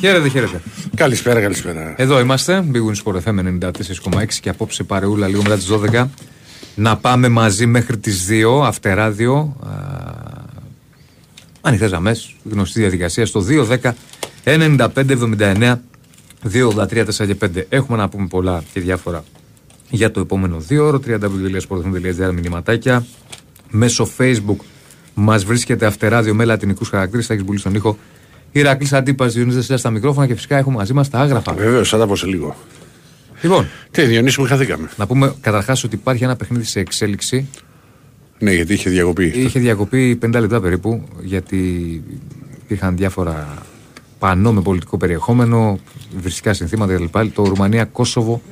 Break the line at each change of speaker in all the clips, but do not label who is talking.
Χαίρετε, χαίρετε.
Καλησπέρα, καλησπέρα.
Εδώ είμαστε, Big Win Sport FM 94,6 και απόψε παρεούλα λίγο μετά τις 12. Να πάμε μαζί μέχρι τις 2, αυτεράδιο. Ανοιχτές γραμμές, γνωστή διαδικασία στο 210 95 79 283 4 και 5. Έχουμε να πούμε πολλά και διάφορα για το επόμενο δύο ώρο. www.sportfm.gr μηνυματάκια. Μέσω Facebook μας βρίσκεται αυτεράδιο με λατινικούς χαρακτήρες. Θα έχεις μπουλή στον ήχο. Ηρακλής Αντίπας, Διονύσης Δεσίλας στα μικρόφωνα και φυσικά έχουμε μαζί μας τα άγραφα.
Βεβαίως, θα τα πω σε λίγο.
Λοιπόν,
Τι, Διονύση μου χαθήκαμε.
να πούμε καταρχάς ότι υπάρχει ένα παιχνίδι σε εξέλιξη.
Ναι, γιατί είχε διακοπή.
Είχε διακοπεί 50 λεπτά περίπου, γιατί υπήρχαν διάφορα πανό με πολιτικό περιεχόμενο, βρισικά συνθήματα κλπ. Το Ρουμανία-Κόσοβο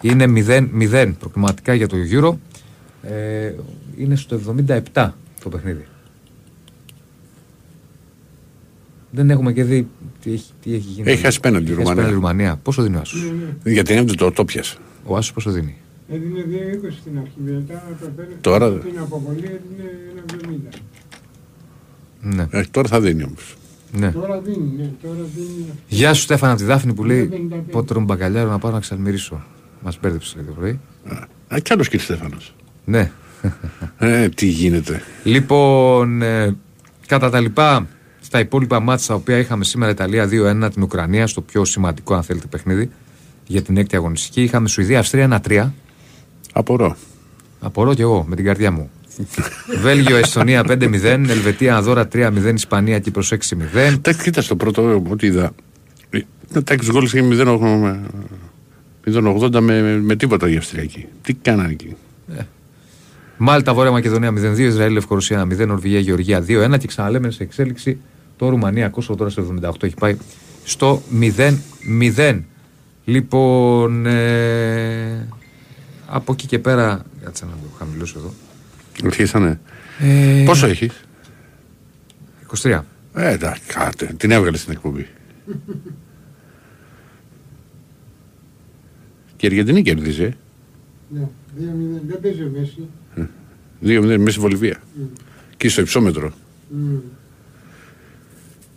είναι 0-0 προκριματικά για το Euro. Ε, είναι στο 77 το παιχνίδι. Δεν έχουμε και δει τι έχει, τι έχει γίνει.
Έχει χάσει πέναλτι η
Έχει χάσει
Ρουμανία.
πέναλτι η Ρουμανία. Πόσο δίνει ο Άσος;
Γιατί είναι το, το πιασε.
Ο Άσος πόσο δίνει;
Έδινε 2,20 στην αρχή. Μετά το πέρασε
Τώρα-
την αποβολή έδινε 1,70.
Ναι,
Ε, τώρα θα δίνει όμως.
ναι.
Τώρα δίνει, ναι, τώρα δίνει.
Γεια σου Στέφανα από τη Δάφνη που λέει
55.
πότε τρώμε μπακαλιάρο να πάω να ξαλμυρίσω. Μας μπέρδεψε λέει το πρωί.
Α, κι άλλος κύριε Στέφανος.
Ναι.
Ε, τι γίνεται.
Λοιπόν, ε, κατά τα λοιπά, στα υπόλοιπα μάτια τα οποία είχαμε σήμερα Ιταλία 2-1 την Ουκρανία, στο πιο σημαντικό αν θέλετε παιχνίδι για την έκτη αγωνιστική. Είχαμε Σουηδία-Αυστρία 1-3.
Απορώ.
Απορώ κι εγώ με την καρδιά μου. Βέλγιο-Εστονία 5-0, Ελβετία-Ανδόρα 3-0, Ισπανία Κύπρος 6-0.
Εντάξει, κοίτα στο πρώτο ότι είδα. Ε, Εντάξει, γκολ είχε 0,80 0,80 με, με τίποτα η Αυστριακή. Τι κάνανε εκεί.
Μάλτα, Βόρεια Μακεδονία 0-2, Ισραήλ, Λευκορωσία 1-0, Νορβηγία, Γεωργία 2-1 και ξαναλέμε σε εξέλιξη το Ρουμανία, Κόσοβο τώρα στο 78 έχει πάει στο 0-0. Λοιπόν, ε, από εκεί και πέρα, κάτσε να το χαμηλώσω εδώ.
Αρχίσανε.
Ε,
Πόσο έχεις;
23.
Ε, εντάξει, κάτε. Την έβγαλες στην εκπομπή. Και η Αργεντινή κέρδιζε. ε.
Ναι, 2-0. Δεν παίζει ο Μέση.
2-0 μέσα στη Βολιβία. Και στο υψόμετρο.
Μμμ.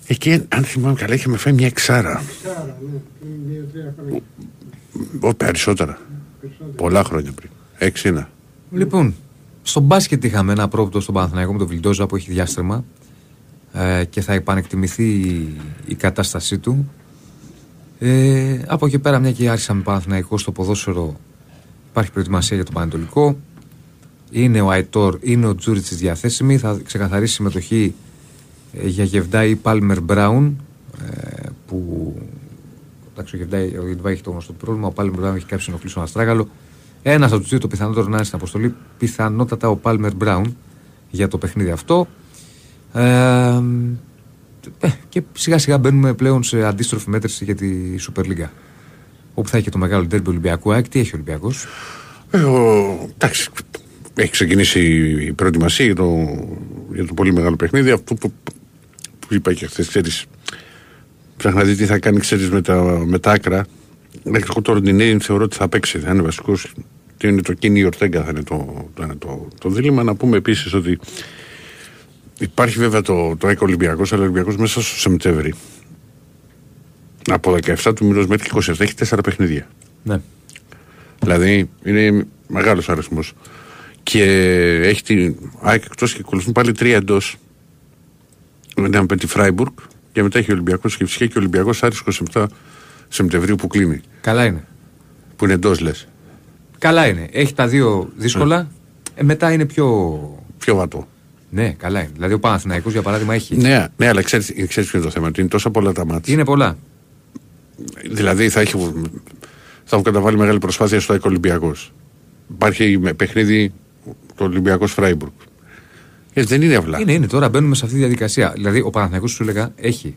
Εκεί, αν θυμάμαι καλά, είχαμε φάει μια εξάρα.
Ξάρα, ναι. Πριν 2-3 χρόνια.
Ο, περισσότερα.
Περισσότερο.
Πολλά χρόνια πριν. Έξι είναι.
Λοιπόν, στο μπάσκετ είχαμε ένα πρόοπτο στον Παναθηναϊκό με τον Βιλντόζα που έχει διάστρεμα ε, και θα επανεκτιμηθεί η, η κατάστασή του. Ε, από εκεί πέρα, μια και άρχισα με Παναθηναϊκό στο ποδόσφαιρο, υπάρχει προετοιμασία για το Πανετολικό. Είναι ο Αϊτόρ, είναι ο Τζούριτ διαθέσιμη. Θα ξεκαθαρίσει συμμετοχή ε, για Γεβδάη Πάλμερ Μπράουν. Ε, που εντάξει, ο Γεβδάη, ο Γεβδάη έχει το γνωστό πρόβλημα. Ο Πάλμερ Μπράουν έχει κάποιο ενοχλήσει στον Αστράγαλο. Ένας από τους δύο το πιθανότερο να είναι στην αποστολή. Πιθανότατα ο Πάλμερ Μπράουν για το παιχνίδι αυτό. Ε, ε, και σιγά σιγά μπαίνουμε πλέον σε αντίστροφη μέτρηση για τη Super League. Όπου θα έχει και το μεγάλο τέρμπι Ολυμπιακού. ΑΕΚ, τι έχει ο Ολυμπιακός;
Ε, ο- εντάξει, έχει ξεκινήσει η προετοιμασία για το, για το πολύ μεγάλο παιχνίδι. Αυτό που, που είπα και χθες, ξέρεις. Ψάχνει να δει τι θα κάνει, ξέρεις, με, τα, με τα άκρα. Εντάξει, Εγώ τώρα την Έλλην θεωρώ ότι θα παίξει. Θα είναι βασικός. Τι είναι το Κίνη Ορτέγκα, θα είναι το, θα είναι το, το δίλημα. Να πούμε επίσης ότι υπάρχει βέβαια το, το ΑΕΚ Ολυμπιακός, αλλά ο Ολυμπιακός μέσα στο Σεπτέμβρη. Από 17 του μηνός μέχρι 27 έχει 4 παιχνίδια.
Ναι.
Δηλαδή είναι μεγάλος αριθμός. Και έχει την ΑΕΚ εκτός και ακολουθούν πάλι τρία εντός. Μετά με τη Φράιμπουργκ και μετά έχει ο Ολυμπιακός και φυσικά και ο Ολυμπιακός Άρη 27 Σεπτεμβρίου που κλείνει.
Καλά είναι.
Που είναι εντός λες.
Καλά είναι. Έχει τα δύο δύσκολα. Ε, μετά είναι πιο.
Πιο βατό.
Ναι, καλά είναι. Δηλαδή ο Παναθηναϊκός για παράδειγμα έχει.
Ναι, ναι αλλά ξέρεις ποιο είναι το θέμα. Ότι είναι τόσα πολλά τα μάτια.
Είναι πολλά.
Δηλαδή θα, έχει, θα έχουν καταβάλει μεγάλη προσπάθεια στο ΑΕΚ Ολυμπιακός. Υπάρχει με παιχνίδι το Ολυμπιακό Φράιμπουργκ. Ε, δεν είναι αυλά.
Είναι, είναι. Τώρα μπαίνουμε σε αυτή τη διαδικασία. Δηλαδή, ο Παναθηναϊκός σου έλεγα έχει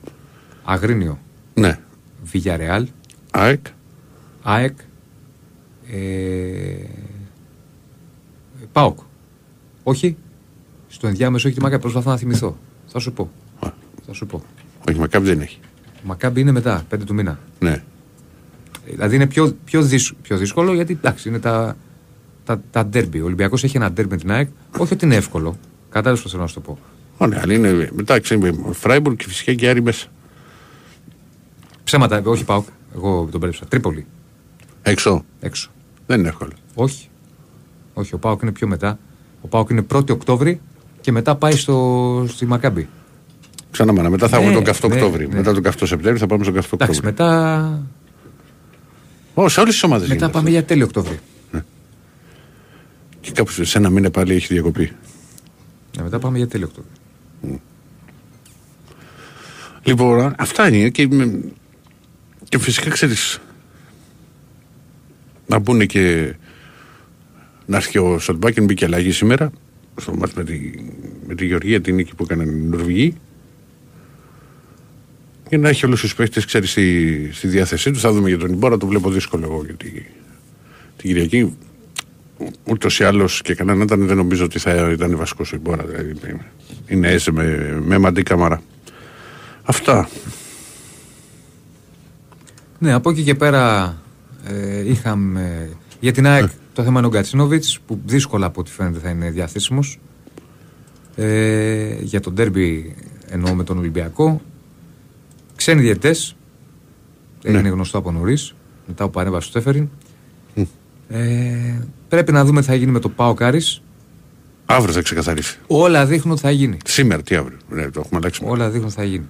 Αγρίνιο,
Ναι.
Villarreal,
ΑΕΚ.
ΑΕΚ, ε, ΠΑΟΚ. Όχι. Στο ενδιάμεσο έχει τη Μακάμπη. Προσπαθώ να θυμηθώ. Θα σου πω. Θα σου πω.
Όχι, Μακάμπ δεν έχει.
Μακάμπη είναι μετά, 5 του μήνα.
Ναι.
Δηλαδή είναι πιο, πιο, δύσ- πιο δύσκολο γιατί εντάξει είναι τα, τα, τα ντέρμπι. Ο Ολυμπιακός έχει ένα ντέρμπι με την ΑΕΚ. Όχι ότι είναι εύκολο. Κατάλαβες πώ θέλω να σου το πω.
Ωραία, αλλά είναι μετά ξέρει, Φράιμπουργκ και φυσικά και Άρη μέσα.
Ψέματα, όχι ΠΑΟΚ. Εγώ τον πέρεψα. Τρίπολη.
Έξω.
Έξω.
Δεν είναι εύκολο.
Όχι. Όχι, ο ΠΑΟΚ είναι πιο μετά. Ο ΠΑΟΚ είναι 1η Οκτώβρη και μετά πάει στο, στη Μακάμπη.
Ξανά μάνα. Μετά θα
Ναι,
έχουμε τον καυτό
ναι,
Οκτώβρη.
ναι.
Μετά τον καυτό Σεπτέμβρη θα πάμε στον καυτό
Εντάξει,
Οκτώβρη.
μετά,
Ω, σε όλες τις ομάδες
μετά πάμε για τέλειο Οκτώβρη.
Και κάπου σε ένα μήνα πάλι έχει διακοπή.
Ναι, μετά πάμε για τέλειο Οκτώβρη.
Λοιπόν, αυτά είναι και, με- και φυσικά ξέρεις. Να μπουν και. Να έρθει και ο Σολμπάκεν μπήκε αλλαγή σήμερα. Στο μάτς με τη, με τη Γεωργία, την νίκη που έκαναν οι Νορβηγοί. Και να έχει όλους τους παίχτε, ξέρεις, στη, στη διάθεσή τους. Θα δούμε για τον Ιμπόρα, το βλέπω δύσκολο εγώ γιατί την Κυριακή. Ούτως ή άλλως και κανέναν ήταν, δεν νομίζω ότι θα ήταν βασικός ο Ιμπόρα. Δηλαδή, είναι έσε με, με μαντί καμαρά. Αυτά.
Ναι, από εκεί και πέρα ε, είχαμε για την ΑΕΚ το θέμα είναι ο Γκατσίνοβιτ που δύσκολα από ό,τι φαίνεται θα είναι διαθέσιμος. Ε, για τον τέρμπι εννοώ με τον Ολυμπιακό. Ξένοι διαιτέ. Είναι γνωστό από νωρίς. Μετά από παρέμβαση του Στέφεριν. Ε, πρέπει να δούμε τι θα γίνει με το Πάο Κάρις.
Αύριο θα ξεκαθαρίσει.
Όλα δείχνουν ότι θα γίνει.
Σήμερα, τι αύριο. Ναι, το έχουμε αλλάξει.
Όλα δείχνουν ότι θα γίνει.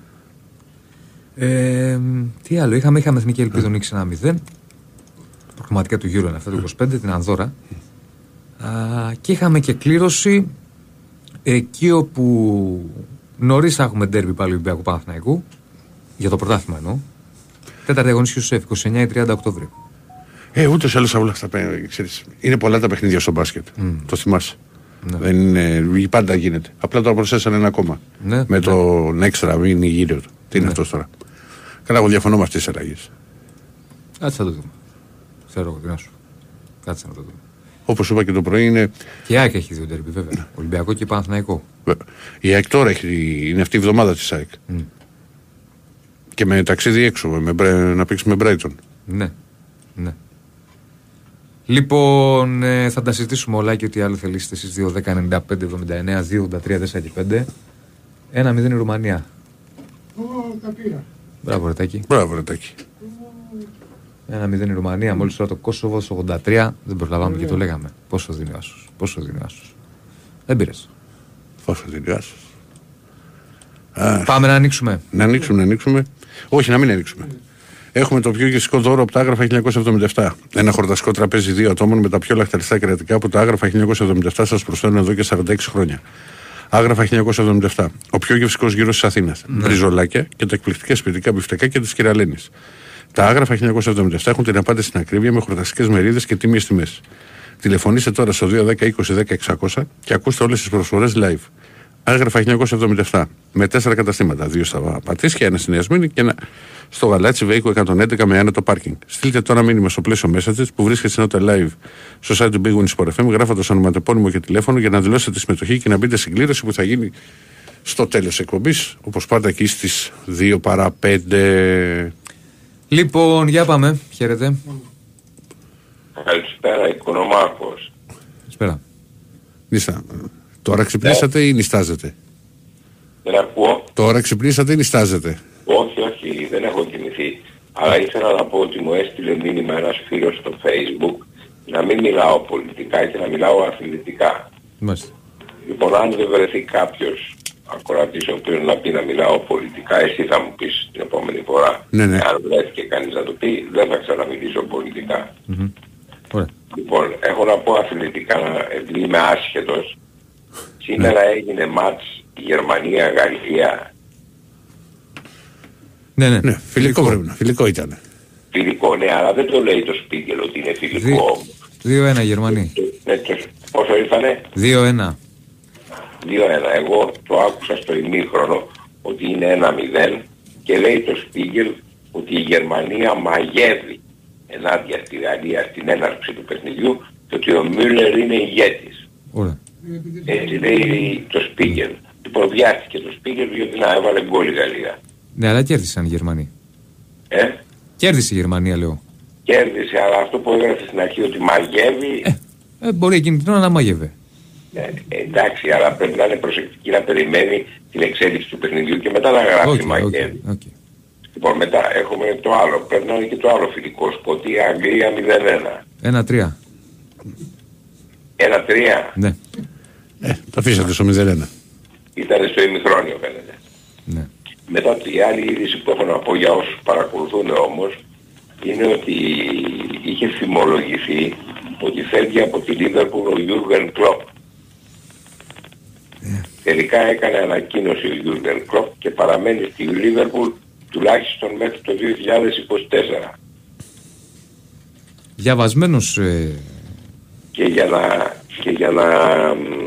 Ε, τι άλλο, είχαμε, είχαμε εθνική ελπίδα νίκης 1-0. Προκριματικά του Euro είναι αυτά του 25, την Ανδώρα. Α, και είχαμε και κλήρωση εκεί όπου νωρίς θα έχουμε ντέρμπι πάλι Ολυμπιακού Παναθηναϊκού. Για το πρωτάθλημα εννοώ. Τέταρτη αγωνιστική στου 29 ή 30 Οκτώβρη.
Ε, ούτως ή άλλως όλα αυτά πέ- ξέρεις, Είναι πολλά τα παιχνίδια στο μπάσκετ. Το θυμάσαι. Δεν είναι, πάντα γίνεται. Απλά τώρα προσθέσανε ένα ακόμα.
Ναι,
με
ναι.
τον έξτρα μήνυ γύρω του. Τι είναι
Ναι.
αυτός τώρα. Καλά, εγώ διαφωνώ με αυτές τις αλλαγές.
Κάτσε θα το δούμε. Ξέρω εγώ τι να σου. Κάτσε να το δούμε.
Όπως είπα και το πρωί, είναι.
Και η ΑΕΚ έχει δύο ντέρμπι βέβαια. Ολυμπιακό και Παναθηναϊκό.
Η ΑΕΚ τώρα έχει, είναι αυτή η εβδομάδα της ΑΕΚ. Και με ταξίδι έξω, με, Μπρε- να παίξει με Μπράιτον.
Ναι. ναι. Λοιπόν, ε, θα τα συζητήσουμε όλα και ό,τι άλλο θελήσετε εσείς 2, 10, 95, 79, 2, 83, 4 και 5. 1-0 η Ρουμανία.
Ω, τα πήρα.
Μπράβο, Ρετάκη.
Μπράβο, Ρετάκη.
1-0 η Ρουμανία. Μόλις τώρα το Κόσοβο στο 83. Δεν προλαβάμε και το λέγαμε. Πόσο δίνει ο Άσος. Πόσο δίνει ο Άσος. Δεν πήρες.
Πόσο την
Πάμε να ανοίξουμε.
Να ανοίξουμε, να ανοίξουμε. Όχι, να μην ανοίξουμε. Έχουμε το πιο γευστικό δώρο από τα άγραφα 1977. Ένα χορταστικό τραπέζι δύο ατόμων με τα πιο λαχταριστά κρατικά που τα άγραφα 1977 σα προσφέρουν εδώ και 46 χρόνια. Άγραφα 1977. Ο πιο γευστικό γύρο τη Αθήνα. Μπριζολάκια και τα εκπληκτικά σπιτικά μπιφτεκάκια τη κυρα-Λένη. Τα άγραφα 1977 έχουν την απάντηση στην ακρίβεια με χορταστικέ μερίδε και τιμίε τιμέ. Τηλεφωνήστε τώρα στο 210 20 10 600 και ακούστε όλε τι προσφορέ live. Άγραφα 1977 με τέσσερα καταστήματα. Δύο στα Πατήσια, ένα στην Ιασμίνη και ένα στο Γαλάτσι Βέικο 111 με άνετο πάρκινγκ. Στείλτε τώρα μήνυμα στο πλαίσιο messages που βρίσκεται στην ενότητα live στο site του Big Win Sport FM γράφοντας ονοματεπώνυμο και τηλέφωνο για να δηλώσετε τη συμμετοχή και να μπείτε στην κλήρωση που θα γίνει στο τέλος εκπομπής. Όπως πάντα εκεί στις 2 παρά 5.
Λοιπόν, για πάμε. Χαίρετε.
Καλησπέρα, Οικονομάκος.
Καλησπέρα.
Νίστα. Τώρα ξυπνήσατε ή νιστάζετε.
Δεν ακούω.
Τώρα ξυπνήσατε ή νιστάζετε.
Όχι, όχι, δεν έχω κοιμηθεί. Αλλά ήθελα να πω ότι μου έστειλε μήνυμα ένας φίλος στο facebook να μην μιλάω πολιτικά και να μιλάω αθλητικά.
Μάλιστα.
Λοιπόν, αν δεν βρεθεί κάποιος ακροατής ο οποίος να πει να μιλάω πολιτικά, εσύ θα μου πεις την επόμενη φορά.
Ναι, ναι.
Αν βρέθηκε κανείς να το πει, δεν θα ξαναμιλήσω πολιτικά.
Ωραία.
Λοιπόν, έχω να πω αθλητικά, να- επειδή είμαι άσχετος. Σήμερα έγινε μάτς Γερμανία-Γαλλία.
Ναι, ναι.
Ναι, φιλικό πρέπει να. Φιλικό ήταν.
Φιλικό, ναι, αλλά δεν το λέει το Σπίγκελ ότι είναι φιλικό.
2-1 Γερμανοί.
Ναι, το- πόσο ήρθανε,
2-1.
2-1. Εγώ το άκουσα στο ημίχρονο ότι είναι 1-0 και λέει το Σπίγκελ ότι η Γερμανία μαγεύει ενάντια στη Γαλλία στην έναρξη του παιχνιδιού και ότι ο Μιούλερ είναι ηγέτης.
Ωραία.
Έτσι λέει το Σπίγκελ. Λοιπόν βιάστηκε το Σπίγκελ γιατί να έβαλε γκολ η Γαλλία.
Ναι, αλλά κέρδισαν οι Γερμανοί.
Ε,
Κέρδισε η Γερμανία, λέω.
κέρδισε, αλλά αυτό που έγραφε στην αρχή ότι μαγεύει,
Ε, μπορεί εκείνη την ώρα να μάγευε.
ε, εντάξει, αλλά πρέπει να είναι προσεκτική να περιμένει την εξέλιξη του παιχνιδιού και μετά να γράψει
OK, OK,
μαγεύει.
οκ.
Λοιπόν, μετά έχουμε το άλλο. Πρέπει να είναι και το άλλο φιλικό. Σκωτία, Αγγλία 0-1.
Ένα-τρία.
1-3
Ναι,
Ε, το αφήσατε στο 0-1.
ήταν στο ημιχρόνιο φαίνεται.
ναι.
Μετά η άλλη είδηση που έχω να πω για όσους παρακολουθούν όμως είναι ότι είχε φημολογηθεί ότι φεύγει από τη Λίβερπουλ ο Γιούργεν Κλόπ. Τελικά έκανε ανακοίνωση ο Γιούργεν Κλόπ και παραμένει στη Λίβερπουλ τουλάχιστον μέχρι το 2024.
Διαβασμένος ε,
και για να, και για να μ,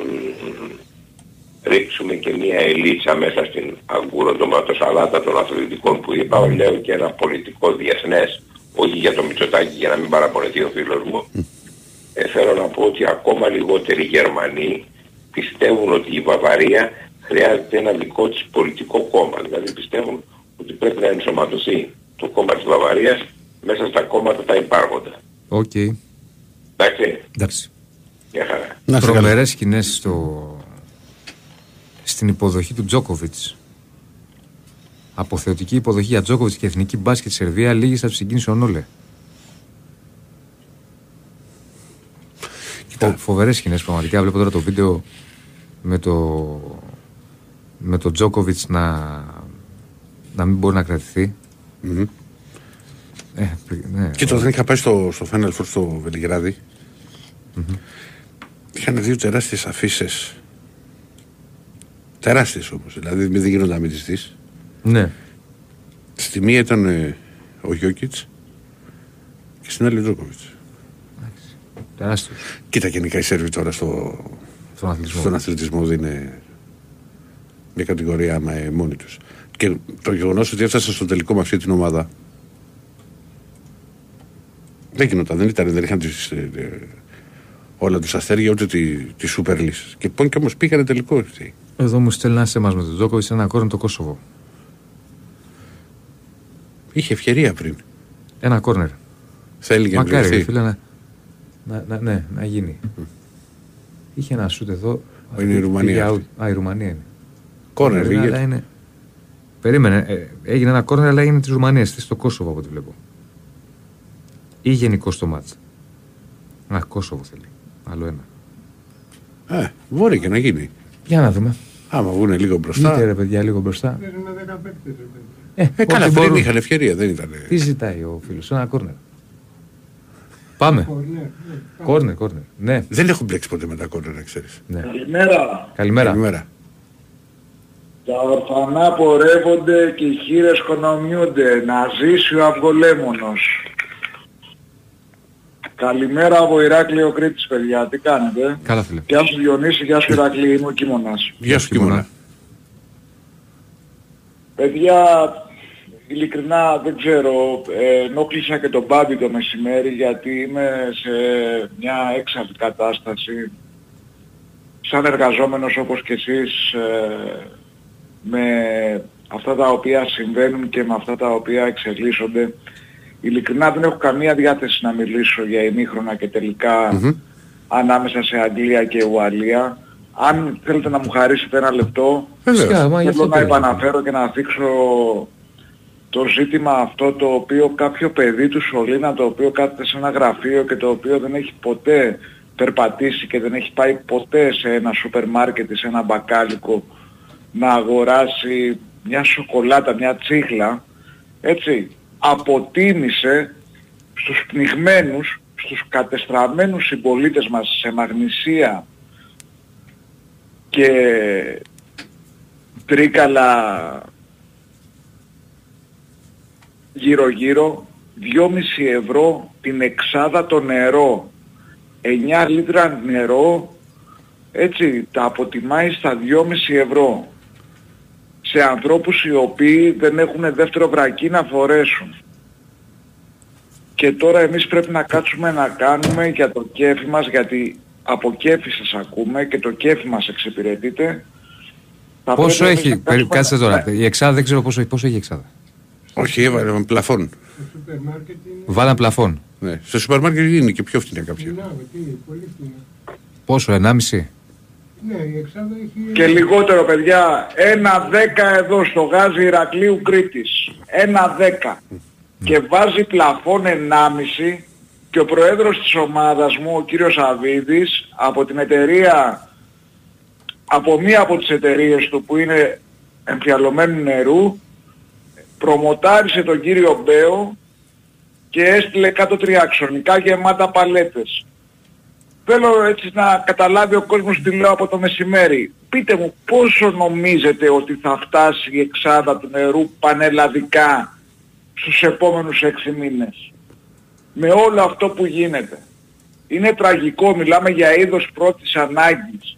ρίξουμε και μια ελίτσα μέσα στην αγκουροτοματοσαλάτα των αθλητικών που είπα, λέω και ένα πολιτικό διεθνές, όχι για το Μητσοτάκι για να μην παραπονεθεί ο φίλος μου. Ε, θέλω να πω ότι ακόμα λιγότεροι Γερμανοί πιστεύουν ότι η Βαβαρία χρειάζεται ένα δικό της πολιτικό κόμμα. Δηλαδή πιστεύουν ότι πρέπει να ενσωματωθεί το κόμμα της Βαβαρίας μέσα στα κόμματα τα υπάρχοντα.
Οκ.
Εντάξει,
Εντάξει.
μια χαρά.
Να είστε καλά.
Τρομερές σκηνές στο... στην υποδοχή του Τζόκοβιτς. Αποθεωτική υποδοχή για Τζόκοβιτς και εθνική μπάσκετ Σερβία λύγισε από συγκίνηση ο Νόλε. Φο, φοβερές σκηνές πραγματικά. Βλέπω τώρα το βίντεο με το με το Τζόκοβιτς να να μην μπορεί να κρατηθεί.
Μμμ.
Ε, ναι,
Και όταν είχα πάει στο, στο Final Four στο βελιγραδι είχαν δύο τεράστιες αφήσει. Τεράστιες όμως, δηλαδή μην δεν γίνονταν αμυντιστής.
ναι.
Στη μία ήταν ε, ο Γιώκητς και στην άλλη ο Τζόκοβιτς.
Τεράστιος
Κοίτα γενικά οι Σέρβοι τώρα στο,
στον αθλητισμό.
στον αθλητισμό δεν είναι μια κατηγορία με μόνοι τους. Και το γεγονός ότι έφτασαν στο τελικό με αυτή την ομάδα δεν γινόταν, δεν ήταν, δεν είχαν τις, ε, ε, όλα τους αστέρια ούτε τη, τη Super League. Και πόν και όμως πήγανε τελικό. έτσι.
Εδώ μου στέλνει ένα εμάς με τον Τζόκοβιτς ένα κόρνο το Κόσοβο.
Είχε ευκαιρία πριν.
Ένα κόρνερ.
Θέλει για να
Μακάρι, ρε
βρεθεί.
φίλε, να, να, να, ναι, να γίνει. Είχε ένα σούτ εδώ.
Είναι η
πήγε
Ρουμανία
out.
αυτή.
Α, η Ρουμανία είναι.
Κόρνερ
Περίμενε, αλλά
πήγε.
είναι... Περίμενε. ε, έγινε ένα κόρνερ, αλλά έγινε της Ρουμανίας. Στο Κόσοβο από ό,τι βλέπω. Ή γενικό στο μάτς. Α, Κόσοβο θέλει. Άλλο ένα.
Ε, μπορεί και να γίνει.
Για να δούμε.
Άμα βγουν λίγο μπροστά.
Βγείτε ρε παιδιά λίγο μπροστά.
Παίζουν 10 παίκτες, ρε παιδί.
Ε,
Ε, καλά,
ό,τι
πριν
μπορούν.
είχαν ευκαιρία, δεν ήταν.
Τι ζητάει ο φίλος, ένα κόρνερ. Πάμε.
Κορνέρ, ναι.
Κόρνερ, κόρνερ. Ναι,
Δεν έχω μπλέξει ποτέ με τα κόρνερ, να ξέρεις.
ναι.
Καλημέρα.
Καλημέρα.
Καλημέρα.
Τα ορφανά πορεύονται και οι χείρες χωνομιούνται. Να ζήσει ο αυγολέμονος. Καλημέρα από Ηράκλειο Κρήτης, παιδιά. Τι κάνετε;
Καλά φίλε.
Γεια σου Διονύση, γεια σου Ηράκλειο, είμαι ο Κίμωνας.
Γεια σου,
Κίμωνα.
Κίμωνα.
Παιδιά, ειλικρινά δεν ξέρω, ε, ενόχλησα και τον Μπάμπη το μεσημέρι γιατί είμαι σε μια έξαλλη κατάσταση σαν εργαζόμενος όπως και εσείς ε, με αυτά τα οποία συμβαίνουν και με αυτά τα οποία εξελίσσονται. Ειλικρινά δεν έχω καμία διάθεση να μιλήσω για ημίχρονα και τελικά ανάμεσα σε Αγγλία και Ουαλία. Αν θέλετε να μου χαρίσετε ένα λεπτό,
Φυσικά, μα γι' αυτό
Θέλω να
πήρα.
επαναφέρω και να δείξω το ζήτημα αυτό το οποίο κάποιο παιδί του Σολίνα το οποίο κάθεται σε ένα γραφείο και το οποίο δεν έχει ποτέ περπατήσει και δεν έχει πάει ποτέ σε ένα σούπερ μάρκετ ή σε ένα μπακάλικο να αγοράσει μια σοκολάτα, μια τσίχλα έτσι αποτίμησε στους πνιγμένους, στους κατεστραμμένους συμπολίτες μας σε μαγνησία και τρίκαλα γύρω γύρω 2,5 ευρώ την εξάδα το νερό 9 λίτρα νερό έτσι τα αποτιμάει στα 2,5 ευρώ σε ανθρώπους οι οποίοι δεν έχουν δεύτερο βρακί να φορέσουν. Και τώρα εμείς πρέπει να κάτσουμε να κάνουμε για το κέφι μας, γιατί από κέφι σας ακούμε και το κέφι μας εξυπηρετείται. Θα
Πόσο
πρέπει
έχει,
εμείς να
περί-
κάτσουμε
κάτσε
να-
τώρα, η εξάδα δεν ξέρω πόσο, έχει- πόσο έχει η εξάδα.
Όχι, έβαλε με πλαφόν.
Το σούπερ μάρκετ είναι
Βάλαν πλαφόν.
Ναι. Στο σούπερ μάρκετ είναι και πιο φθηνά κάποια.
φθηνά, τι, πολύ φθηνά.
Πόσο, 1,5.
Ναι, η Εξάδα έχει...
Και λιγότερο παιδιά, ένα 10 εδώ στο γάζι Ηρακλείου Κρήτης. Ένα 10. Και βάζει πλαφόν 1,5 και ο προέδρος της ομάδας μου, ο κύριος Αβίδης, από την εταιρεία, από μία από τις εταιρείες του που είναι εμφιαλωμένου νερού, προμοτάρισε τον κύριο Μπέο και έστειλε κάτω τριάξονικά γεμάτα παλέτες. Θέλω έτσι να καταλάβει ο κόσμος τι λέω από το μεσημέρι. Πείτε μου πόσο νομίζετε ότι θα φτάσει η εξάδα του νερού πανελλαδικά στους επόμενους έξι μήνες; Με όλο αυτό που γίνεται. Είναι τραγικό, μιλάμε για είδος πρώτης ανάγκης.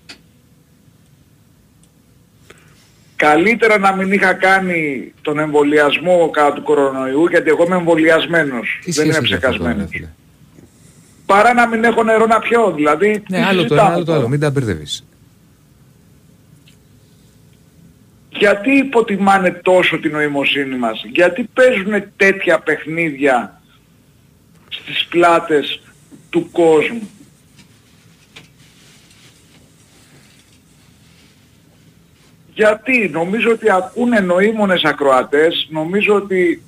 Καλύτερα να μην είχα κάνει τον εμβολιασμό κατά του κορονοϊού, γιατί εγώ είμαι εμβολιασμένος,
Τι
δεν είμαι
σχέση έχεις αυτό τώρα,
ψεκασμένος.
Ρε φίλε.
Παρά να μην έχω νερό να πιω, δηλαδή. τι
Ναι, άλλο το ένα,
συζητάμε
άλλο το
τώρα.
άλλο. Μην τα μπερδεύεις.
Γιατί υποτιμάνε τόσο την νοημοσύνη μας, γιατί παίζουν τέτοια παιχνίδια στις πλάτες του κόσμου; Γιατί νομίζω ότι ακούνε νοήμονες ακροατές, νομίζω ότι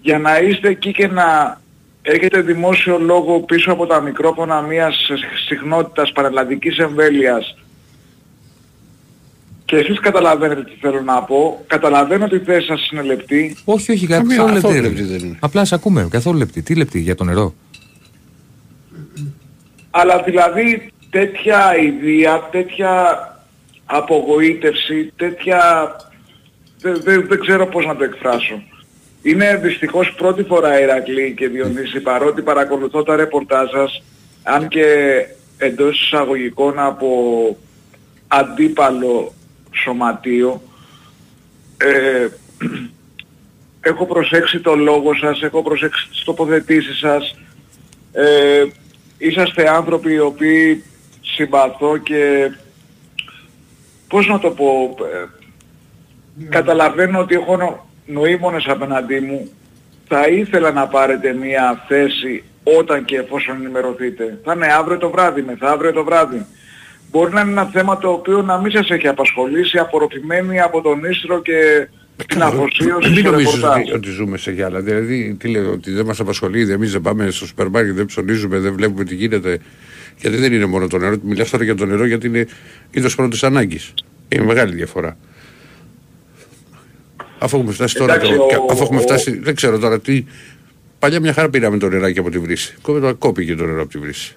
για να είστε εκεί και να έχετε δημόσιο λόγο πίσω από τα μικρόφωνα μιας συχνότητας παραλλαδικής εμβέλειας και εσείς καταλαβαίνετε τι θέλω να πω, καταλαβαίνω ότι η θέση σας είναι λεπτή,
Όχι, όχι,
Καμία,
καθόλου
καθόλου
λεπτή.
λεπτή
ρε.
δεν είναι.
Απλά σε ακούμε, καθόλου λεπτή. Τι λεπτή, για το νερό;
αλλά δηλαδή τέτοια ιδέα, τέτοια απογοήτευση, τέτοια... Δεν, δεν, δεν ξέρω πώς να το εκφράσω. Είναι δυστυχώς πρώτη φορά Ηρακλή και Διονύση παρότι παρακολουθώ τα ρεπορτάζ σας αν και εντός εισαγωγικών από αντίπαλο σωματείο ε, έχω προσέξει το λόγο σας, έχω προσέξει τις τοποθετήσεις σας. Ε, είσαστε άνθρωποι οι οποίοι συμπαθώ και πώς να το πω ε, καταλαβαίνω ότι έχω νο- νοήμονες απέναντί μου θα ήθελα να πάρετε μια θέση όταν και εφόσον ενημερωθείτε. Θα είναι αύριο το βράδυ, μεθαύριο το βράδυ. Μπορεί να είναι ένα θέμα το οποίο να μην σας έχει απασχολήσει, απορροφημένη από τον Ίστρο και την αφοσίωση
Μην
στο
νομίζεις
ρεπορτάζ.
ότι, ότι ζούμε σε γυάλα. Δηλαδή, τι λέω, ότι δεν μας απασχολεί, εμείς δεν πάμε στο σούπερ μάρκετ, δεν ψωνίζουμε, δεν βλέπουμε τι γίνεται. Γιατί δεν είναι μόνο το νερό. Μιλάς τώρα για το νερό γιατί είναι είδος πρώτης ανάγκης. Είναι μεγάλη διαφορά. Αφού έχουμε φτάσει τώρα,
Εντάξει,
το,
ο-
και αφού έχουμε
ο-
φτάσει, δεν ξέρω τώρα τι. Παλιά μια χαρά πήραμε το νεράκι από τη βρύση. Κόπηκε κόπηκε το νερό από τη βρύση.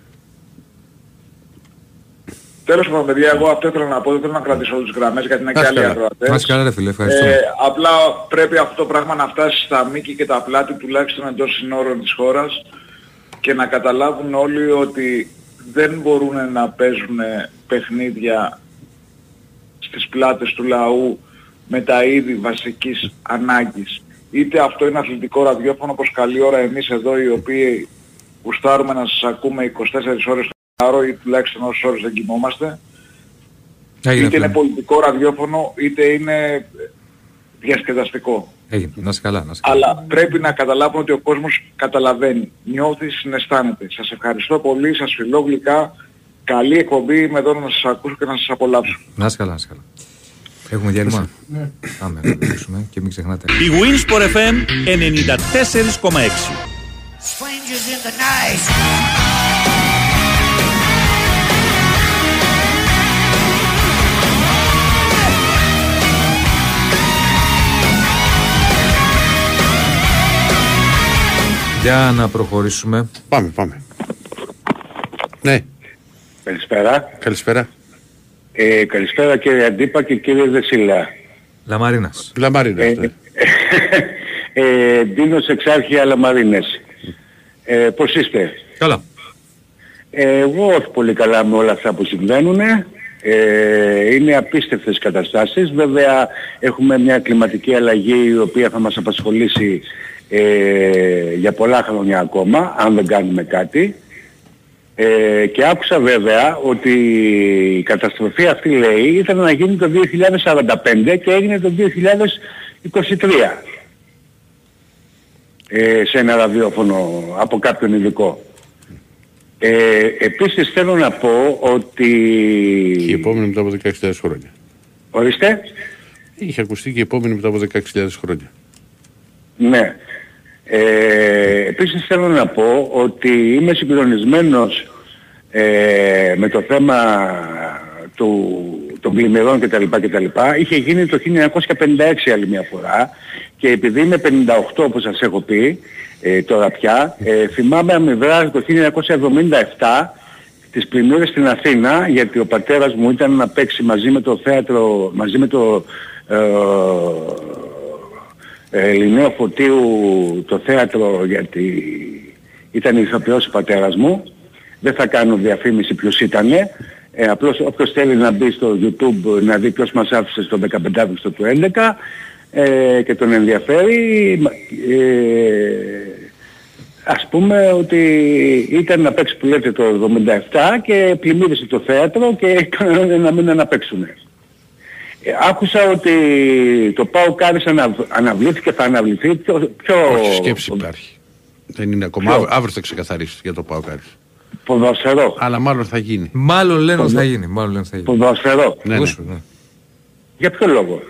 Τέλος πάντων παιδιά, εγώ αυτό ήθελα να πω, δεν θέλω να κρατήσω όλες τις γραμμές γιατί είναι και
Να
άλλοι
καλά.
ακροατές.
Να είσαι καλά, ρε φίλε, ευχαριστούμε.
Ε, απλά πρέπει αυτό το πράγμα να φτάσει στα μήκη και τα πλάτη τουλάχιστον εντός συνόρων της χώρας και να καταλάβουν όλοι ότι δεν μπορούν να παίζουν παιχνίδια στις πλάτες του λαού με τα είδη βασικής ανάγκης. Είτε αυτό είναι αθλητικό ραδιόφωνο όπως καλή ώρα εμείς εδώ οι οποίοι γουστάρουμε να σας ακούμε 24 ώρες το ωράριο ή τουλάχιστον όσες ώρες δεν κοιμόμαστε
Έγινε,
είτε
φίλε.
είναι πολιτικό ραδιόφωνο είτε είναι διασκεδαστικό.
Έγινε. Να είσαι καλά, να είσαι καλά.
Αλλά πρέπει να καταλάβουν ότι ο κόσμος καταλαβαίνει, νιώθεις, συναισθάνεται. Σας ευχαριστώ πολύ, σας φιλώ γλυκά. Καλή εκπομπή, είμαι εδώ να σας ακούσω και να σας απολαύσω.
Να είσαι καλά, να είσαι καλά. Έχουμε διάλειμμα;
Ναι.
Πάμε να μιλήσουμε και μην ξεχνάτε.
Η Winsport FM 94,6.
Strangers in the night.
Για να προχωρήσουμε.
Πάμε, πάμε. Ναι,
Καλησπέρα.
καλησπέρα.
Ε, καλησπέρα κύριε Αντίπα και κύριε Δεσίλα.
Λαμαρίνας.
Λαμαρίνας.
Ε,
ναι.
ε, Ντίνος Εξάρχεια Λαμαρίνες. Ε, πώς είστε;
Καλά.
Ε, εγώ όχι πολύ καλά με όλα αυτά που συμβαίνουν. Ε, είναι απίστευτες καταστάσεις. Βέβαια έχουμε μια κλιματική αλλαγή η οποία θα μας απασχολήσει ε, για πολλά χρόνια ακόμα, αν δεν κάνουμε κάτι. Ε, και άκουσα βέβαια ότι η καταστροφή αυτή λέει ήταν να γίνει το 2045 και έγινε το 2023 ε, σε ένα ραδιόφωνο από κάποιον ειδικό. Ε, επίσης θέλω να πω ότι...
Και η επόμενη μετά από 16.000 χρόνια.
Ορίστε.
Είχε ακουστεί και η επόμενη μετά από 16.000 χρόνια.
Ναι. Ε, επίσης θέλω να πω ότι είμαι συγκλονισμένος ε, με το θέμα του, των πλημμυρών κτλ. κτλ. Είχε γίνει το 1956 άλλη μια φορά και επειδή είμαι 58 όπως σας έχω πει ε, τώρα πια, ε, θυμάμαι αμοιβρά το 1977 τις πλημμύρες στην Αθήνα γιατί ο πατέρας μου ήταν να παίξει μαζί με το θέατρο, μαζί με το ε, ε, Λινέο Φωτίου το θέατρο γιατί ήταν ηθοποιός ο πατέρας μου. Δεν θα κάνω διαφήμιση ποιος ήτανε. Ε, απλώς όποιος θέλει να μπει στο YouTube να δει ποιος μας άφησε στο 15 Αύγουστο του 11 ε, και τον ενδιαφέρει ε, ας πούμε ότι ήταν να παίξει που λέτε το 77 και πλημμύρισε το θέατρο και έκαναν ένα μήνα να παίξουν. Ε, άκουσα ότι το Πάο Κάρις ανα, αναβλήθηκε, θα αναβληθεί. Ποιο, ποιο...
Όχι σκέψη υπάρχει. Δεν είναι ακόμα.
Ποιο;
Αύριο θα ξεκαθαρίσει για το πάω κάτι.
Ποδοσφαιρό.
Αλλά μάλλον θα γίνει.
Μάλλον λένε ότι
Ποδο-
θα γίνει. Μάλλον λένε ότι θα γίνει.
Ποδοσφαιρό.
Ναι, ναι.
Ούσου, ναι.
Για ποιο λόγο;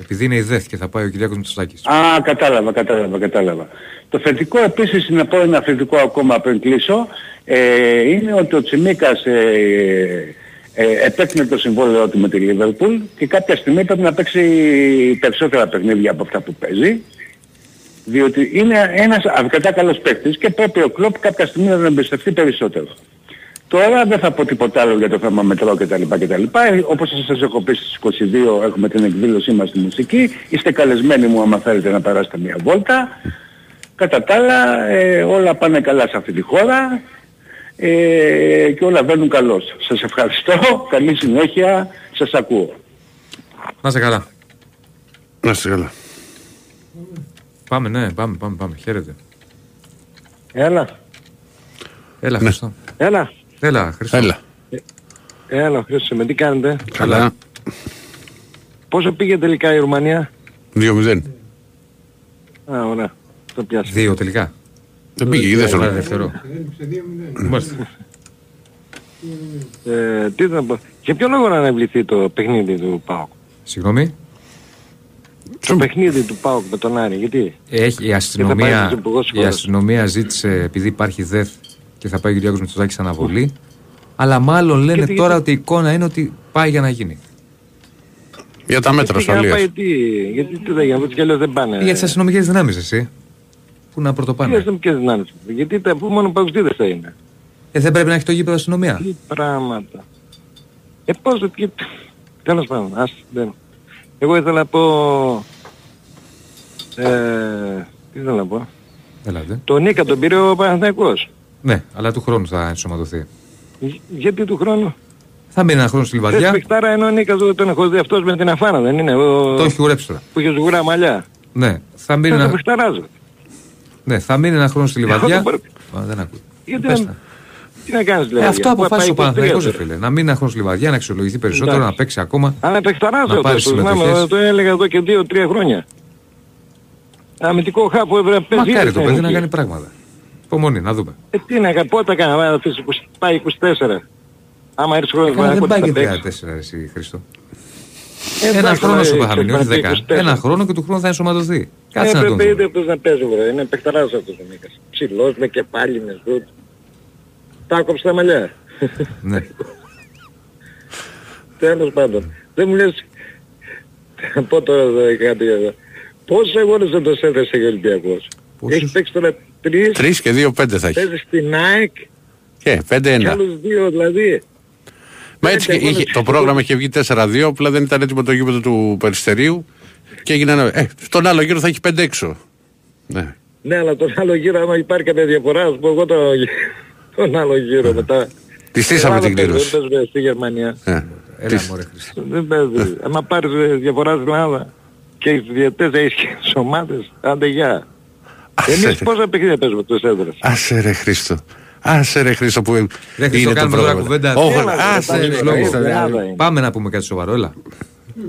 Επειδή είναι η ΔΕΘ και θα πάει ο Κυριάκος Μητσοτάκης.
Α, κατάλαβα, κατάλαβα, κατάλαβα. Το θετικό επίσης, να πω ένα θετικό ακόμα πριν κλείσω, ε, είναι ότι ο Τσιμίκας ε, ε, επέκνε το συμβόλαιο του με τη Λίβερπουλ και κάποια στιγμή πρέπει να παίξει περισσότερα παιχνίδια από αυτά που παίζει. Διότι είναι ένας αρκετά καλός παίκτης και πρέπει ο Κλόπ κάποια στιγμή να τον εμπιστευτεί περισσότερο. Τώρα δεν θα πω τίποτα άλλο για το θέμα μετρό κτλ. κτλ. Ε, Όπως σας έχω πει στις 22 έχουμε την εκδήλωσή μας στη μουσική. Είστε καλεσμένοι μου άμα θέλετε να περάσετε μια βόλτα. Κατά τα άλλα ε, όλα πάνε καλά σε αυτή τη χώρα ε, και όλα βαίνουν καλώς. Σας ευχαριστώ. Καλή συνέχεια. Σας ακούω.
Να είσαι καλά.
Να είστε καλά.
Πάμε, ναι, πάμε, πάμε, πάμε. Χαίρετε.
Έλα,
Έλα, Χριστό.
έλα,
Έλα, Χριστό.
Έλα.
έλα Χρήστο, με τι κάνετε;
Καλά.
Πόσο πήγε τελικά η Ρουμανία;
2-0.
Α, ωραία. Το πιάσα.
Δύο τελικά.
Δεν πήγε, η
Ωραία,
δεύτερο.
δεύτερο.
Έλειψε 2-0.
Μάλιστα.
Ε, τι να πω. Για ποιο λόγο να αναβληθεί το παιχνίδι του ΠΑΟΚ;
Συγγνώμη.
Το παιχνίδι του ΠΑΟΚ με τον Άρη. Γιατί;
Έχει, η,
πάει
αστυνομία,
στους υπουργούς
η
χώρας.
αστυνομία ζήτησε, επειδή υπάρχει ΔΕΘ και θα πάει ο Κυριάκος Μητσοτάκης αναβολή, αλλά μάλλον λένε
Γιατί-
τώρα
γιατί-
ότι η εικόνα είναι ότι πάει για να γίνει.
Για τα μέτρα
Γιατί για να πάει
ασφαλείας.
τι. Γιατί τι θα γίνει. Έτσι κι αλλιώς δεν πάνε.
Για τις αστυνομικές δυνάμεις εσύ. Πού να
Τι
πρωτοπάνε.
αστυνομικές δυνάμεις. Γιατί τα που μόνο παγκοσμίδες θα είναι.
Ε, δεν πρέπει να έχει το γήπεδο αστυνομία.
Τι πράγματα. Ε, πώς δεν και... Τέλος πάντων, ας, δεν. Εγώ ήθελα να πω... Ε, τι ήθελα να πω.
Έλατε.
Τον Νίκα τον πήρε ο Παναθηναϊκός.
Ναι, αλλά του χρόνου θα ενσωματωθεί.
Γ- Γιατί του χρόνου;
Θα μείνει ένα χρόνο στη
Θες
Λιβαδιά.
παιχτάρα ενώ ο Νίκας τον έχω δει αυτός με την αφάνα δεν είναι; Ο...
Το έχει κουρέψει τώρα.
Που είχε σγουρά μαλλιά.
Ναι, θα μείνει,
Δεν το
ένα...
παιχταράζω.
ναι, θα μείνει ένα χρόνο στη Λιβαδιά.
δεν μπορώ.
Α, δεν ακούει.
Γιατί
Πες
να-
τα.
Τι να κάνεις
Ε,
δηλαδή.
αυτό αποφάσισε ο Παναθηναϊκός, ρε
φίλε.
φίλε. Να μείνει ένα χρόνο στη Λιβαδιά, να αξιολογηθεί περισσότερο,
Εντάξει.
να παίξει ακόμα.
Αλλά παιχταράζω
Να πάρεις
αυτό. Θυμάμαι,
συμμετοχές.
το έλεγα εδώ και δύο-τρία χρόνια. Αμυντικό χάπου έπρεπε να παίζει.
Μακάρι
ήδη
το παιδί να
εκεί.
κάνει πράγματα. Υπομονή, να δούμε.
Ε, τι να κάνει, πότε κάνει, άμα αφήσεις 20 πάει 24. Άμα έρθει χρόνος
Καλά, δεν
πότε
πάει
θα
και
παίξει.
14 εσύ Χριστό.
Ε,
Ένα
εντάξει,
χρόνο
αλλά
σου
ε,
θα μείνει, όχι
ξέρεις,
10.
24.
Ένα χρόνο και του χρόνου θα ενσωματωθεί. Κάτσε
Ε,
να τον
πρέπει ήδη
δούμε.
αυτός να παίζει, βρε. Είναι παιχταράς αυτός ο Μίκας. Ψηλός, με κεφάλι, με σουτ. Τα κόψε τα μαλλιά.
Ναι.
Τέλος πάντων. Δεν μου λες... Θα πω τώρα εδώ κάτι εδώ. Πόσους αγώνες δεν το έδεσε ο Ολυμπιακός;
Πόσους;
Έχεις παίξει τώρα τρεις,
3 και 2-5 θα έχεις.
παίζεις στην ΑΕΚ
Και
και
5-1.
άλλους δύο δηλαδή.
Μα έτσι και
Πέντε
είχε,
αγώνες.
το πρόγραμμα είχε βγει 4-2, απλά δεν ήταν έτοιμο το γήπεδο του Περιστερίου και έγινε ένα... Ε, στον άλλο γύρο θα έχει 5 έξω. Ναι.
Ναι, αλλά τον άλλο γύρο άμα υπάρχει κάποια διαφορά, ας πω εγώ τον, τον άλλο γύρο μετά.
Τη στήσαμε
Ελλάδα
την
παίζουμε,
κλήρωση.
δεν παίζουμε στη Γερμανία.
Ε.
Έλα μωρέ Χρήστο.
Δεν παίζει. Άμα πάρεις ε, διαφοράς στην Ελλάδα και έχεις διαιτές, έχεις και τις ομάδες, άντε γεια.
Άσε,
Εμείς
ρε.
πόσα παιχνίδια παίζουμε τους έδρες;
Άσε ρε Χρήστο. Άσε ρε Χρήστο που
Ρε Χρήστο,
είναι το
κάνουμε τώρα
πρόβλημα.
κουβέντα.
Όχι,
Έλα, ρε,
άσε
πάλι,
ρε
ρε,
Χρήστο.
ήρθε,
ρε.
Ελλάδα είναι.
Πάμε να πούμε κάτι σοβαρό, έλα.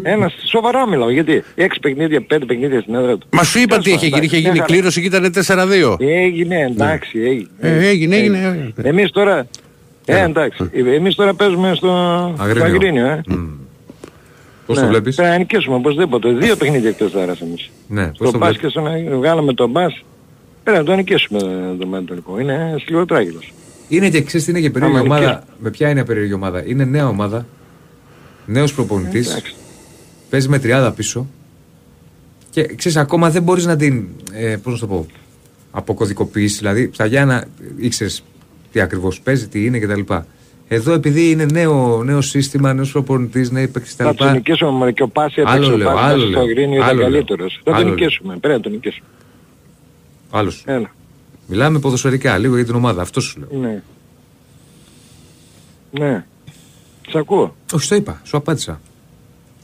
Ένα σοβαρά μιλάω, γιατί έξι παιχνίδια, πέντε παιχνίδια στην έδρα του.
Μα σου είπα τι είχε γίνει. Είχε γίνει κλήρωση και ήταν 4-2.
Έγινε, εντάξει, έγινε.
Ε, έγινε, έγινε.
Εμείς τώρα, ε, εντάξει, εμείς τώρα παίζουμε στο στο
Αγρίνιο.
Αγρίνιο, ε.
Πώς
Ναι,
το βλέπεις;
Πρέπει να νικήσουμε οπωσδήποτε. Δύο παιχνίδια εκτός τώρα εμείς.
Ναι, πώς
Στο
το
μπας
βλέπεις;
και στον Αγρίνιο. Βγάλαμε τον μπας. Πρέπει να το νικήσουμε το Μέντολικο. Είναι σκληροτράγιλος.
Είναι και ξέρεις τι είναι και περίεργη
Άμα
ομάδα.
νικήσουμε.
Με ποια είναι η περίεργη ομάδα. Είναι νέα ομάδα. Νέος προπονητής.
Εντάξει.
Παίζει με τριάδα πίσω. Και ξέρεις ακόμα δεν μπορείς να την, ε, πώς να το πω, αποκωδικοποιήσεις. Δηλαδή στα Γιάννα ήξερες τι ακριβώς παίζει, τι είναι κτλ. Εδώ επειδή είναι νέο, νέο σύστημα, νέος προπονητής, νέοι παίκτες
Θα τους
κτλ.
νικήσουμε μόνο και ο Πάσης
Άλλο
έπαιξε ο
λέω,
Πάσης
άλλο
μέσα στο
λέω.
Αγρίνιο ήταν
Άλλο λέω.
καλύτερος. Θα
Άλλο
τον
λέω.
νικήσουμε. Πρέπει να τον νικήσουμε.
Άλλος.
Έλα.
Μιλάμε ποδοσφαιρικά, λίγο για την ομάδα. Αυτό σου λέω.
Ναι. Ναι. Σ' ακούω.
Όχι, το είπα. Σου απάντησα.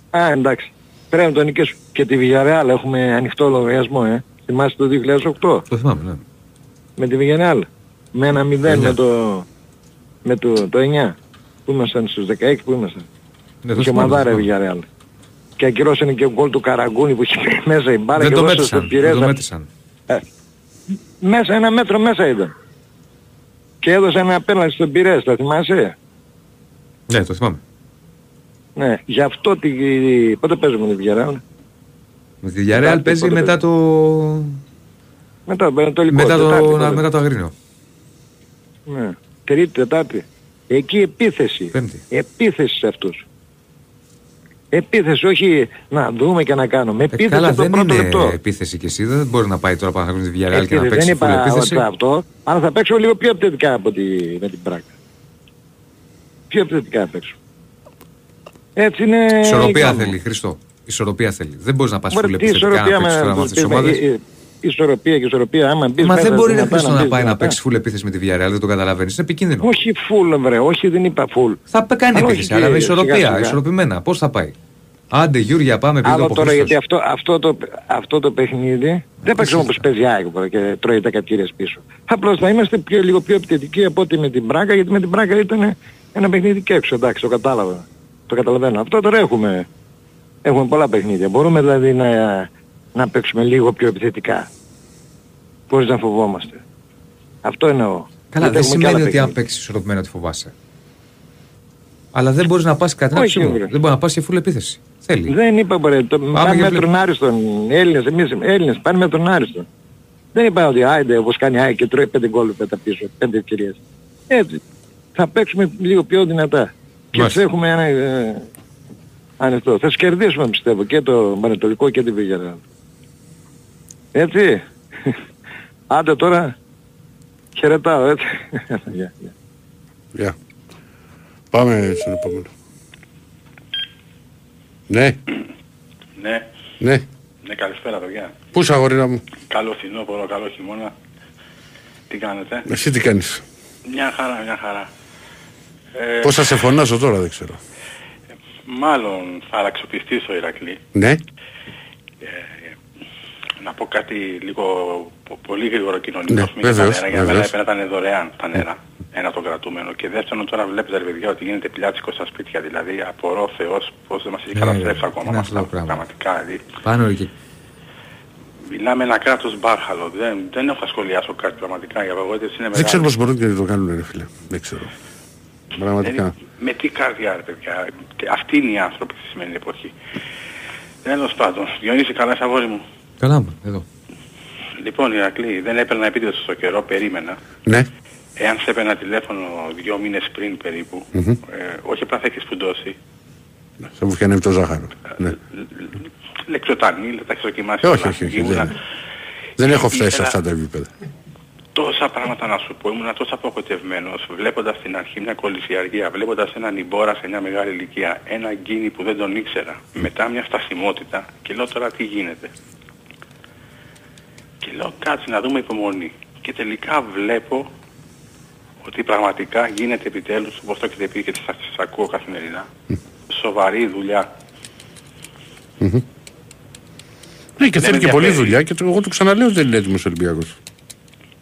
Α, εντάξει. Πρέπει να τον νικήσουμε. Και τη Villarreal έχουμε ανοιχτό λογαριασμό, ε. Θυμάστε το 2008
Το θυμάμαι, ναι.
με τη Villarreal. Με ένα 0 με το, με το, το 9. Πού ήμασταν στους 16 που ήμασταν;
Ναι, το
και
θυμάμαι,
μαδάρα
το
η
θυμάμαι.
Villarreal. Και ακυρώσανε και ο γκολ του Καραγκούνη που είχε μπει μέσα η μπάρα
Δεν
και
το
δώσε
μέτρησαν.
στον
Δεν το
Πειρέζα.
μέτρησαν.
Μέσα, ένα μέτρο μέσα ήταν. Και έδωσε ένα απέναντι στον Πειρέζα, θα θυμάσαι;
Ναι, το θυμάμαι.
Ναι, γι' αυτό τη... Πότε παίζουμε τη Villarreal;
Με τη Villarreal
Τετάρτη,
παίζει
πότε
μετά
παίζει;
το.
Μετά το Ανατολικό.
Μετά
Τετάρτη,
το,
πότε;
να- μετά το Αγρίνιο.
Ναι. Τρίτη, Τετάρτη. Εκεί επίθεση.
Πέμπτη.
Επίθεση σε αυτούς. Επίθεση, όχι να δούμε και να κάνουμε.
Ε,
Επίθεση
καλά,
από το
δεν
πρώτο
είναι
λεπτό.
επίθεση κι εσύ. Δεν μπορεί να πάει τώρα πάνω στη Villarreal και να
Επίθεση, δεν
παίξει full
είπα
επίθεση.
ότι αυτό, αλλά θα παίξω λίγο πιο επιθετικά από τη, με την πράκα. Πιο επιθετικά θα παίξω. Έτσι είναι...
Ισορροπία
η γνώμη μου.
θέλει, Χριστό. Ισορροπία θέλει. Δεν μπορείς να πας
Μωρέ,
full
τι
επιθετικά να
ισορροπία
παίξεις
με-
τώρα με αυτές τις
με-
ομάδες.
ε, ε, Ισορροπία και ισορροπία, άμα μπεις
Μα
μέσα
δεν μπορεί να
δυνατά,
Χριστό να
μπεις
πάει να
δυνατά.
παίξει full επίθεση με τη Villarreal. Δεν το καταλαβαίνεις. Είναι επικίνδυνο.
Όχι full βρε, όχι δεν είπα full.
Θα πε- κάνει
Αλλά όχι
επίθεση, αλλά με
και σιγά
ισορροπία.
σιγά.
Ισορροπημένα. Πώς θα πάει; Άντε, Γιούρια, πάμε επειδή
Άλλο
το
τώρα γιατί
Χριστός.
αυτό, αυτό, το, αυτό το παιχνίδι δεν παίξαμε όπως παίζει η ΑΕΚ τώρα και τρώει τα κατήρες πίσω. Απλώς θα είμαστε πιο, λίγο πιο επιθετικοί από ότι με την Μπράκα γιατί με την Μπράκα ήταν ένα παιχνίδι και έξω. Εντάξει, το κατάλαβα. Το καταλαβαίνω. Αυτό τώρα έχουμε, έχουμε πολλά παιχνίδια. Μπορούμε δηλαδή να, να παίξουμε λίγο πιο επιθετικά. Πώς να φοβόμαστε. Αυτό εννοώ.
Καλά,
Γιατί
δεν
έχουμε και άλλα
σημαίνει ότι αν
παιχνίδια.
παίξεις ισορροπημένα τη φοβάσαι. Αλλά δεν μπορείς να πας κατά την
Όχι,
άποψή μου.
βρε.
Δεν μπορείς να πας σε full επίθεση. Θέλει.
Δεν είπα μπορεί, το πάμε
για
με
πλε-
τον Άριστον, Έλληνες, εμείς Έλληνες, πάνε με τον Άριστον. Δεν είπα ότι άιντε όπως κάνει η ΑΕΚ και τρώει πέντε γκολ πέτα πίσω, πέντε ευκαιρίες. Έτσι, θα παίξουμε λίγο πιο δυνατά. Και
Μάλιστα.
θα έχουμε ένα ε, ανοιχτό. Θα σκερδίσουμε πιστεύω και το Πανετολικό και την Βίγερα. Έτσι. Άντε τώρα, χαιρετάω έτσι. Γεια, γεια.
Γεια. Πάμε στον επόμενο. Ναι,
Ναι,
ναι.
ναι, καλησπέρα παιδιά.
Πού είσαι αγορίνα μου;
Καλό φθινόπωρο, καλό χειμώνα. Τι κάνετε;
Εσύ τι κάνεις;
Μια χαρά, μια χαρά. Ε,
Πώς θα σε φωνάζω τώρα δεν ξέρω.
Μάλλον θα αλλαξοπιστήσω ο Ηρακλή.
Ναι.
Να πω κάτι λίγο πο- πολύ γρήγορο κοινωνικό.
Ναι,
ας πούμε, για τα
βεβαίως,
νερά. Για μένα
βεβαίως.
έπαιρνα ήταν δωρεάν τα νερά. Ένα το κρατούμενο. Και δεύτερον τώρα βλέπετε ρε παιδιά ότι γίνεται πιλάτσικο στα σπίτια. Δηλαδή απορώ Θεός πώς δεν μας έχει
Ναι,
καταστρέψει
ρε,
ακόμα
είναι
με
αυτό το
αυτά.
πράγμα.
Πραγματικά. Δηλαδή,
Πάνω εκεί.
μιλάμε ένα κράτος μπάχαλο. Δεν, δεν έχω να σχολιάσω κάτι πραγματικά. Η απαγοήτευση είναι
Δεν
μεγάλη.
ξέρω πώς μπορούν και να το κάνουν ρε φίλε. Δεν ξέρω. Πραγματικά.
Δηλαδή, με τι καρδιά ρε παιδιά. Και Αυτοί είναι οι άνθρωποι στη σημερινή εποχή. Τέλος πάντων, Διονύση καλά είσαι αγόρι μου.
Καλά μου, εδώ.
Λοιπόν Ηρακλή, δεν έπαιρνα επίτηδες στο καιρό, περίμενα.
Ναι.
Εάν σε έπαιρνα τηλέφωνο δύο μήνες πριν περίπου,
Μμμ.
ε, όχι απλά θα έχεις σπουντώσει,
Θα μου φτιάνει το ζάχαρο. Ναι.
λεξοτανίλ, τα έχεις δοκιμάσει.
Ε, όχι,
όλα.
όχι, όχι,
Ήμουνα-
δεν- Δεν έχω φτάσει σε
ήθελα
αυτά τα επίπεδα.
Τόσα πράγματα να σου πω, ήμουν τόσο απογοητευμένος, βλέποντας στην αρχή μια κολυσιαργία, βλέποντας έναν Ιμπόρα σε μια μεγάλη ηλικία, ένα γκίνι που δεν τον ήξερα, μετά μια στασιμότητα και λέω τώρα τι γίνεται. Και λέω κάτσε να δούμε υπομονή. Και τελικά βλέπω ότι πραγματικά γίνεται επιτέλους, όπως το έχετε πει και σας, σας ακούω καθημερινά, σοβαρή δουλειά.
Ναι, και
Δεν
θέλει
με
και πολλή
ενδιαφέρει.
δουλειά και το, εγώ το ξαναλέω ότι δεν είναι έτοιμος ο Ολυμπιακός.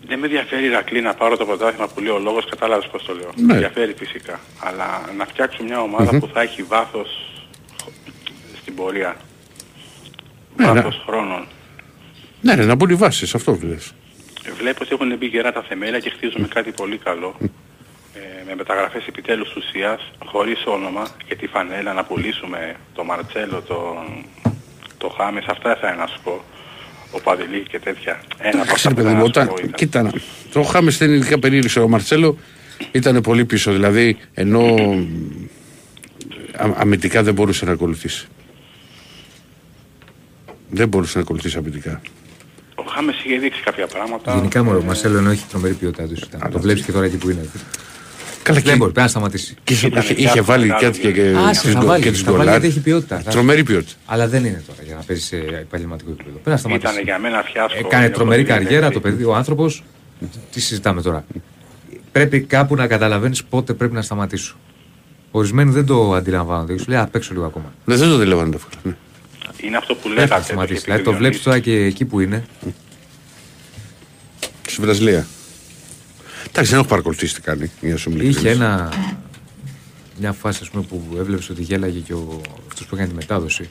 Δεν με ενδιαφέρει Ηρακλή να πάρω το πρωτάθλημα που λέει ο λόγος, κατάλαβες πώς το λέω.
Ναι.
Με ενδιαφέρει φυσικά. Αλλά να φτιάξω μια ομάδα
Μμμ.
που θα έχει βάθος στην πορεία.
Ναι,
βάθος χρόνων.
Ναι, ναι, να μπουν οι βάσεις, αυτό λες.
Βλέπω ότι έχουν μπει γερά τα θεμέλια και χτίζουμε κάτι πολύ καλό. Ε, με μεταγραφές επιτέλους ουσίας, χωρίς όνομα, και τη φανέλα να πουλήσουμε το Μαρτσέλο, το, το Χάμες, αυτά θα είναι να σου πω. Ο Παδηλή και τέτοια. Ένα από αυτά
Ξέρετε,
που
παιδί
θα
μου,
να σου
όταν,
πω ήταν.
κοίτα, να- το Χάμες στην ειδικά περίληψη, ο Μαρτσέλο ήταν πολύ πίσω, δηλαδή ενώ α, αμυντικά δεν μπορούσε να ακολουθήσει. Δεν μπορούσε να ακολουθήσει αμυντικά.
Ο Χάμες είχε δείξει κάποια πράγματα.
Γενικά μόνο ο
Ε,
Μαρσέλο ενώ έχει τρομερή ποιότητά του. ήταν. Το βλέπεις και τώρα εκεί που είναι.
Καλά,
Δεν
και-
μπορεί, πρέπει να σταματήσει.
Και είχε,
Ήταν
είχε,
και
είχε
αυτό
βάλει
μεγάλο
και, και, και,
Άσε,
τις
θα
γκο-
βάλει,
και τις
θα βάλει
γκολάρ.
γιατί έχει ποιότητα. Θα-
Τρομερή ποιότητα.
Αλλά δεν είναι τώρα για να παίζεις σε επαγγελματικό επίπεδο. Πρέπει να σταματήσει.
Ήταν για μένα φιάσκο.
Έκανε
Έχω
τρομερή
δει,
καριέρα
έτσι.
το παιδί, ο άνθρωπος. Τι συζητάμε τώρα. Πρέπει κάπου να καταλαβαίνεις πότε πρέπει να σταματήσω. Ορισμένοι δεν το αντιλαμβάνονται. Και Σου λέει, Α, παίξω λίγο ακόμα.
Ναι, δεν το αντιλαμβάνεται εύκολα. Ναι.
Είναι αυτό που
Πρέπει να
λέγατε.
σταματήσει.
είχε πει
Δηλαδή
ο
το βλέπεις
Διονύσης.
τώρα και εκεί που είναι.
Στη Βραζιλία. Εντάξει, δεν έχω παρακολουθήσει τι κάνει. Για να σου είμαι
Είχε
ειλικρινής.
ένα, μια φάση ας πούμε, που έβλεπε ότι γέλαγε και ο, αυτός που έκανε τη μετάδοση.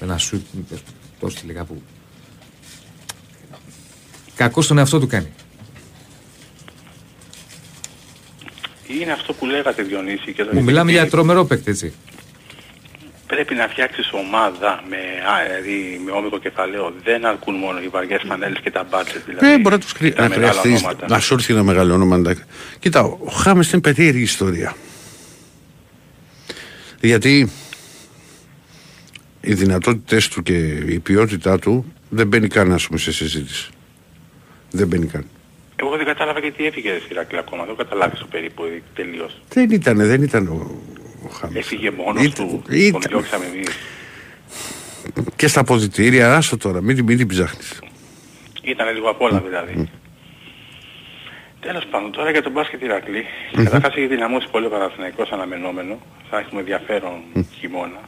Ένα σουτ τόσο τελικά που. Κακός στον εαυτό του κάνει.
Είναι αυτό που λέγατε Διονύση. Και το
Μου μιλάμε για
γιατί
τρομερό παίκτη έτσι.
Πρέπει να φτιάξεις ομάδα με, α, δηλαδή, με όμικο κεφαλαίο. Δεν αρκούν μόνο οι βαριές φανέλες και τα μπάτσες. Δηλαδή,
Ναι, μπορεί να, τους χρει...
τα
να
μεγάλα
χρειαστείς
ονόματα.
να σου έρθει ένα μεγάλο όνομα. εντάξει. Κοίτα, ο Χάμες είναι περίεργη ιστορία. Γιατί οι δυνατότητες του και η ποιότητά του δεν μπαίνει καν ας πούμε, σε συζήτηση. Δεν μπαίνει καν.
Εγώ δεν κατάλαβα γιατί έφυγε η Ηρακλή ακόμα. Δεν καταλάβεις το περίπου τελείως.
Δεν ήταν, δεν ήταν ο, ο Χάμες.
Έφυγε μόνος
Ήταν-
του.
ήταν.
Τον διώξαμε εμείς.
Και στα αποδητήρια, άσο τώρα, μην, την- μην την ψάχνεις.
Ήταν λίγο απ' όλα δηλαδή. Τέλος πάντων, τώρα για τον μπάσκετ Ηρακλή. Καταρχάς έχει δυναμώσει πολύ ο Παναθηναϊκός αναμενόμενο. Θα έχουμε ενδιαφέρον χειμώνα.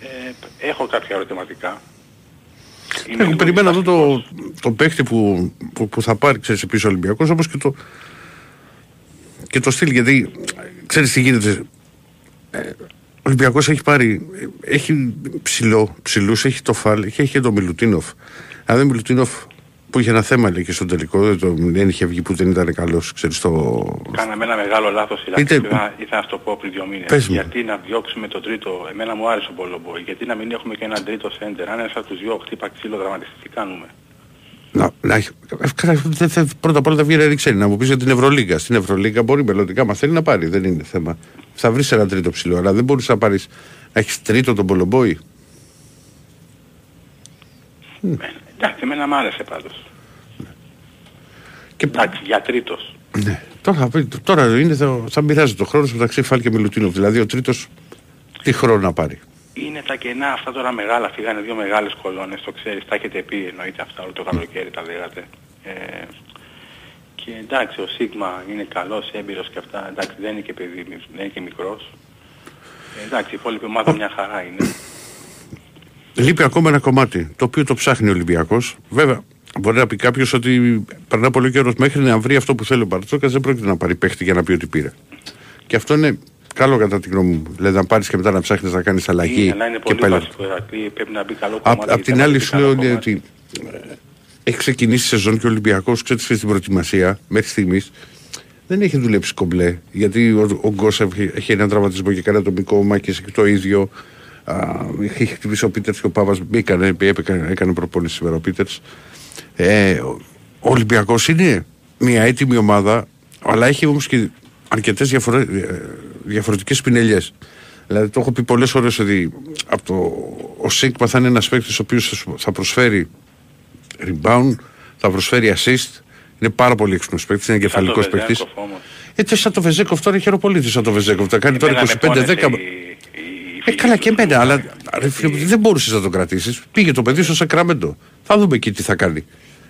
Ε, έχω κάποια ερωτηματικά. Είμαι
Εγώ
λίγο
περιμένω εδώ το,
διστακτικός.
το παίχτη που, που, που θα πάρει ξέρεις, πίσω ο Ολυμπιακός όπως και το, και το στυλ γιατί ξέρεις τι γίνεται ε, ο Ολυμπιακός έχει πάρει έχει ψηλό, ψηλούς, έχει το Φαλ έχει, έχει και τον Μιλουτίνοφ αν δεν Μιλουτίνοφ που είχε ένα θέμα λέει και στο τελικό δεν, το, δεν είχε βγει που δεν ήταν καλός ξέρεις το...
Κάναμε ένα μεγάλο λάθος Ηρακλή.
Είτε-
Ήθελα, ήθελα να σου το πω πριν δύο μήνες.
Πες μου.
Γιατί να διώξουμε τον τρίτο; Εμένα μου άρεσε ο Μπολομπόη. Γιατί να μην έχουμε και έναν τρίτο σέντερ. Αν ένας από τους δυο χτύπα ξύλο δραματιστή, τι κάνουμε.
Να, να, έχει- ε, καλά, δεν θε- πρώτα απ' όλα δεν βγαίνει δεν ξέρει να μου πεις για την Ευρωλίγκα. Στην Ευρωλίγκα μπορεί μελλοντικά, μα θέλει να πάρει, δεν είναι θέμα. Θα βρεις ένα τρίτο ψηλό, αλλά δεν μπορούσε να πάρει. Να έχεις τρίτο τον Πολομπόη.
Ε, εντάξει, εμένα μου άρεσε πάντως.
Και,
Εντάξει, για τρίτος.
ναι. τώρα, θα πει- τώρα είναι, θα, θα μοιράζει το χρόνος μεταξύ Φάλ και Μιλουτίνοφ. Δηλαδή ο τρίτος τι χρόνο να πάρει.
Είναι τα κενά αυτά τώρα μεγάλα. Φύγανε δύο μεγάλες κολόνες. Το ξέρεις, τα έχετε πει εννοείται αυτά όλο το καλοκαίρι τα λέγατε. Ε, και εντάξει, ο Σίγμα είναι καλός, έμπειρος και αυτά. Εντάξει, δεν είναι και παιδί, δεν είναι και μικρός. Ε, εντάξει, η υπόλοιπη ομάδα μια χαρά είναι.
Λείπει ακόμα ένα κομμάτι το οποίο το ψάχνει ο Ολυμπιακός. Βέβαια, μπορεί να πει κάποιος ότι περνά πολύ καιρός μέχρι να βρει αυτό που θέλει ο Μπαρτσόκα δεν πρόκειται να πάρει παίχτη για να πει ότι πήρε. Και αυτό είναι καλό κατά τη γνώμη μου. Δηλαδή να πάρεις και μετά να ψάχνεις να κάνεις αλλαγή.
Είναι, αλλά είναι
και
πολύ
πάλι-
βασικό. Ηρακλή, πρέπει να μπει καλό
Απ'
κομμάτι.
απ'
γιατί
την
θα
άλλη
μπει
σου
καλό
λέω είναι
κομμάτι.
ότι ε, έχει ξεκινήσει η σεζόν και ο Ολυμπιακός, ξέρεις και στην προετοιμασία μέχρι στιγμής δεν έχει δουλέψει κομπλέ. Γιατί ο, ο Γκος έχει, έχει έναν τραυματισμό και κάνει ατομικό, ο Μάκης έχει το ίδιο. Α, είχε χτυπήσει ο Πίτερς και ο Πάπα μπήκανε, έπαικαν- έκανε προπόνηση σήμερα ο Πίτερς. Ε, ο ο Ολυμπιακός είναι μια έτοιμη ομάδα, αλλά έχει όμως και αρκετές διαφορε... διαφορετικές πινελιές. Δηλαδή το έχω πει πολλές φορέ ότι από το... ο Σίγμα θα είναι ένας παίκτης ο οποίος θα προσφέρει rebound, θα προσφέρει assist. Είναι πάρα πολύ έξυπνος παίκτης, είναι
Σαν το
κεφαλικός παίκτης.
Βεζέγκοφ όμως.
Έτσι, σαν το Βεζέκοφ τώρα χειροπολίτη σαν το Βεζέκοφ. Θα κάνει τώρα
Εμένα με
25-10.
πόνεσε η- η- η
Ε,
φίλη
καλά
του
και
του
εμένα, αλλά
Λουκά.
ρε φίλε, δεν μπορούσες να το κρατήσεις. Πήγε το παιδί στο Σακραμέντο. Θα δούμε εκεί τι θα κάνει.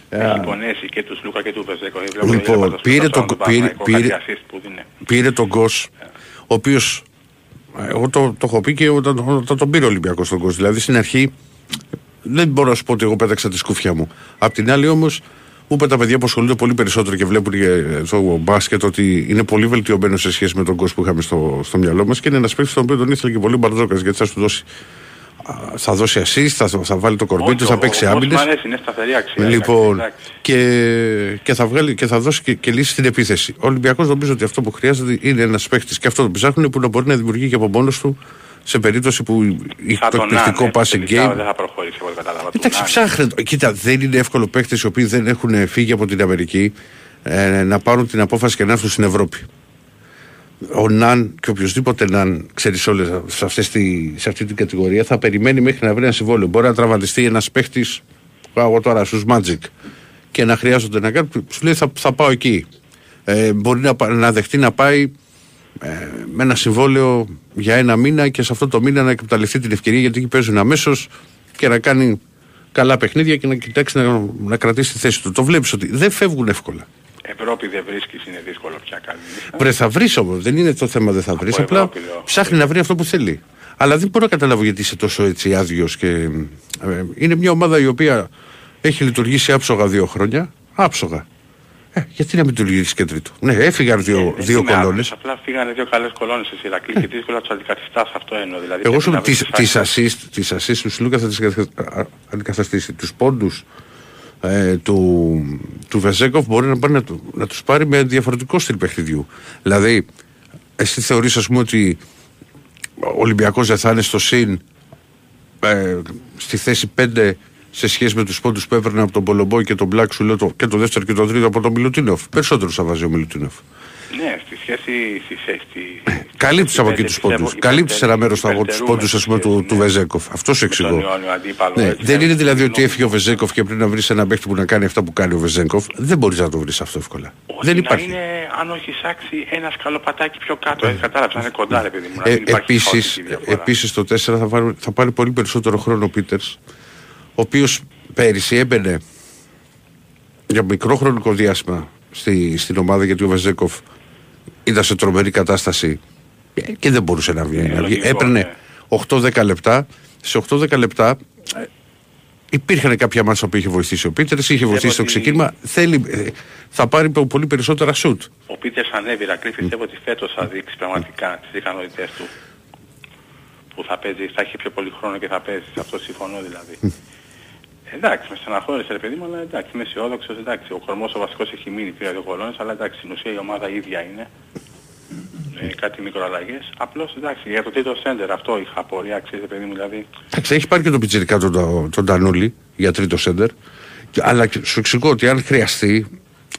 Έχει πονέσει και τους Λούκα και του Βεζέκο.
Λοιπόν, πήρε το- πήρε- πήρε-
που δίνει.
Πήρε τον Γκος, ο οποίος Εγώ το, το έχω πει και όταν, όταν τον πήρε ο Ολυμπιακός στον κόσμο. Δηλαδή στην αρχή δεν μπορώ να σου πω ότι εγώ πέταξα τη σκούφια μου. Απ' την άλλη όμως, μου είπα τα παιδιά που ασχολούνται πολύ περισσότερο και βλέπουν και το μπάσκετ ότι είναι πολύ βελτιωμένος σε σχέση με τον κόσμο που είχαμε στο, στο μυαλό μας και είναι ένας παίκτης τον οποίο τον ήθελε και πολύ ο Μπαρτζόκας γιατί θα σου δώσει. Α, Θα δώσει assist, θα, θα βάλει το κορμί του, θα παίξει
άμυνες.
άμυνε.
Μ' αρέσει, είναι σταθερή αξία.
Λοιπόν,
εντάξει,
και, και, θα βγάλει, και θα δώσει και, και λύση στην επίθεση. Ο Ολυμπιακός νομίζω ότι αυτό που χρειάζεται είναι ένας παίχτη και αυτό το ψάχνουν που να μπορεί να δημιουργεί και από μόνος του σε περίπτωση που έχει
Θα
το
τον
εκπληκτικό
άνε,
passing
τελικά
game.
Δεν θα προχωρήσει, εγώ κατάλαβα.
Εντάξει,
Τον άνε.
ψάχνε. το. Κοίτα, δεν είναι εύκολο παίχτε οι οποίοι δεν έχουν φύγει από την Αμερική ε, να πάρουν την απόφαση και να έρθουν στην Ευρώπη. Ο Ναν και οποιοδήποτε Ναν, ξέρεις όλες σε, αυτές τη, σε αυτή την κατηγορία, θα περιμένει μέχρι να βρει ένα συμβόλαιο. Μπορεί να τραυματιστεί ένας παίχτης, πάω εγώ τώρα στους Magic, και να χρειάζονται να κάνουν. Σου λέει θα, θα πάω εκεί. Ε, μπορεί να, πα- να δεχτεί να πάει ε, με ένα συμβόλαιο για ένα μήνα και σε αυτό το μήνα να εκμεταλλευτεί την ευκαιρία γιατί εκεί παίζουν αμέσως και να κάνει καλά παιχνίδια και να κοιτάξει να, να κρατήσει τη θέση του. Το βλέπεις ότι δεν φεύγουν εύκολα.
Ευρώπη δεν βρίσκεις, είναι δύσκολο πια κάτι.
Βρε θα βρεις όμως, δεν είναι το θέμα δεν θα βρεις.
Από
Απλά
Ευρώπη, λέω.
ψάχνει να βρει αυτό που θέλει. Αλλά δεν μπορώ να καταλάβω γιατί είσαι τόσο έτσι άδειος και. ε, είναι μια ομάδα η οποία έχει λειτουργήσει άψογα δύο χρόνια. Άψογα. Ε, γιατί να μην του λύσει και τρίτο; Ναι, έφυγαν δύο,
Δεν
δύο
είμαι
κολόνες.
άδειος, Απλά φύγανε δύο καλές κολόνες στη Ηρακλή και δύσκολα τους αντικαθιστάς αυτό εννοώ. Δηλαδή,
Εγώ
πρέπει
σου
να
τις,
βρεις
τις
άξιες.
assist, τις assist τους Σιλούκα θα τις αντικαθ- α- αντικαταστήσει. Τους πόντους ε, του, του Βεζέκοφ μπορεί να, πάρει να, του- να τους πάρει με διαφορετικό στυλ παιχνιδιού. Δηλαδή, εσύ θεωρείς ας πούμε ότι ο Ολυμπιακός δεν θα είναι στο συν ε, στη θέση 5 σε σχέση με τους πόντους που έπαιρνε από τον Πολομπόη και τον Μπλάκ σου λέω το, και το δεύτερο και το τρίτο από τον Μιλουτίνοφ. Περισσότερους θα βάζει ο Μιλουτίνοφ.
Ναι, στη σχέση... Στη, στη, στη,
Καλύπτεις από εκεί
πέντε,
τους
πιστεύω,
πόντους. Καλύπτεις ένα μέρος από τους
υπερτερούμε
πόντους
στη
του,
σχέση,
του
ναι.
Βεζέκοφ. Αυτό σου
τον
εξηγώ.
Ιωάννη αντίπαλος,
Ναι,
έτσι,
δεν
ναι.
είναι δηλαδή ότι έφυγε ο Βεζέκοφ και πριν να βρεις ένα παίχτη που να κάνει αυτά που κάνει ο Βεζέκοφ. Δεν μπορείς να το βρεις αυτό εύκολα.
Όχι,
δεν
να
υπάρχει.
είναι, αν όχι σάξει, ένα σκαλοπατάκι πιο κάτω. Έτσι, κατάλαβες, να είναι κοντά, ρε παιδί μου. Να
Ε,
μην υπάρχει
επίσης,
χαοτική διαφορά.
επίσης το 4 θα πάρει, θα πάρει πολύ περισσότερο χρόνο ο Πίτερς ο οποίος πέρυσι έμπαινε για μικρό χρονικό διάστημα στη, στην ομάδα γιατί ο Βεζέκοφ ήταν σε τρομερή κατάσταση ε, και δεν μπορούσε να βγει. να βγει.
λογικό,
Έπαιρνε 8-10 λεπτά. Σε 8-10 λεπτά ε, υπήρχαν κάποια μάτσα που είχε βοηθήσει ο Πίτερς, είχε βοηθήσει το
ότι-
ξεκίνημα. Θέλει, ε, θα πάρει πολύ περισσότερα σουτ.
Ο Πίτερς ανέβη, Ρακλή, πιστεύω ότι φέτος θα δείξει πραγματικά τις ικανότητες του. Που θα παίζει, θα έχει πιο πολύ χρόνο και θα παίζει. Σε αυτό συμφωνώ δηλαδή. εντάξει, με στεναχώρησε ρε παιδί μου, αλλά εντάξει, είμαι αισιόδοξος, εντάξει. Ο κορμός ο βασικός έχει μείνει, πήρα δύο κολόνες, αλλά εντάξει, στην ουσία η ομάδα ίδια είναι. Ε, κάτι μικροαλλαγές. Απλώς εντάξει, για το τρίτο σέντερ αυτό είχα απορία, ξέρετε παιδί μου, δηλαδή.
Εντάξει, έχει πάρει και τον Πιτσυρικά τον, τον, τον Τανούλη για τρίτο σέντερ. Και- Αλλά και σου εξηγώ ότι αν χρειαστεί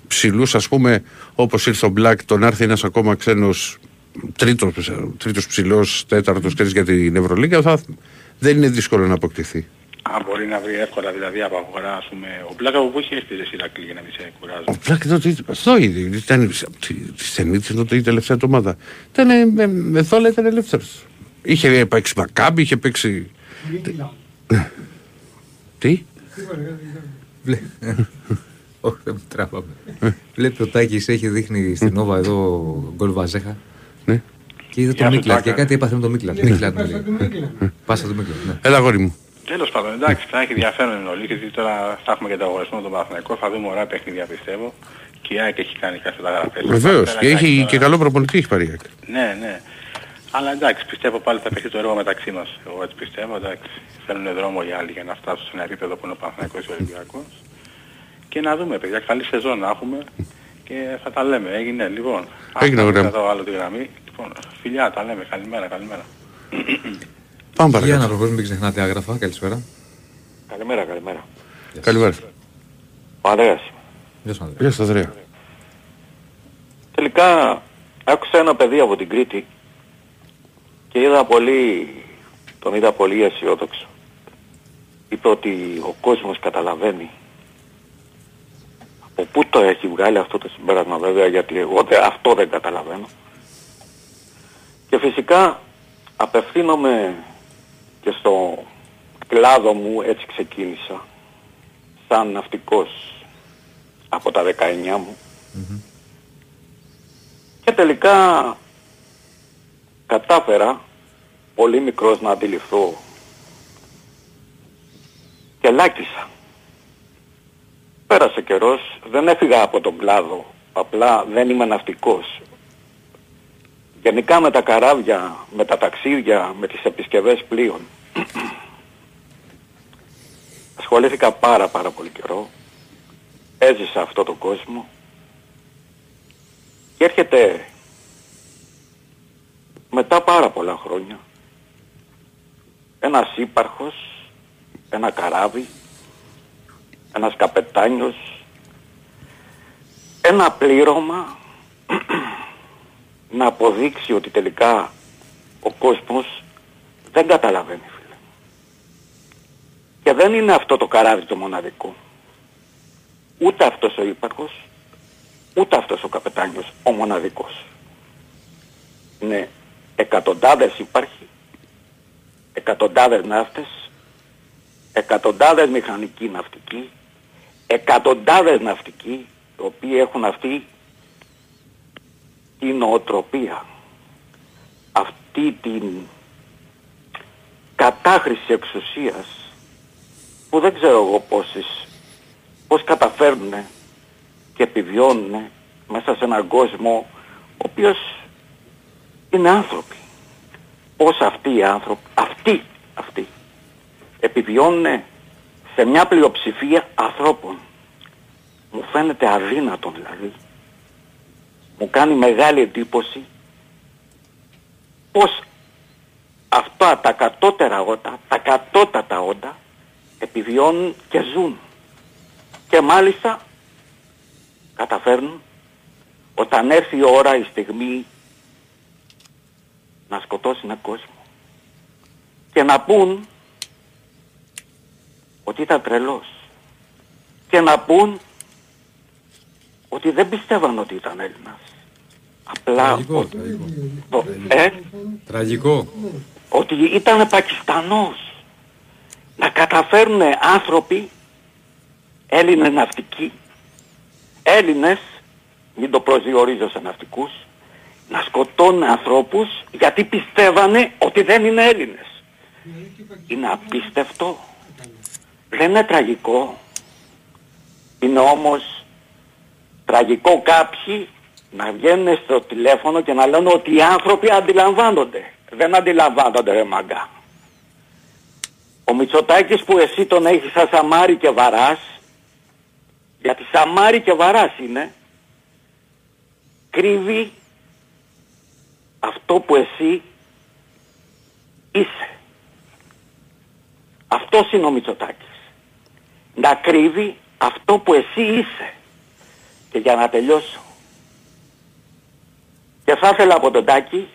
ψηλούς, ας πούμε, όπως ήρθε ο Μπλακ, τον να έρθει ένας ακόμα ξένος τρίτος τρίτος ψηλός, τέταρτος ξέρεις για την Ευρωλίγα, θα, δεν είναι δύσκολο να αποκτηθεί.
Αν μπορεί να βρει εύκολα δηλαδή από αγορά, ας πούμε, ο Μπλάκα που είχε έρθει στη Ρακλή για να μην σε κουράζω.
Ο Μπλακ τότε αυτό είδε. Ήταν τη Θενίτη τότε η τελευταία του ομάδα. Ήταν ε, με, με θόλα ήταν ελεύθερος. Είχε παίξει Μακάμπι, είχε παίξει. Τι;
Βλέ- Όχι, δεν μου τράβαμε. Βλέπει ο Τάκης έχει δείχνει στην Νόβα εδώ γκολ Βαζέχα.
Ναι.
Και είδε
Γεια
το
σου,
Μίκλατ
Τάκα.
και κάτι έπαθε με το Μίκλατ. Μίκλατ μου
Πάσα
λέει.
του Μίκλα.
Πάσα του Μίκλατ. ναι.
Έλα, γόρι μου.
Τέλος πάντων, εντάξει, θα έχει ενδιαφέρον όλοι, γιατί τώρα θα έχουμε και το αγωνισμό τον Παναθηναϊκό, θα δούμε ωραία παιχνίδια πιστεύω. Και η ΑΕΚ έχει κάνει κάποιες μεταγραφές.
Βεβαίως.
Πέρα,
Και
εντάξει,
έχει
τώρα-
και καλό προπονητή έχει πάρει. η ΑΕΚ.
Ναι, ναι. Αλλά εντάξει, πιστεύω πάλι θα παιχτεί το έργο μεταξύ μας. Εγώ έτσι πιστεύω, εντάξει. Θέλουν δρόμο οι άλλοι για να φτάσουν σε ένα επίπεδο που είναι ο Παναθηναϊκός και ο Ολυμπιακός. Και να δούμε, παιδιά, καλή σεζόν να έχουμε και θα τα λέμε. Έγινε, λοιπόν.
Έγινε,
Άστα,
ωραία.
μην κρατάω άλλο τη γραμμή. Λοιπόν, φιλιά, τα λέμε. Καλημέρα, καλημέρα.
Πάμε
Για να
παρακάτω.
προχωρήσουμε, μην ξεχνάτε άγραφα. Καλησπέρα.
Καλημέρα, καλημέρα.
Καλημέρα.
Ο Ανδρέας.
Γεια σου, Ανδρέα.
Γεια σας, Ανδρέα.
Τελικά άκουσα ένα παιδί από την Κρήτη και είδα πολύ, τον είδα πολύ αισιόδοξο. Είπε ότι ο κόσμος καταλαβαίνει. Από πού το έχει βγάλει αυτό το συμπέρασμα βέβαια γιατί εγώ δε- αυτό δεν καταλαβαίνω. Και φυσικά απευθύνομαι και στο κλάδο μου, έτσι ξεκίνησα, σαν ναυτικός από τα 19 μου. Και τελικά κατάφερα
πολύ μικρός να αντιληφθώ και λάκισα. Πέρασε καιρός, δεν έφυγα από τον κλάδο, απλά δεν είμαι ναυτικός. Γενικά με τα καράβια, με τα ταξίδια, με τις επισκευές πλοίων. Ασχολήθηκα πάρα πάρα πολύ καιρό. Έζησα αυτό το κόσμο. Και έρχεται μετά πάρα πολλά χρόνια ένας ύπαρχος, ένα καράβι, ένας καπετάνιος, ένα πλήρωμα να αποδείξει ότι τελικά ο κόσμος δεν καταλαβαίνει φίλε. Και δεν είναι αυτό το καράβι το μοναδικό. Ούτε αυτός ο ύπαρχος, ούτε αυτός ο καπετάνιος ο μοναδικός. Είναι εκατοντάδες ύπαρχοι, εκατοντάδες ναύτες, εκατοντάδες μηχανικοί ναυτικοί, εκατοντάδες ναυτικοί, οι οποίοι έχουν αυτή την νοοτροπία, αυτή την κατάχρηση εξουσίας που δεν ξέρω εγώ πόσες, πώς καταφέρνουν και επιβιώνουν μέσα σε έναν κόσμο ο οποίος είναι άνθρωποι. Πώς αυτοί οι άνθρωποι, αυτοί, αυτοί, επιβιώνουν σε μια πλειοψηφία ανθρώπων. Μου φαίνεται αδύνατο δηλαδή. Μου κάνει μεγάλη εντύπωση πως αυτά τα κατώτερα όντα, τα κατώτατα όντα επιβιώνουν και ζουν. Και μάλιστα καταφέρνουν όταν έρθει η ώρα, η στιγμή να σκοτώσει έναν κόσμο και να πούν ότι ήταν τρελός και να πούν ότι δεν πιστεύαν ότι ήταν Έλληνας. Απλά
Τραγικό,
ότι,
τραγικό.
το- ε,
Τραγικό.
ότι ήταν Πακιστανός. Να καταφέρουν άνθρωποι, Έλληνες ναυτικοί, Έλληνες, μην το προσδιορίζω σε ναυτικούς, να σκοτώνουν ανθρώπους γιατί πιστεύανε ότι δεν είναι Έλληνες. Είναι απίστευτο. Δεν είναι τραγικό. Είναι όμως τραγικό κάποιοι να βγαίνουν στο τηλέφωνο και να λένε ότι οι άνθρωποι αντιλαμβάνονται. Δεν αντιλαμβάνονται ρε μαγκά. Ο Μητσοτάκης που εσύ τον έχεις σαν Σαμάρι και Βαράς, γιατί Σαμάρι και Βαράς είναι, κρύβει αυτό που εσύ είσαι. Αυτός είναι ο Μητσοτάκης. Να κρύβει αυτό που εσύ είσαι. Και για να τελειώσω. Και θα ήθελα από τον Τάκη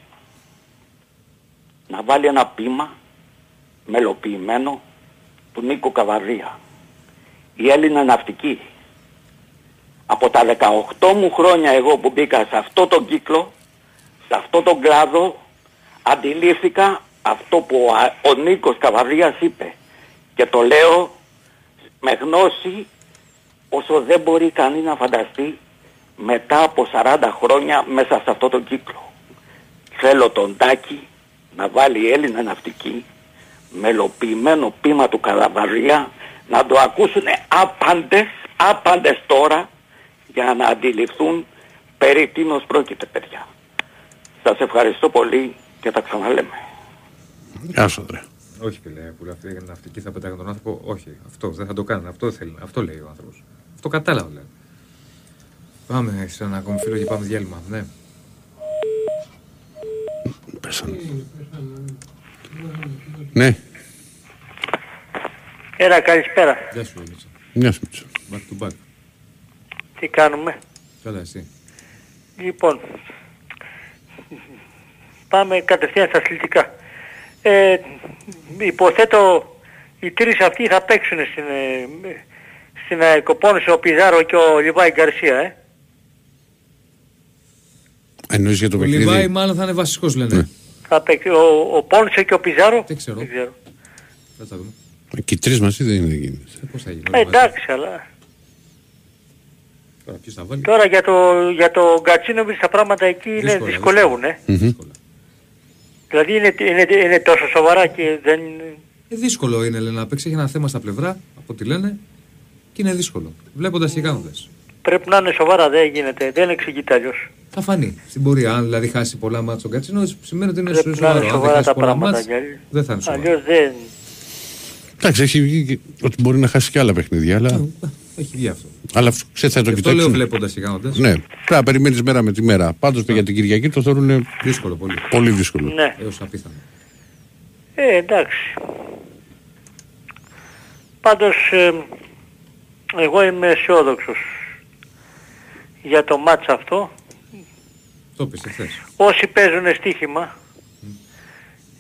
να βάλει ένα πείμα μελοποιημένο του Νίκο Καβαρία. Η Έλληνα ναυτική. Από τα 18 μου χρόνια εγώ που μπήκα σε αυτό τον κύκλο, σε αυτό τον κλάδο, αντιλήφθηκα αυτό που ο, Α- ο Νίκος Καβαρίας είπε. Και το λέω με γνώση όσο δεν μπορεί κανείς να φανταστεί μετά από 40 χρόνια μέσα σε αυτό τον κύκλο. Θέλω τον Τάκη να βάλει Έλληνα ναυτική μελοποιημένο πείμα του Καλαβαρία να το ακούσουν άπαντες, άπαντες τώρα για να αντιληφθούν περί τίνος πρόκειται παιδιά. Σας ευχαριστώ πολύ και τα ξαναλέμε.
Γεια σου, Ανδρέα.
Όχι, φίλε, που λέει αυτή η ναυτική θα πετάγει τον άνθρωπο. Όχι, αυτό δεν θα το κάνει. Αυτό θέλει. Αυτό λέει ο άνθρωπος. Αυτό κατάλαβα, λέει. Πάμε σε ένα ακόμη φίλο και πάμε διάλειμμα. Ναι.
Πέσανε. Ναι,
Έλα, καλησπέρα.
Γεια σου, Μίτσα.
γεια σου Μίτσο.
Back to back.
Τι κάνουμε;
Καλά, εσύ.
Λοιπόν, πάμε κατευθείαν στα αθλητικά. Ε, υποθέτω οι τρεις αυτοί θα παίξουν στην, ε, στην αεκοπόνηση ο Πιζάρο και ο Λιβάη Γκαρσία, ε.
Εννοείς για το
Ο
παιχνίδι;
Λιβάη μάλλον θα είναι βασικός, λένε.
Ναι.
Θα παίξει ο, ο Πόνσε και ο Πιζάρο.
Δεν ξέρω.
Δεν ξέρω.
Δεν θα δούμε.
Και οι τρεις μαζί δεν είναι γίνει.
Πώς θα γίνει.
Ε, εντάξει, αλλά
Τώρα ποιος θα βάλει;
τώρα για το, για το Γκατσίνοβιτς τα πράγματα εκεί είναι,
Δύσκολα,
δυσκολεύουν, ε.
Μμμ.
Δύσκολα.
Δηλαδή είναι, είναι, είναι τόσο σοβαρά και δεν...
Ε, δύσκολο είναι λέει, να παίξει. Έχει ένα θέμα στα πλευρά, από ό,τι λένε, και είναι δύσκολο. Βλέποντας και κάνοντας.
Πρέπει να είναι σοβαρά, δεν γίνεται, δεν εξηγείται αλλιώς.
Θα φανεί στην πορεία. Αν δηλαδή χάσει πολλά μάτια ο Κατσίνο, σημαίνει ότι είναι
Πρέπει να
σοβαρό.
είναι
Αν δεν
σοβαρά
χάσει
τα
πολλά
πράγματα.
μάτς,
γιατί
δεν θα είναι σοβαρό.
Αλλιώς δεν...
Εντάξει, έχει βγει και ότι μπορεί να χάσει και άλλα παιχνίδια, αλλά.
Έχει βγει αυτό.
Αλλά ξέρεις, θα το
Γι' αυτό λέω
κοιτάξουν.
βλέποντας και κάνοντας.
Ναι, πρέπει να περιμένεις μέρα με τη μέρα. Πάντως για την Κυριακή το θεωρούν
Δύσκολο πολύ.
πολύ δύσκολο.
Ναι.
Έως απίθανο.
Ε, εντάξει. Πάντως, ε, εγώ είμαι αισιόδοξος για το μάτς αυτό.
Το πεις εχθές.
Όσοι παίζουν στοίχημα,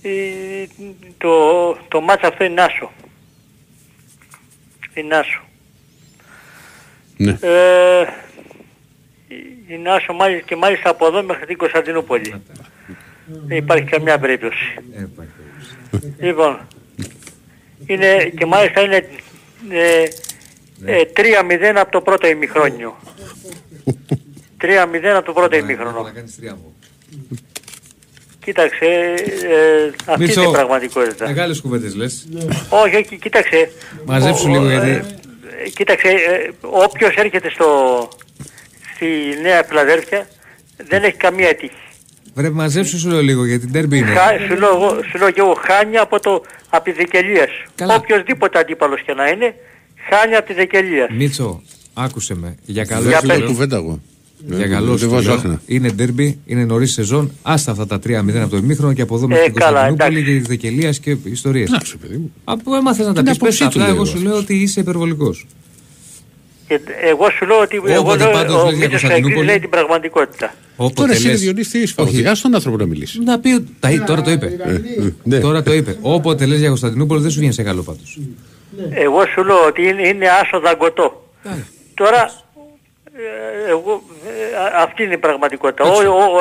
ε, το, το μάτς αυτό είναι άσο. Είναι άσο.
Ναι.
Ε, είναι άσο μάλιστα και μάλιστα από εδώ μέχρι την Κωνσταντινούπολη. Δεν υπάρχει καμιά περίπτωση.
Ε, υπάρχει.
Λοιπόν, είναι, και μάλιστα είναι ε, ε, 3-0 από το πρώτο ημιχρόνιο. 3-0 από το πρώτο ημίχρονο.
Να κάνεις τριάμβο.
Κοίταξε, ε, ε, αυτή
Μίτσο,
είναι η πραγματικότητα.
Μεγάλες κουβέντες λες.
Όχι, όχι, κοίταξε.
Μαζέψου
Ο-
λίγο
ο-
γιατί...
ε, Κοίταξε, ε, όποιος έρχεται στο, στη Νέα Φιλαδέλφια δεν έχει καμία τύχη.
Βρε μαζέψου σου λέω λίγο γιατί ντέρμπι είναι.
Χα, σου, λέω, εγώ- σου λέω και εγώ, χάνει από, το, από τη Δεκελία σου.
Καλά.
Οποιοςδήποτε αντίπαλος και να είναι, χάνει από της Δεκελία σου.
Μίτσο, άκουσε με. Για καλό
Για
σου
πες.
λέω.
κουβέντα εγώ.
Για
Ε,
καλό
δεν
σου
βάζω
λέω.
άχνα.
Είναι ντέρμπι, είναι νωρίς σεζόν. Άστα αυτά τα 3-0 από το ημίχρονο και από εδώ μέχρι
Ε,
την
καλά,
Κωνσταντινούπολη
εντάξει.
και τη Δεκελία και ιστορίες.
Εντάξει, παιδί μου.
Από έμαθες να τα
Την
πεις πες
άποψή του
απλά.
λέω
Εγώ
εγώ
σου λέω ότι είσαι υπερβολικός.
Και εγώ σου λέω ότι εγώ
Όποτε
λέω,
πάντως
ο
λες για
Μίτσος
Κωνσταντινούπολη-
Καγκής λέει την πραγματικότητα.
Τώρα εσύ Διονύση τι είσαι
Όχι.
Άσε τον άνθρωπο να μιλήσεις.
Να πει ότι. τα- Τώρα το είπε.
Ναι.
Τώρα το είπε. Όποτε λες για Κωνσταντινούπολη δεν σου βγαίνει σε καλό πάντω.
Εγώ σου λέω ότι είναι, είναι άσο δαγκωτό. Τώρα, ε, εγώ, ε, α- αυτή είναι η πραγματικότητα. Ο, ο, ο,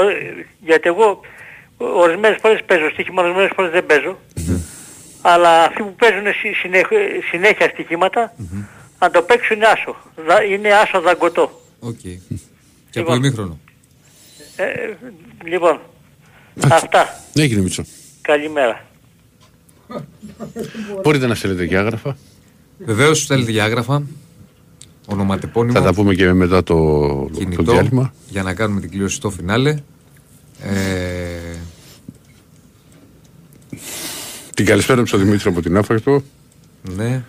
γιατί εγώ ορισμένες φορές παίζω στοίχημα, ορισμένες φορές δεν παίζω. Αλλά αυτοί που παίζουν συ- συνέχ- συνέχεια στοιχήματα, αν το παίξουν είναι άσο. Δα- είναι άσο δαγκωτό.
Οκ. Και από
Λοιπόν.
ημίχρονο.
Ε, λοιπόν, αυτά.
Έγινε Μίτσο.
Καλημέρα.
Μπορείτε να στείλετε και άγραφα.
Βεβαίως στέλνετε για άγραφα. Ονοματεπώνυμο.
Θα τα πούμε και μετά το, το
κινητό
διάλειμμα.
για να κάνουμε την κλήρωση στο φινάλε. Ε,
Την καλησπέρα μου στον Δημήτρη από την Άφακτο.
ναι.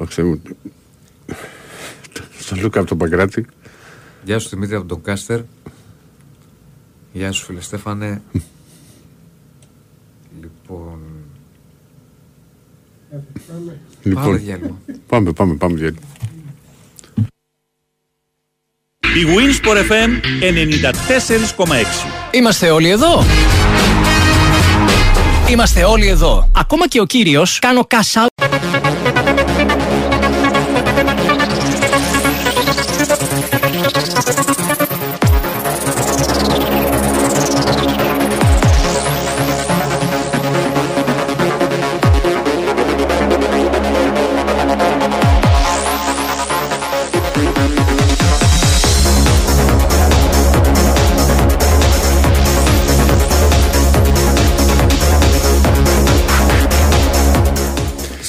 Αχ, Θεέ μου. Στον Λούκα από τον Παγκράτη.
Γεια σου Δημήτρη από τον Κάστερ. Γεια σου φίλε Στέφανε. λοιπόν. Πάμε
Λοιπόν,
διάλειμμα.
πάμε, πάμε, πάμε διάλειμμα.
Η Winsport FM 94,6.
Είμαστε όλοι εδώ. Είμαστε όλοι εδώ. Ακόμα και ο κύριος κάνω cash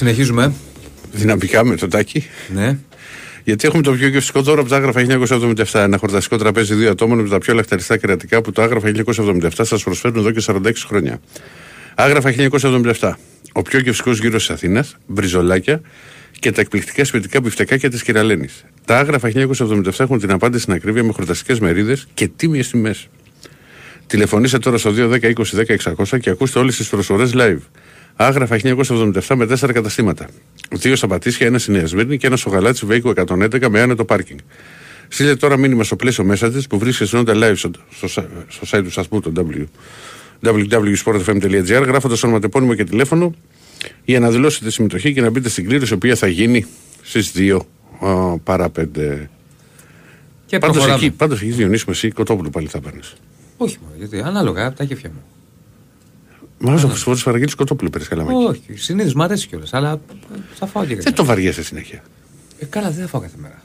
Συνεχίζουμε.
Δυναμικά με τον Τάκη.
Ναι.
Γιατί έχουμε το πιο γευστικό δώρο από τα άγραφα 1977. Ένα χορταστικό τραπέζι δύο ατόμων με τα πιο λαχταριστά κερατικά που το άγραφα 1977 σας προσφέρουν εδώ και 46 χρόνια. Άγραφα 1977. Ο πιο γευστικός γύρος της Αθήνας, μπριζολάκια και τα εκπληκτικά σπιτικά μπιφτεκάκια της κυρα-Λένης. Τα άγραφα 1977 έχουν την απάντηση στην ακρίβεια με χορταστικές μερίδες και τίμιες τιμές. Τηλεφωνήστε τώρα στο 210 20 10 600 και ακούστε όλες τις προσφορές live. Άγραφα 1977 με 4 καταστήματα. Δύο στα Πατήσια, ένα στη Νέα Σμύρνη και ένα στο Γαλάτσι Βέικο 111 με άνετο πάρκινγκ. Στείλτε τώρα μήνυμα στο πλαίσιο μέσα της που βρίσκεται συνόντα live στο, στο, στο site του σταθμού, το w, www.sportfm.gr, γράφοντας ονοματεπώνυμο και τηλέφωνο για να δηλώσετε συμμετοχή και να μπείτε στην κλήρωση, η οποία θα γίνει στις 2 α, παρά 5.
Και
Πάντως
προχωράμε.
εκεί, πάντως εκεί Διονύσης μου, εσύ κοτόπουλο πάλι θα παίρνεις.
Όχι μόνο, γιατί ανάλογα από τα κέφια μου.
Μα όσο φορέ παραγγείλει κοτόπουλο παίρνει καλά
Όχι, συνήθως μου αρέσει κιόλας, αλλά θα φάω και
Δεν
κάτι.
το βαριέσαι συνέχεια.
Ε, καλά, δεν θα φάω κάθε μέρα.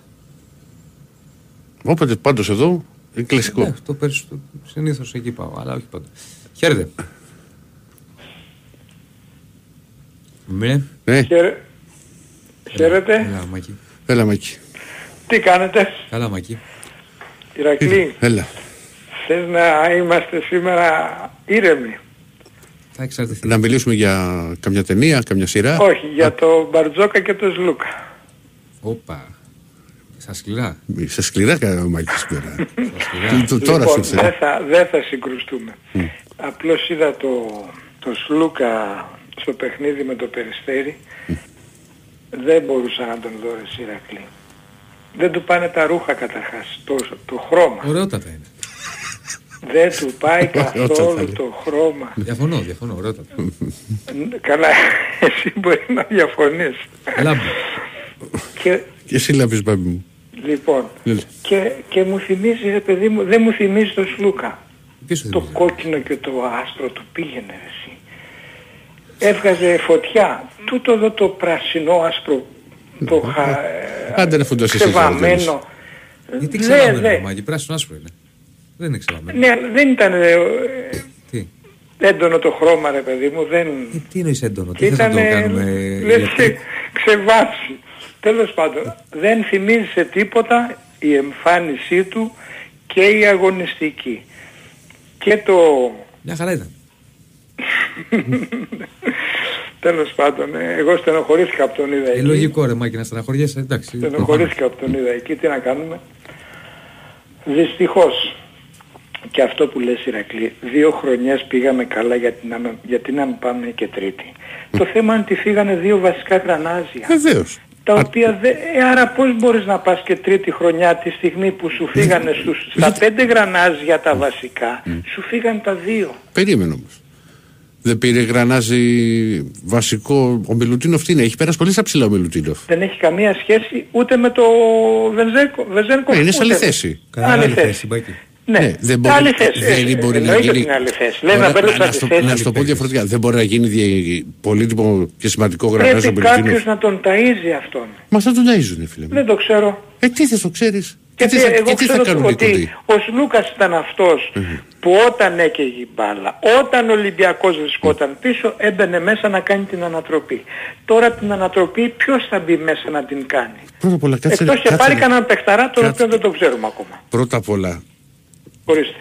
Όποτε πάντως εδώ είναι κλασικό.
Ναι, το περισσότερο συνήθως εκεί πάω, αλλά όχι πάντα. Χαίρετε. Ναι.
Ναι.
Χαίρε- Χαίρετε.
Έλα, Μάκη.
Έλα Μάκη.
Τι κάνετε,
Καλά, Μάκη.
Ηρακλή.
Έλα.
Θες να είμαστε σήμερα ήρεμοι;
Θα εξαρτηθεί.
Να μιλήσουμε για καμιά ταινία, καμιά σειρά.
Όχι, για το Μπαρτζόκα και το Σλούκα.
Όπα. Στα σκληρά.
Σε σκληρά κάνει ο Μάκης σήμερα.
σκληρά.
Του- του- Τώρα
λοιπόν,
σου
δεν
ήρθε.
θα, δεν θα συγκρουστούμε. Απλώς είδα το, το Σλούκα στο παιχνίδι με το Περιστέρι. Δεν μπορούσα να τον δω ρε Ηρακλή. Δεν του πάνε τα ρούχα καταρχάς, το, το χρώμα.
Ωραιότατα είναι.
Δεν του πάει
Ωραιότατα
καθόλου
είναι.
το χρώμα.
Διαφωνώ, διαφωνώ. Ωραιότατα.
Ν- Καλά, εσύ μπορεί να διαφωνείς.
Λάμπη.
Και
Και εσύ λάβεις μπάμπη μου.
λοιπόν,
Έλα.
και, και μου θυμίζεις ρε παιδί μου, δεν μου θυμίζεις το Σλούκα.
Ποιος σου
Το κόκκινο και το άστρο του πήγαινε ρε εσύ. Έβγαζε φωτιά. Τούτο εδώ το πρασινό άσπρο, το χα...
Άντε να φουντώσεις εσύ.
ξεβαμένο.
Γιατί
Ναι,
ξεβαμένο,
ναι.
Μάκη. Πράσινο άσπρο είναι. Δεν είναι ξεβαμένο.
Ναι, αλλά δεν ήταν ε,
Τι;
έντονο το χρώμα ρε παιδί μου, δεν...
Τι εννοείς έντονο. Τι θες να
Ήταν
το κάνουμε.
λες
ηλεκτρικό;
και ξεβάψει. Τέλος πάντων, δεν θυμίζει σε τίποτα η εμφάνισή του και η αγωνιστική. Και το...
Μια χαρά ήταν.
Τέλος πάντων, ε, εγώ στενοχωρήθηκα από τον είδα
Ε,
εκεί.
λογικό ρε Μάκη να στεναχωριέσαι. Εντάξει.
Στενοχωρήθηκα από τον είδα εκεί, τι να κάνουμε. Δυστυχώς, και αυτό που λες Ηρακλή, δύο χρονιές πήγαμε καλά γιατί να, με- γιατί να μην πάμε και τρίτη. Το θέμα είναι ότι φύγανε δύο βασικά γρανάζια.
Βεβαίως.
Τα οποία δεν... Ε, άρα πώς μπορείς να πας και τρίτη χρονιά τη στιγμή που σου φύγανε στους, στα πέντε γρανάζια τα βασικά, σου φύγανε τα δύο.
Περίμενε όμως. Δεν πήρε γρανάζι βασικό. Ο Μιλουτίνοφ τι είναι. Έχει πέρασει πολύ στα ψηλά ο Μιλουτίνοφ.
Δεν έχει καμία σχέση ούτε με το Βενζέκο. Βενζέκο
Ναι, είναι σε άλλη
ούτε-
θέση.
Άλλη θέση. Ναι,
Ναι, δεν μπορεί,
άλλη θέση.
δεν
Ε,
μπορεί να
εννοείται
γίνει.
ότι είναι άλλη θέση. Λες να
Ωραία,
μπαίνουν
να,
σε
στο,
θέση.
να σου το πω διαφορετικά. Δεν μπορεί να γίνει δι- πολύτιμο και σημαντικό γρανάζι ο
Πρέπει κάποιος
Μιλουτίνοφ.
να τον ταΐζει αυτόν.
Μα θα τον ταΐζουνε, φίλε μου.
Δεν το ξέρω.
Ε, τι θες το ξέρεις. Και
Γιατί
τι θα,
εγώ
και τι θα
ξέρω
κάνουν οι
ότι
κοντοί.
ο Σλούκας ήταν αυτός που όταν έκαιγε η μπάλα, όταν ο Ολυμπιακός βρισκόταν πίσω, έμπαινε μέσα να κάνει την ανατροπή. Τώρα την ανατροπή ποιος θα μπει μέσα να την κάνει;
Πρώτα απ' όλα, κάτσε,
Εκτός και
κάτσε
πάρει
να-
κανέναν παιχταρά, τον
κάτσε.
οποίο δεν το ξέρουμε ακόμα.
Πρώτα απ' όλα,
Ορίστε.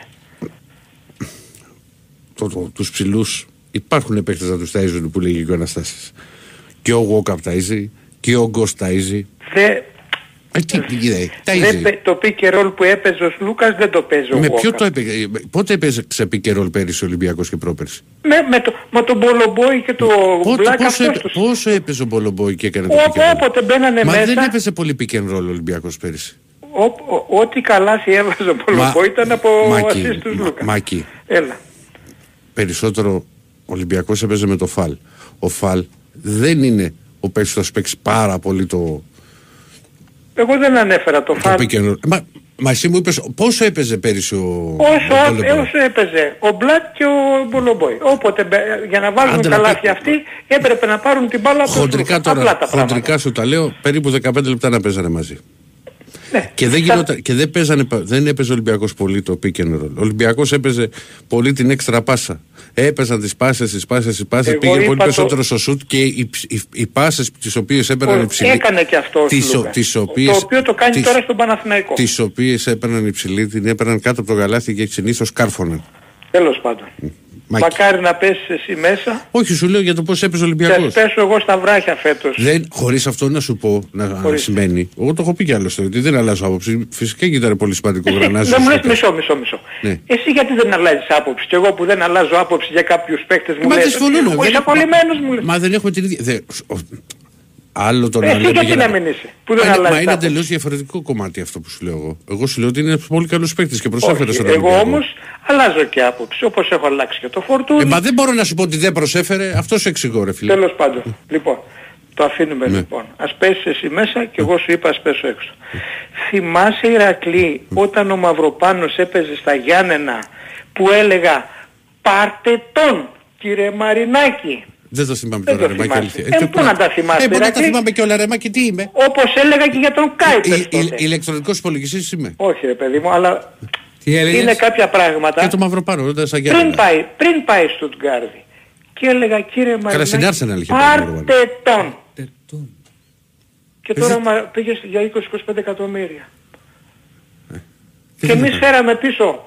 το, το, τους ψηλούς υπάρχουν παίκτες να τους ταΐζουν που λέγει και ο Αναστάσης. Και ο Γουόκαπ ταΐζει και ο Γκος ταΐζει.
Δε,
Ε, τι, τι γίνεται,
δεν
ταΐζει.
πε- το pick and roll που έπαιζε ο Σλούκας δεν το παίζει ο
Με ποιο
Walker.
το έπαιζε, πότε έπαιζε ξεπίκε ρολ πέρυσι ο Ολυμπιακός και πρόπερσι;
Με, με, το, με τον Μπολομπόη και το
Πότε,
Μπλακ
πόσο,
αυτός
έπαι-
τους.
πόσο έπαιζε ο Μπολομπόη και έκανε το pick
Όπου-
and roll.
Όποτε μπαίνανε
Μα
μέσα,
δεν έπαιζε πολύ pick and roll ο Ολυμπιακός πέρυσι.
Ό- ό- ό,τι καλά έβαζε ο Μπολομπόη ήταν από
Μάκη,
ασίστ του
Μα-
Λούκα.
Μάκη,
Έλα.
περισσότερο ο Ολυμπιακός έπαιζε με το Φαλ. Ο Φαλ δεν είναι ο παίκτης που θα σου παίξει πάρα πολύ το,
Εγώ δεν ανέφερα το
το
φάλ.
pick and roll. Μα, μα εσύ μου είπες πόσο έπαιζε πέρυσι ο,
Όσο,
ο Μπολομπόη.
όσο έπαιζε ο Μπλακ και ο Μπολομπόη. Όποτε μπε- για να βάλουν
Άντε να
καλάθια
πει-
αυτοί έπρεπε να πάρουν την μπάλα από τον
Χοντρικά
Σλούκα.
τώρα,
Απλά τα πράγματα.
χοντρικά σου τα λέω, περίπου 15 λεπτά να παίζανε μαζί.
Ναι.
Και, δεν, γινόταν, και δεν, παίζανε, πα- δεν έπαιζε ο Ολυμπιακός πολύ το pick and roll. Ο Ολυμπιακός έπαιζε πολύ την έξτρα πάσα. Έπαιζαν τις πάσες, τις πάσες, τις πάσες,
Εγώ
πήγε
είπα
πολύ
το-
περισσότερο στο σουτ και οι, ψ- οι, οι πάσες τις οποίες έπαιρναν
Ο-
υψηλή.
Έκανε και αυτό ο
τις, ο-
Σλούκας.
τις
Το
οποίες,
οποίο το κάνει
τις,
τώρα στον Παναθηναϊκό.
τις οποίες έπαιρναν υψηλή, την έπαιρναν κάτω από το γαλάθι και συνήθως κάρφωναν.
Τέλος πάντων.
Μάκη.
Μακάρι να πέσεις εσύ μέσα
Όχι, σου λέω για το πώς έπαιζε ο
και ας
Ολυμπιακός.
πέσω εγώ στα βράχια φέτος.
Δεν, χωρίς αυτό να σου πω, να, να
Χωρίς.
σημαίνει, εγώ το έχω πει κι άλλωστε, ότι δεν αλλάζω άποψη. Φυσικά και ήταν πολύ σημαντικό
Εσύ,
γρανάζι.
δεν μου λες
στο
μισό, μισό, μισό.
Ναι.
Εσύ γιατί δεν αλλάζεις άποψη; Και εγώ που δεν αλλάζω άποψη για κάποιους παίκτες μου
Μα δεν
λες
συμφωνούμε.
ότι
δεν-
είσαι απολυμμένος μου λες.
Μα δεν έχουμε την ίδια. Δεν- ο- Άλλο το να
Εσύ
λέμε
γιατί
για
να μην είσαι, που δεν
Μα είναι-
αλλάζεις
Μα είναι
άποψη.
εντελώς διαφορετικό κομμάτι αυτό που σου λέω εγώ. Εγώ σου λέω ότι είναι πολύ καλός παίκτης και προσέφερε
Όχι,
στον
εγώ
Ολυμπιακό.
όμως αλλάζω και άποψη όπως έχω αλλάξει και το φορτούνι.
Ε, μα δεν μπορώ να σου πω ότι δεν προσέφερε, αυτός σου εξηγώ, ρε φίλε.
Τέλος πάντων. Λοιπόν, το αφήνουμε
Ναι.
λοιπόν. Ας πέσεις εσύ μέσα και εγώ σου είπα ας πέσω έξω. Θυμάσαι Ηρακλή όταν ο Μαυροπάνος έπαιζε στα Γιάννενα που έλεγα πάρτε τον κύριε Μαρινάκη.
Δεν το θυμάμαι
Δεν
τώρα,
το
ρε Μάκη,
θυμάσαι.
αλήθεια.
Ε,
τι
πού να τα θυμάσαι,
Ε, μπορεί να τα
Ηρακλή.
θυμάμαι και όλα, ρε Μάκη, τι είμαι;
Όπως έλεγα και για τον Κάιπερ
Ι-
τότε.
Ηλεκτρονικός υπολογιστής είμαι.
Όχι ρε παιδί μου, αλλά
Τι έλεγες;
είναι κάποια πράγματα
Και το Μαυροπάνο, όταν σαν Γιάννενα.
πριν πάει, πριν πάει στο Τουγκάρδι Και έλεγα κύριε
Καλά, στην
Μαρινάκη,
Arsenal είχε πάρει ο
πάρτε τον. Και
Ε,
τώρα
δεν-
μα- πήγε στη- για 20-25 εκατομμύρια.
Ε,
Και εμείς φέραμε πίσω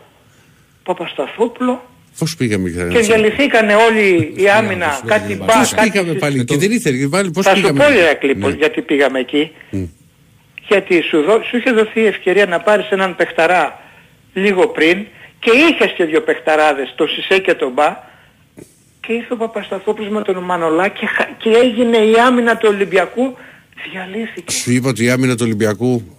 Παπασταθόπουλο
Πώς πήγαμε και
και διαλυθήκανε όλοι η άμυνα, κάτι μπα,
Πώς
κάτι...
πήγαμε πάλι; Και δεν ήθελε πάλι πώς
Θα σου
πήγαμε;
πω Ηρακλή
Ναι.
γιατί πήγαμε εκεί.
Μμ.
Γιατί σου, δω, σου είχε δοθεί η ευκαιρία να πάρεις έναν παιχταρά λίγο πριν και είχες και δύο παιχταράδες, το Σισέ και τον Μπα και ήρθε ο Παπασταθόπουλος με τον Μανολά και, χα- και έγινε η άμυνα του Ολυμπιακού διαλύθηκε.
Σου είπα ότι η άμυνα του Ολυμπιακού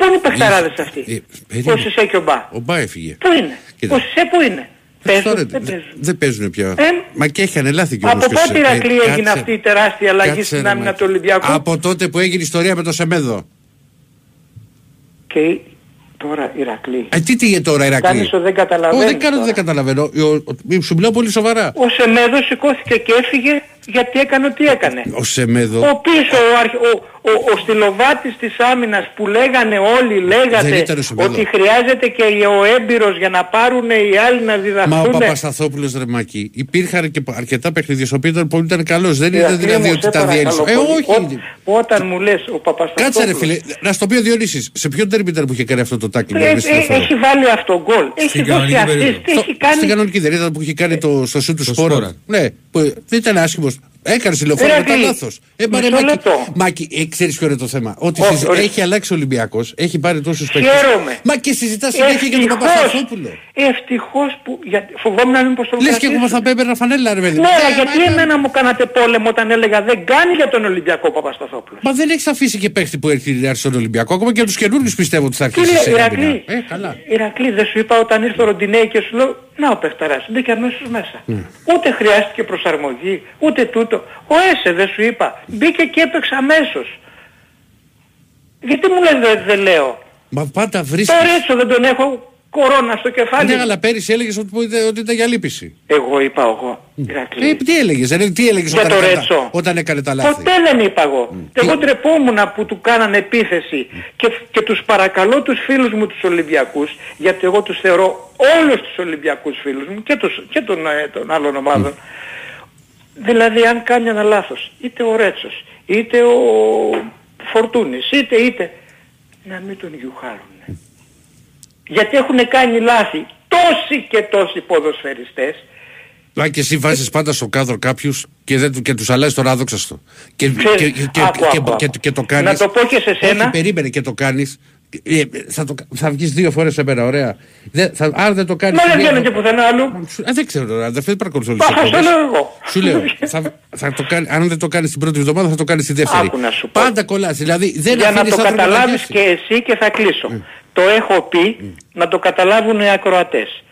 Πού είναι οι παιχταράδες αυτοί,
ε,
ο
περίμενε.
Σισέ και ο Μπα;
ο Μπά έφυγε.
Πού είναι,
Κοίτα.
ο Σισέ πού είναι; Παίζουν,
Τώρα
δεν
δεν
παίζουν.
δεν παίζουν πια.
Ε,
Μα και έχει λάθη κι όμως
Από
και σε-
πότε
ε,
Ηρακλή έγινε
κάτσε.
αυτή η τεράστια αλλαγή
Κάτσε,
στην
ρε,
άμυνα
Μάκη.
του Ολυμπιακού;
Από τότε που έγινε η ιστορία με το Σεμέδο.
Και τώρα Ηρακλή.
Ε, τι τι τώρα Ηρακλή.
Κάνεις ο δεν καταλαβαίνεις
Ω, δεν κάνω, δεν καταλαβαίνω. Ο- ο- Σου μιλάω πολύ σοβαρά.
Ο Σεμέδος σηκώθηκε και έφυγε γιατί έκανε ό,τι έκανε.
Ο Σεμέδο.
Ο πίσω, ο, αρχ- ο, ο, ο στυλοβάτης της άμυνας που λέγανε όλοι,
Δεν
λέγατε
ήταν ο Σεμέδο.
ότι χρειάζεται και ο έμπειρος για να πάρουν οι άλλοι να
Μα ο
διδαχθούν.
Παπασταθόπουλος Ρεμάκη υπήρχαν και αρκετά παιχνίδια στο οποίο ήταν πολύ ήταν καλός. Δεν ήταν
Ηρακλή
δηλαδή
μου,
ότι
σε
τα
παρακαλώ
διέλυσε. Ε,
πολύ.
όχι.
Ό- όταν μου λες ο Παπασταθόπουλος...
Κάτσε ρε φίλε, να στο πει ο Διονύσης, σε ποιον τέρμι ήταν που είχε κάνει αυτό το τάκλι
Ε,
μες
ε,
αριστερό.
έχει βάλει αυτό γκολ. Έχει δώσει assist, έχει κάνει...
Στην κανονική δεν ήταν που είχε κάνει το, στο σου του σπόρα.
Σπόρα.
Ναι, που δεν ήταν άσχημος. Έκανε τηλεφόρο μετά
Ηρακλή,
λάθος. Ε, μα ρε,
μισό
Μάκη,
λεπτό.
Μάκη, ε, ξέρεις ποιο είναι το θέμα. Ότι
Όχι,
συζη-
ωραία.
έχει αλλάξει ο Ολυμπιακός, έχει πάρει τόσους παίκτες.
Χαίρομαι.
Μα και συζητά συνέχεια για τον
Ευτυχώς.
Παπασταθόπουλο.
Ευτυχώς που... Για... Φοβόμουν να μην πως τον
Λες και εγώ
κρατήσουν.
θα έπαιρνα φανέλα ρε παιδί.
Ναι,
μου.
αλλά
Ε,
γιατί
μα-
εμένα μου κάνατε πόλεμο όταν έλεγα δεν κάνει για τον Ολυμπιακό Παπασταθόπουλος.
Μα δεν έχεις αφήσει και παίχτη που έρχεται να έρθει στον Ολυμπιακό. Ακόμα και τους καινούριους πιστεύω ότι θα
Τι
αρχίσει σε
λέει,
άμυνα.
Ηρακλή,
Ε, καλά.
Ηρακλή, δεν σου είπα όταν ήρθε ο Ροντινέη και σου λέω, να ο παιχταράς, μπήκε αμέσως μέσα.
Ναι.
Ούτε χρειάστηκε προσαρμογή, ούτε τούτο. Ο Έσε δεν σου είπα, μπήκε και έπαιξε αμέσως. Γιατί μου λες δεν δεν λέω.
Μα πάντα
Το
βρίσκει.
Ρέτσο δεν τον έχω κορώνα στο κεφάλι.
Ναι, αλλά πέρυσι έλεγες ότι, ότι ήταν για λύπηση.
Εγώ είπα εγώ, Ηρακλή.
Ε, τι έλεγες, δεν τι έλεγες
Για
όταν,
το
έκανε τα-
Ρέτσο.
όταν έκανε τα λάθη;
Ποτέ δεν είπα εγώ. Εγώ τρεπόμουν που του κάνανε επίθεση και, και τους παρακαλώ τους φίλους μου τους Ολυμπιακούς, γιατί εγώ τους θεωρώ όλους τους Ολυμπιακούς φίλους μου και, τους, και των, ε, των άλλων ομάδων. Δηλαδή αν κάνει ένα λάθος, είτε ο Ρέτσος, είτε ο Φορτούνης, είτε είτε, να μην τον γιουχάρουν. Γιατί έχουν κάνει λάθη τόσοι και τόσοι ποδοσφαιριστές
Μα και εσύ βάζεις πάντα στο κάδρο κάποιους και, δεν, του- και τους αλλάζεις το ράδοξαστο. Και,
Ξέρεις,
και, και,
άκου,
και,
άκου,
και,
άκου.
και το κάνεις.
Να το πω και σε σένα.
Όχι, περίμενε και το κάνεις. Ε, θα, το, θα βγεις δύο φορές σε μέρα, ωραία. Δεν, θα, αν δεν το κάνεις...
Μα δεν
μία-
βγαίνω και πουθενά αλλού.
Σου- Α, δεν ξέρω τώρα, δεν παρακολουθώ όλες
Μα
τις
θα στο
εκπομπές.
λέω εγώ.
Σου λέω, θα, θα το κάνει, αν δεν το κάνεις την πρώτη εβδομάδα θα το κάνεις τη δεύτερη.
Άκου να σου πω.
Πάντα κολλάς, δηλαδή δεν
Για να
αφήνεις
το
άνθρωπο να
καταλάβεις
γεύσει.
και εσύ και θα κλείσω. Το έχω πει να το καταλάβουν οι ακροατές.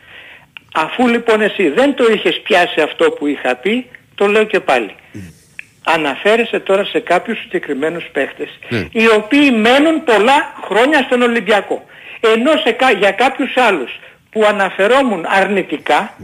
Αφού λοιπόν εσύ δεν το είχες πιάσει αυτό που είχα πει, το λέω και πάλι. Αναφέρεσαι τώρα σε κάποιους συγκεκριμένους παίχτες,
Ναι.
οι οποίοι μένουν πολλά χρόνια στον Ολυμπιακό. Ενώ σε, κα- για κάποιους άλλους που αναφερόμουν αρνητικά,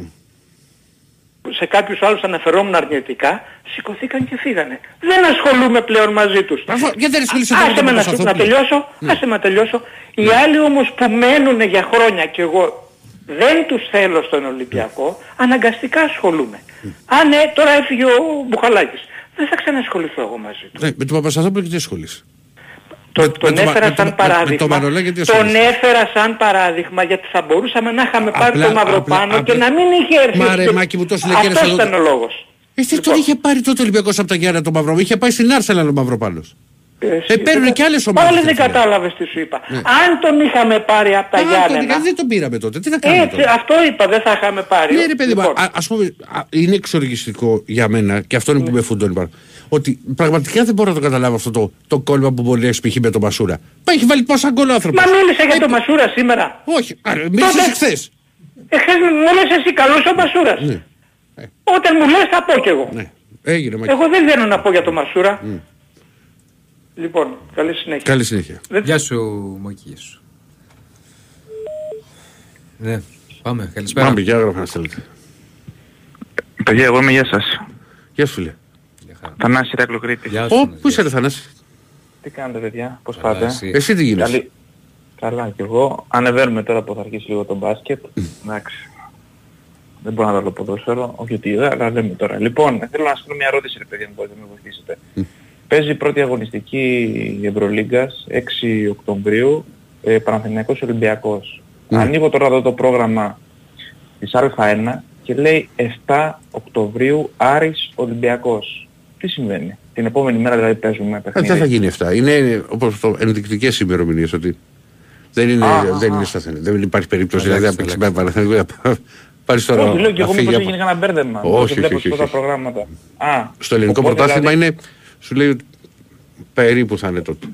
σε κάποιους άλλους αναφερόμουν αρνητικά, σηκωθήκαν και φύγανε. Δεν ασχολούμαι πλέον μαζί τους.
Γιατί δεν ασχολείσαι
Α-
τώρα με
Άσε
τον
με να, σου- να
Παπασταθόπουλο.
τελειώσω, άσε με να τελειώσω. Οι άλλοι όμως που μένουν για χρόνια και εγώ δεν τους θέλω στον Ολυμπιακό, αναγκαστικά ασχολούμαι. Αν ναι, τώρα έφυγε ο Μπουχαλάκης, δεν θα ξανασχοληθώ εγώ μαζί του.
Ναι, με τον Παπασταθόπουλο και τι ασχολείσαι;
Το,
με
τον
το-
έφερα
με το-
σαν
με το
παράδειγμα.
Μανολά γιατί
τον
ασχολείσαι;
έφερα σαν παράδειγμα γιατί θα μπορούσαμε να είχαμε πάρει
Απλά-
το Μαυροπάνο
απλά-
και
απλά-
να μην είχε έρθει.
Μα
ο
ρε,
Σπι-
Μάκη μου, τόσο λέει και ένας
Αυτός
εδώ-
ήταν ο λόγος.
Εσύ τον είχε πάρει τότε ο Ολυμπιακός από τα Γιάννα τον Μαυρό. Είχε πάει στην Άρσελα ο Μαυροπάνος. Ε, παίρνουν και άλλες ομάδες.
Πάλι δεν
ρε φίλε.
κατάλαβες τι σου είπα.
Ναι.
Αν τον είχαμε πάρει από τα
Α, τον
Γιάννενα.
είχα- Δεν τον πήραμε τότε. Τι να κάνουμε
Έτσι,
τώρα;
αυτό είπα, δεν θα είχαμε πάρει.
Ναι, ρε παιδί μου,
Λοιπόν,
α- ας πούμε, α, είναι εξοργιστικό για μένα και αυτό είναι
Ναι.
που με φουντώνει πάρα. Ότι πραγματικά δεν μπορώ να το καταλάβω αυτό το, το κόλμα που μπορεί να έχει π.χ. με τον Μασούρα. Μα έχει βάλει πόσα γκολ ο άνθρωπος.
Μα μίλησε για
Ε,
τον Μασούρα σήμερα.
Όχι, α, μίλησες
Τότε-
εχθές.
Εχθές μου λες εσύ καλός ο Μασούρας.
Ναι.
Όταν μου λες θα πω κι εγώ.
Ναι. Έγινε, Μάκη.
Εγώ δεν βγαίνω να πω για τον Μασούρα.
Μμ.
Λοιπόν, καλή συνέχεια.
Καλή συνέχεια.
Γεια σου, Μάκη, γεια σου. Ναι, πάμε, καλησπέρα.
Πάμε, για έγραφα να στέλνετε.
Παιδιά, εγώ είμαι γεια σας.
Γεια σου, φίλε.
Θανάση Ηρακλοκρίτης.
Γεια
Ω, πού είσαι, ρε Θανάση;
Τι κάνετε, παιδιά, πώς
Καλά,
πάτε;
εσύ.
Εσύ τι γίνεσαι.
Καλή... Καλά κι εγώ. Ανεβαίνουμε τώρα που θα αρχίσει λίγο το μπάσκετ. Εντάξει. Δεν μπορώ να βάλω ποδόσφαιρο, όχι ότι είδα, αλλά λέμε τώρα. Λοιπόν, θέλω να σας κάνω μια ερώτηση ρε παιδιά, αν μπορείτε να με βοηθήσετε. Παίζει η πρώτη αγωνιστική Ευρωλίγκας 6 Οκτωβρίου, ε, Παναθηναϊκός Ολυμπιακός. Ανοίγω τώρα εδώ το πρόγραμμα της Α1 και λέει 7 Οκτωβρίου Άρης Ολυμπιακός. Τι συμβαίνει; Την επόμενη μέρα δηλαδή παίζουμε
Ε,
παιχνίδι;
δεν θα γίνει αυτά. Είναι όπως το ενδεικτικές ημερομηνίες ότι δεν είναι,
Α,
δεν
α,
είναι
α.
σταθερή. Δεν υπάρχει περίπτωση
Εντάξει,
δηλαδή να παίξει με Παναθηναϊκό. Πάρεις τώρα
Όχι, λέω και
να
εγώ
φύγει
μήπως
από-
έγινε κανένα μπέρδεμα.
Όχι,
Όχι, βλέπω
όχι,
σε
όχι,
αυτά τα
όχι.
προγράμματα. Α,
Στο ελληνικό
οπότε,
πρωτάθλημα
δηλαδή,
είναι, σου λέει ότι περίπου θα είναι τότε.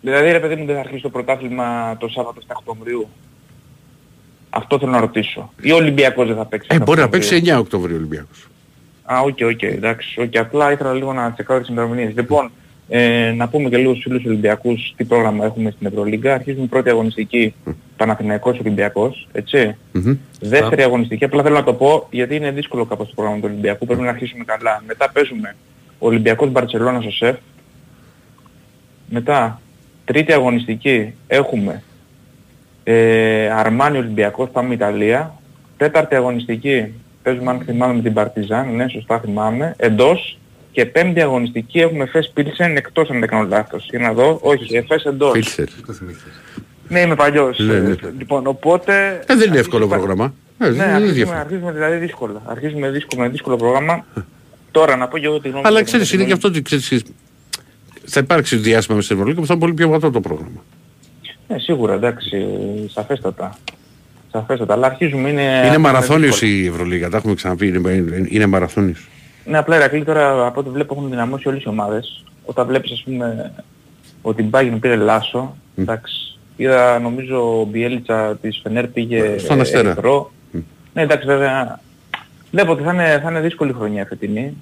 Δηλαδή ρε παιδί μου δεν θα αρχίσει το πρωτάθλημα το Σάββατο 7 Οκτωβρίου; Αυτό θέλω να ρωτήσω. Ή ο Ολυμπιακός δεν θα παίξει.
Ε,
7
μπορεί να
Οκτωβρίου;
παίξει 9 Οκτωβρίου ο Ολυμπιακός.
Α, OK, OK, εντάξει. οκ. Απλά ήθελα λίγο να τσεκάρω τις ημερομηνίες. Λοιπόν, ε, να πούμε και λίγο στους φίλους Ολυμπιακούς τι πρόγραμμα έχουμε στην Ευρωλίγκα. Αρχίζουμε πρώτη αγωνιστική Παναθηναϊκός Ολυμπιακός, έτσι.
Μμμ.
Δεύτερη αγωνιστική, απλά θέλω να το πω γιατί είναι δύσκολο κάπως το πρόγραμμα του Ολυμπιακού. Πρέπει να αρχίσουμε καλά. Μετά παίζουμε Ολυμπιακός Μπαρτσελώνα στο ΣΕΦ. Μετά, τρίτη αγωνιστική έχουμε ε, Αρμάνι Ολυμπιακός, πάμε Ιταλία. Τέταρτη αγωνιστική παίζουμε αν θυμάμαι με την Παρτιζάν, ναι σωστά θυμάμαι, εντός. Και πέμπτη αγωνιστική έχουμε Φες Πίλσεν εκτός αν δεν κάνω λάθος. Για να δω, όχι, Εφές εντός.
Φίλσερ.
Ναι, είμαι παλιός.
Ναι, ναι.
Ε, Λοιπόν, οπότε...
Ε, δεν είναι εύκολο πρόγραμμα. Ε,
Ναι,
δεν είναι
αρχίζουμε,
διαφορετικό.
αρχίζουμε δηλαδή δύσκολα. Αρχίζουμε δύσκολο, με δύσκολο πρόγραμμα. Τώρα να πω και εγώ τη γνώμη
Αλλά
μου.
ξέρεις, είναι και αυτό ότι ξέρεις, θα υπάρξει διάστημα με στην Ευρωλίγα που θα είναι πολύ πιο βατό το πρόγραμμα.
Ναι, σίγουρα, εντάξει, σαφέστατα. Σαφέστατα, αλλά αρχίζουμε, είναι...
Είναι
αρχίζουμε
μαραθώνιος
δύσκολα.
η Ευρωλίγα, τα έχουμε ξαναπεί, είναι, είναι, είναι μαραθώνιος.
Ναι, απλά η Ρακλή τώρα από ό,τι βλέπω έχουν δυναμώσει όλες οι ομάδες. Όταν βλέπεις ας πούμε ότι η Bayern πήρε Λάσο, εντάξει, είδα νομίζω ο Μπιέλιτσα της Φενέρ πήγε
Στον Αστέρα.
Ερυθρό. Ναι, εντάξει βέβαια, βλέπω ότι θα είναι, θα είναι δύσκολη χρονιά φετινή.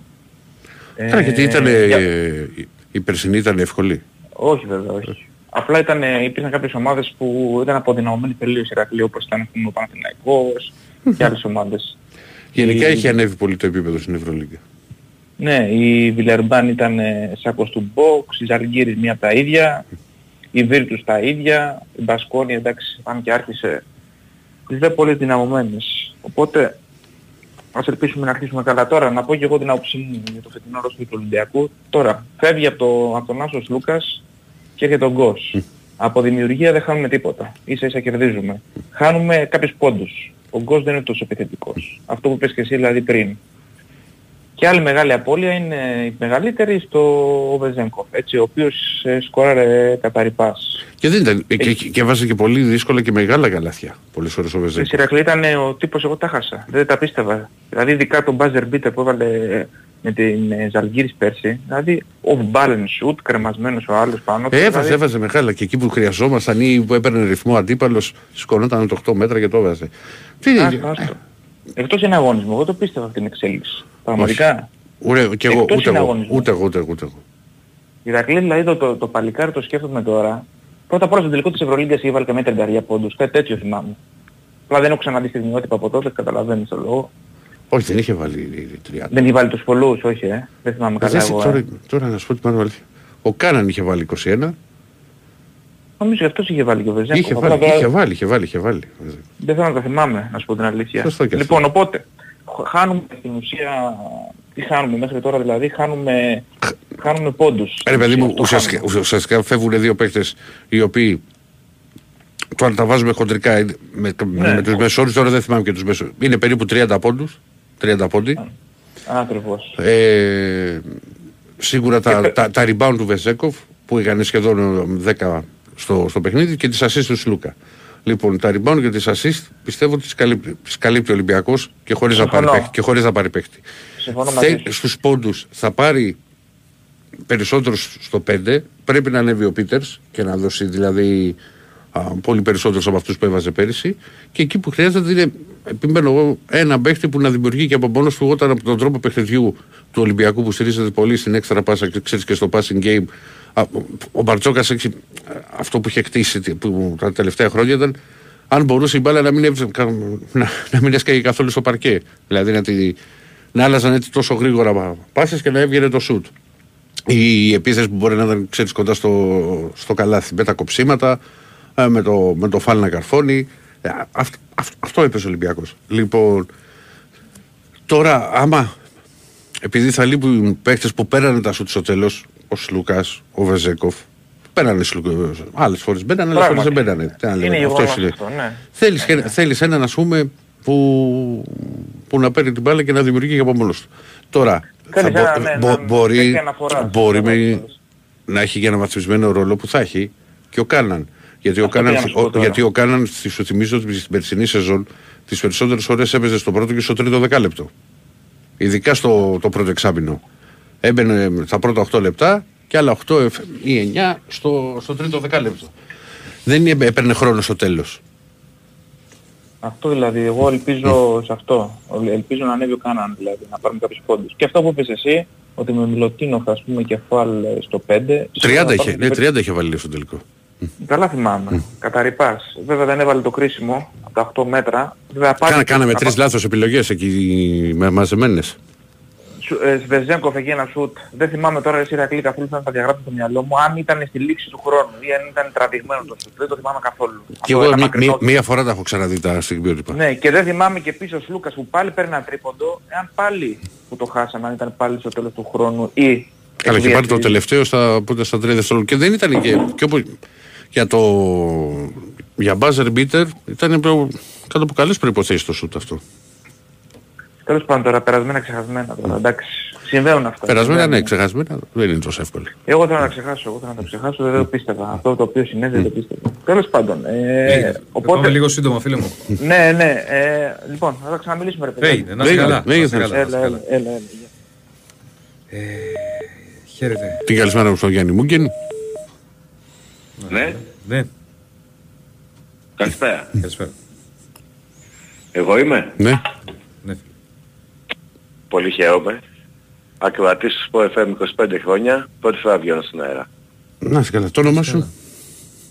Άρα γιατί ήταν,
Ε, για-
η- η περσινή ήταν εύκολη;
Όχι βέβαια, όχι. Απλά ήταν, ε, υπήρχαν κάποιες ομάδες που ήταν αποδυναμωμένοι τελείως η Ρακλή όπως ήταν ας πούμε, ο Παναθηναϊκός και άλλες ομάδες.
Γενικά
Η-
έχει ανέβει πολύ το επίπεδο στην Ευρωλίγα.
Ναι, η Βιλερμπάν ήταν ε, σάκος του Box, η Ζαλγκύρης μία από τα ίδια, η Βίρτους τα ίδια, η Μπασκόνη εντάξει αν και άρχισε, τις δε πολύ δυναμωμένες. Οπότε ας ελπίσουμε να αρχίσουμε καλά τώρα. Να πω και εγώ την άποψή μου για το φετινό ρόλο του Ολυμπιακού. Τώρα, φεύγει από, το, από τον Άσος Λούκας και έρχεται ο Γκος. Από δημιουργία δεν χάνουμε τίποτα. Ίσα ίσα κερδίζουμε. Χάνουμε κάποιους πόντους. Ο Γκος δεν είναι τόσο επιθετικός. Αυτό που πες και εσύ δηλαδή πριν. Και άλλη μεγάλη απώλεια είναι η μεγαλύτερη στο Βεζέγκοφ, έτσι, ο οποίος ε, σκόραρε κατά ρηπάς.
Και, δεν ήταν, και, και, και βάζε και πολύ δύσκολα και μεγάλα καλάθια. Πολλές φορές ο
Η
Βεζέκο.
Σιρακλή ήταν ε, ο τύπος εγώ τα χάσα. Δεν τα πίστευα. Δηλαδή ειδικά τον buzzer beater που έβαλε ε, με την ε, Ζαλγκύρης πέρσι. Δηλαδή off balance shoot, κρεμασμένος ο άλλος πάνω. του,
Ε,
δηλαδή,
έβαζε, έβαζε μεγάλα και εκεί που χρειαζόμασταν ή που έπαιρνε ρυθμό αντίπαλος σηκωνόταν το 8 μέτρα και το έβαζε. Τι
άστο, άστο. Εκτός είναι αγώνισμο, εγώ το πίστευα αυτή την εξέλιξη. Πραγματικά;
Ωραία, και εγώ,
Εκτός
ούτε
είναι
εγώ,
αγωνισμού.
ούτε εγώ, ούτε εγώ, ούτε εγώ.
Η Ρακλή δηλαδή το, το, το παλικάρι το σκέφτομαι τώρα. Πρώτα απ' όλα στο τελικό της Ευρωλίγκας έβαλε καμία τρινταριά πόντους, κάτι τέτοιο θυμάμαι. Απλά δεν έχω ξαναδεί στιγμιότυπα από τότε, καταλαβαίνεις το λόγο.
Όχι, δεν είχε βάλει 30.
Δεν έχει βάλει τους πολλούς, όχι ε. Δεν θυμάμαι καλά
Δες,
εγώ.
τώρα,
Ε.
τώρα να σου πω την πάνω αλήθεια. Ο Κάναν είχε βάλει 21.
Νομίζω και αυτός είχε βάλει και ο Βεζέγκο.
Είχε
Απλά
βάλει,
τώρα
είχε βάλει, είχε βάλει, είχε βάλει.
Δεν θέλω να τα θυμάμαι, να σου πω την αλήθεια.
Σωστό και αυτό.
λοιπόν, οπότε, χ- χάνουμε στην ουσία, τι χάνουμε μέχρι τώρα δηλαδή, χάνουμε, χάνουμε πόντους.
Ρε παιδί μου,
Αυτό
ουσιαστικά,
χάνουμε.
ουσιαστικά φεύγουν δύο παίκτες οι οποίοι τώρα τα βάζουμε χοντρικά είναι με,
Ναι.
με τους μεσόρους, τώρα δεν θυμάμαι και τους μεσόρους. Είναι περίπου 30 πόντους, 30 πόντι.
Ακριβώς.
Ε, σίγουρα τα, τα, τα rebound του Βεζέκοφ που είχαν σχεδόν 10 στο, στο παιχνίδι και τις assist του Σλούκα. Λοιπόν, τα rebound και τις assist πιστεύω ότι τις καλύπτει, τις καλύπτει ο Ολυμπιακός και χωρίς, να πάρει,
Συμφωνώ.
παίκτη- και χωρίς να πάρει παίκτη.
Συμφωνώ μαζί
Θε,
σου.
στους πόντους θα πάρει περισσότερους στο 5, πρέπει να ανέβει ο Πίτερς και να δώσει δηλαδή α, πολύ περισσότερους από αυτούς που έβαζε πέρυσι και εκεί που χρειάζεται είναι, επιμένω εγώ, ένα παίχτη που να δημιουργεί και από μόνος του όταν από τον τρόπο παιχνιδιού του Ολυμπιακού που στηρίζεται πολύ στην έξτρα πάσα και ξέρεις και στο passing game α, ο- ο Μπαρτσόκας έχει αυτό που είχε κτίσει τι- που, τα τελευταία χρόνια ήταν αν μπορούσε η μπάλα να μην, έβγε- κα- να, να μην έσκαγε καθόλου στο παρκέ δηλαδή να, τη, να άλλαζαν έτσι τόσο γρήγορα πάσες και να έβγαινε το σουτ η επίθεση που μπορεί να ήταν ξέρεις, κοντά στο, στο καλάθι με τα κοψίματα, ε, με το, με το φάλ να καρφώνει. Ε, αυ- αυ- αυτό έπαιζε ο Ολυμπιακός. Λοιπόν, Τώρα, άμα επειδή θα λείπουν παίχτε που πέρανε τα σουτ στο τέλος, ο Σλούκας, ο Βεζέκοφ. Πέρανε Άλλες φορές μπαίνανε, άλλες φορές δεν μπαίνανε. Τι να λέμε,
Είναι
αυτός
γεγονός
είναι.
αυτό, ναι.
Θέλεις, θέλεις έναν ας πούμε που, που να παίρνει την μπάλα και να δημιουργεί και από μόνος του. Τώρα,
Θέλεις
θα μπο-
ένα, ναι,
μπο-
να
μπορεί,
παίξει αναφορά.
μπορεί με- να έχει και ένα βαθμισμένο ρόλο που θα έχει και ο Κάναν. Γιατί ο
Αυτό
Κάναν,
πήγα να σου πω
ο-
τώρα.
γιατί ο Κάναν, στη- σου θυμίζω ότι στην περσινή σεζόν, τις περισσότερες ώρες έπαιζε στο πρώτο και στο τρίτο δεκάλεπτο. Ειδικά στο το πρώτο εξάμεινο. Έμπαινε τα πρώτα 8 λεπτά και άλλα 8 εφ- ή 9 στο, στο τρίτο δεκάλεπτο. Δεν έπαι- έπαιρνε χρόνο στο τέλος.
Αυτό δηλαδή, εγώ ελπίζω σε αυτό. Ελπίζω να ανέβει ο Κάναν δηλαδή, να πάρουμε κάποιους πόντους. Και αυτό που είπες εσύ, ότι με Μιλωτίνοφ ας πούμε κεφάλ ε, στο 5.
30 είχε, ναι, 30 είχε βάλει στο τελικό.
Καλά θυμάμαι. Καταρρυπάς. Βέβαια δεν έβαλε το κρίσιμο από τα 8 μέτρα. Βέβαια πάλι...
Κάνα, κάναμε
να
τρεις
πά-
λάθος επιλογές εκεί με, μαζεμένες.
Σου- ε, Σβεζέγκοφ εκεί ένα σουτ. Δεν θυμάμαι τώρα εσύ Ρακλή καθόλου θα τα διαγράψω στο μυαλό μου. Αν ήταν στη λήξη του χρόνου ή αν ήταν τραβηγμένο το σουτ. Δεν το θυμάμαι καθόλου.
Και
Αυτό
εγώ
ένα
μη-
μακρινό-
μη- μία φορά τα έχω ξαναδεί τα στιγμιότυπα.
Ναι, και δεν θυμάμαι και πίσω ο Λούκας που πάλι παίρνει ένα τρίποντο, εάν πάλι που το χάσαμε, αν ήταν πάλι στο τέλος του χρόνου ή...
Καλά, και πάρει το
εκβιαστή.
τελευταίο στα, πότε, στα τρία δευτερόλεπτα. Και δεν ήταν και, και όπως, για το για buzzer beater ήταν προ, κάτω από καλές προϋποθέσεις το σουτ αυτό.
Τέλος πάντων τώρα, περασμένα ξεχασμένα τώρα, εντάξει. Συμβαίνουν αυτά.
Περασμένα
Συμβαίνουν.
ναι, ξεχασμένα δεν είναι τόσο εύκολο.
Εγώ θέλω να ξεχάσω, εγώ θέλω να το ξεχάσω, δεν το πίστευα. Αυτό το οποίο συνέβη δεν το πίστευα. Τέλος πάντων, ε,
Οπότε...
οπότε...
λίγο σύντομα, φίλε μου.
Ναι, ναι, ε, λοιπόν, θα τα ξαναμιλήσουμε ρε παιδιά.
Έγινε, να είσαι
Έγινε,
καλά.
έγινε.
να είσαι καλά, να είσαι
Έλα,
καλά.
έλα, έλα, έλα.
Ε, Χαίρετε.
Την καλησπέρα μου στον Γιάννη Μούγκεν.
Ναι,
Ναι,
καλησπέρα.
καλησπέρα.
Εγώ είμαι;
Ναι.
Ναι, φίλε.
Πολύ χαίρομαι. Ακροατής του Sport FM 25 χρόνια. Πρώτη φορά βγαίνω στην αέρα.
Να είσαι καλά. Το όνομα σου;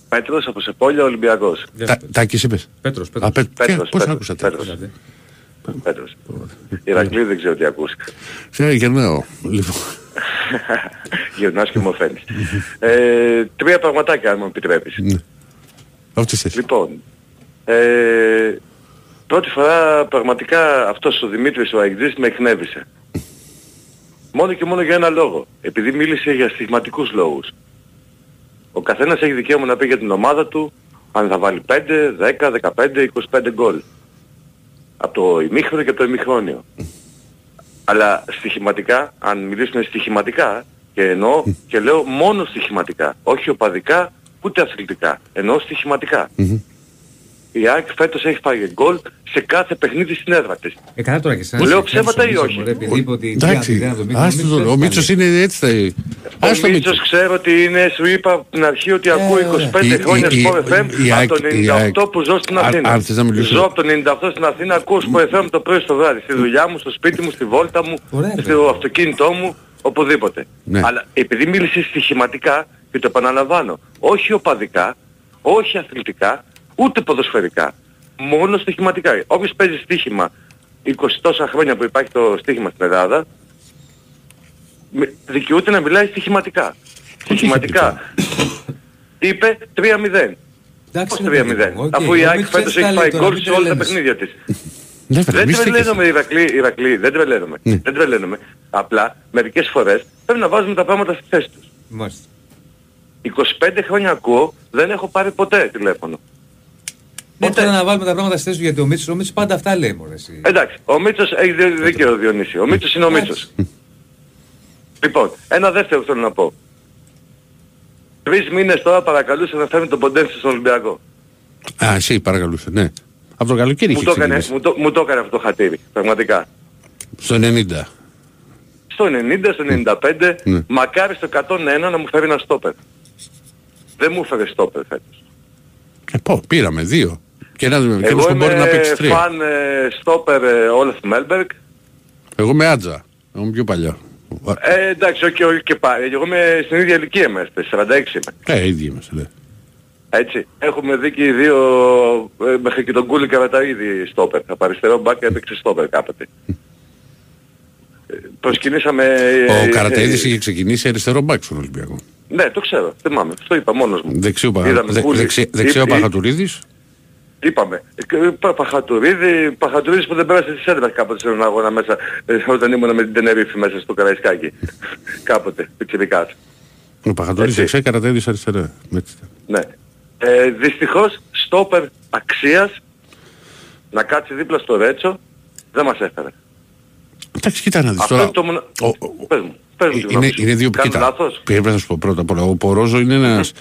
Πέτρος από Σεπόλια Ολυμπιακός.
Γεια
Τα-
σου.
Τάκης είπες.
Πέτρος,
Α,
Πέτρος.
Πέ-
Πέτρος,
ποια- Πώς
Πέτρος,
άκουσα
Πέτρος.
Τάκη.
Δηλαδή.
Πέτρος. Ηρακλή δεν ξέρω τι ακούστηκα.
Σε γερνάω. Λοιπόν.
Γυρνάς και μου φαίνεις. ε, τρία πραγματάκια αν μου επιτρέπεις.
Ναι. Ό,τι θες.
Λοιπόν, ε, πρώτη φορά πραγματικά αυτός ο Δημήτρης ο Αιγτζής με εκνεύησε. Μόνο και μόνο για ένα λόγο. Επειδή μίλησε για στιγματικούς λόγους. Ο καθένας έχει δικαίωμα να πει για την ομάδα του αν θα βάλει 5, 10, 15, 25 γκολ. Από το ημίχρονο και από το ημιχρόνιο. Αλλά στοιχηματικά, αν μιλήσουμε στοιχηματικά, και εννοώ και λέω μόνο στοιχηματικά, όχι οπαδικά, ούτε αθλητικά, εννοώ στοιχηματικά. Η ΑΕΚ φέτος έχει φάγει γκολ σε κάθε παιχνίδι στην έδρα της.
Ε, καλά τώρα και εσένα.
Μου λέω
σε
ψέματα
χαίρεσαι,
ή
Μίτσο,
όχι;
μωρέ, Επειδή είπε ότι
Εντάξει.
δεν το Μίτσο,
Άστο
Μίτσος
τον. Ο
έτσι
Μίτσος
θα λέει.
είναι έτσι. θα-
Ο
Άστο
Μίτσος
Μίτσος.
ξέρω ότι είναι, σου είπα από την αρχή ότι ακούω 25
Η-
χρόνια
η- η-
Sport FM
η ΑΕΚ-
από το
η ΑΕΚ-
98 που ζω στην
Αν-
Αθήνα.
αν θες να μιλήσω-
Ζω από το 98 στην Αθήνα, ακούω Sport FM το πρωί στο βράδυ, στη δουλειά μου, στο σπίτι μου, στη βόλτα μου,
Ωραία, ρε.
στο αυτοκίνητό μου, οπουδήποτε.
Ναι.
Αλλά επειδή μίλησες στοιχηματικά, και το επαναλαμβάνω, όχι οπαδικά, όχι αθλητικά, ούτε ποδοσφαιρικά. Μόνο στοιχηματικά. Όποιος παίζει στοίχημα 20 τόσα χρόνια που υπάρχει το στοίχημα στην Ελλάδα, με- δικαιούται να μιλάει στοιχηματικά. Στοιχηματικά; Είπε 3-0.
Εντάξει,
Πώς
ρε
3-0.
παιδί μου, οκ.
Αφού η
Ο
ΑΕΚ
Μίτσος
φέτος
έτσι τα
έχει
λέει
φάει
τώρα,
γκολ
μην
σε όλα τα
τρελαίνεσαι.
παιχνίδια της.
Ναι, βρε,
Δεν
μη στέκεσαι.
τρελαίνομαι Ηρακλή, Ηρακλή, δεν τρελαίνομαι.
Ναι.
Δεν τρελαίνομαι. Απλά μερικές φορές πρέπει να βάζουμε τα πράγματα στη θέση τους.
Μάλιστα.
25 χρόνια ακούω, δεν έχω πάρει ποτέ τηλέφωνο.
Δεν
Ποτέ.
θέλω να βάλουμε τα πράγματα στη θέση του γιατί ο Μίτσος, ο Μίτσος πάντα αυτά λέει μωρέ εσύ.
Εντάξει, ο Μίτσος έχει δι- δίκαιο Διονύσης. Ο Μίτσος είναι ο Μίτσος. Λοιπόν, ένα δεύτερο θέλω να πω. Τρεις μήνες τώρα παρακαλούσε να φέρει τον Ποντένση στον Ολυμπιακό.
Α, εσύ παρακαλούσε, ναι. Από το καλοκαίρι
Μου
είχε
το, έκανε,
ξεκινήσει.
μου, το, μου το έκανε αυτό το χατήρι, πραγματικά.
Στο 90.
Στο 90, στο 95,
Ναι.
μακάρι στο 101 να μου φέρει ένα στόπερ. Δεν μου έφερε στόπερ φέτος.
Ε, πω, πήραμε δύο. Και ένας
Εγώ
εκείνος που μπορεί να παίξει
είμαι
τρία.
φαν ε, στόπερ ε, Όλεφ Μέλμπεργκ.
Εγώ με άτζα. Εγώ είμαι πιο παλιό.
Ε, εντάξει, όχι, όχι και πάλι. Εγώ είμαι στην ίδια ηλικία είμαστε, 46 είμαι.
Ε, ίδιοι είμαστε, ναι.
Έτσι. Έχουμε δει και οι δύο, ε, μέχρι και τον Κούλι κατά ήδη στόπερ. Από αριστερό μπακ έπαιξε στόπερ κάποτε. Ε, Προσκυνήσαμε... ε,
Ο Καραταίδης
ε,
είχε ξεκινήσει αριστερό μπακ στον Ολυμπιακό.
Ναι, το ξέρω. Θυμάμαι. Το είπα μόνος μου.
Δεξιό, πα...
Είδαμε
δε...
Κούλι.
δεξι... δεξιό
Ή- ή-
Παχατουρίδης.
Είπαμε. Ε, Πα- Παχατουρίδη, Παχατουρίδης που δεν πέρασε τη Σέρβας κάποτε σε έναν αγώνα μέσα, ε, όταν ήμουν με την Τενερίφη μέσα στο Καραϊσκάκι. κάποτε, πιτσιρικάς.
Ο Παχατορής εξέ κατατέδεις αριστερά. Έτσι.
Ναι. Ε, δυστυχώς, στόπερ αξίας, να κάτσει δίπλα στο Ρέτσο, δεν μας έφερε.
Εντάξει, κοίτα να δεις
Αυτό
τώρα.
είναι το μονο... Πες μου, πες μου τη γνώμη
Είναι,
σου.
είναι δύο
Κάνω
κοίτα.
λάθος;
Πρέπει να σου πω πρώτα απ' όλα. Ο Πορόζο είναι ένας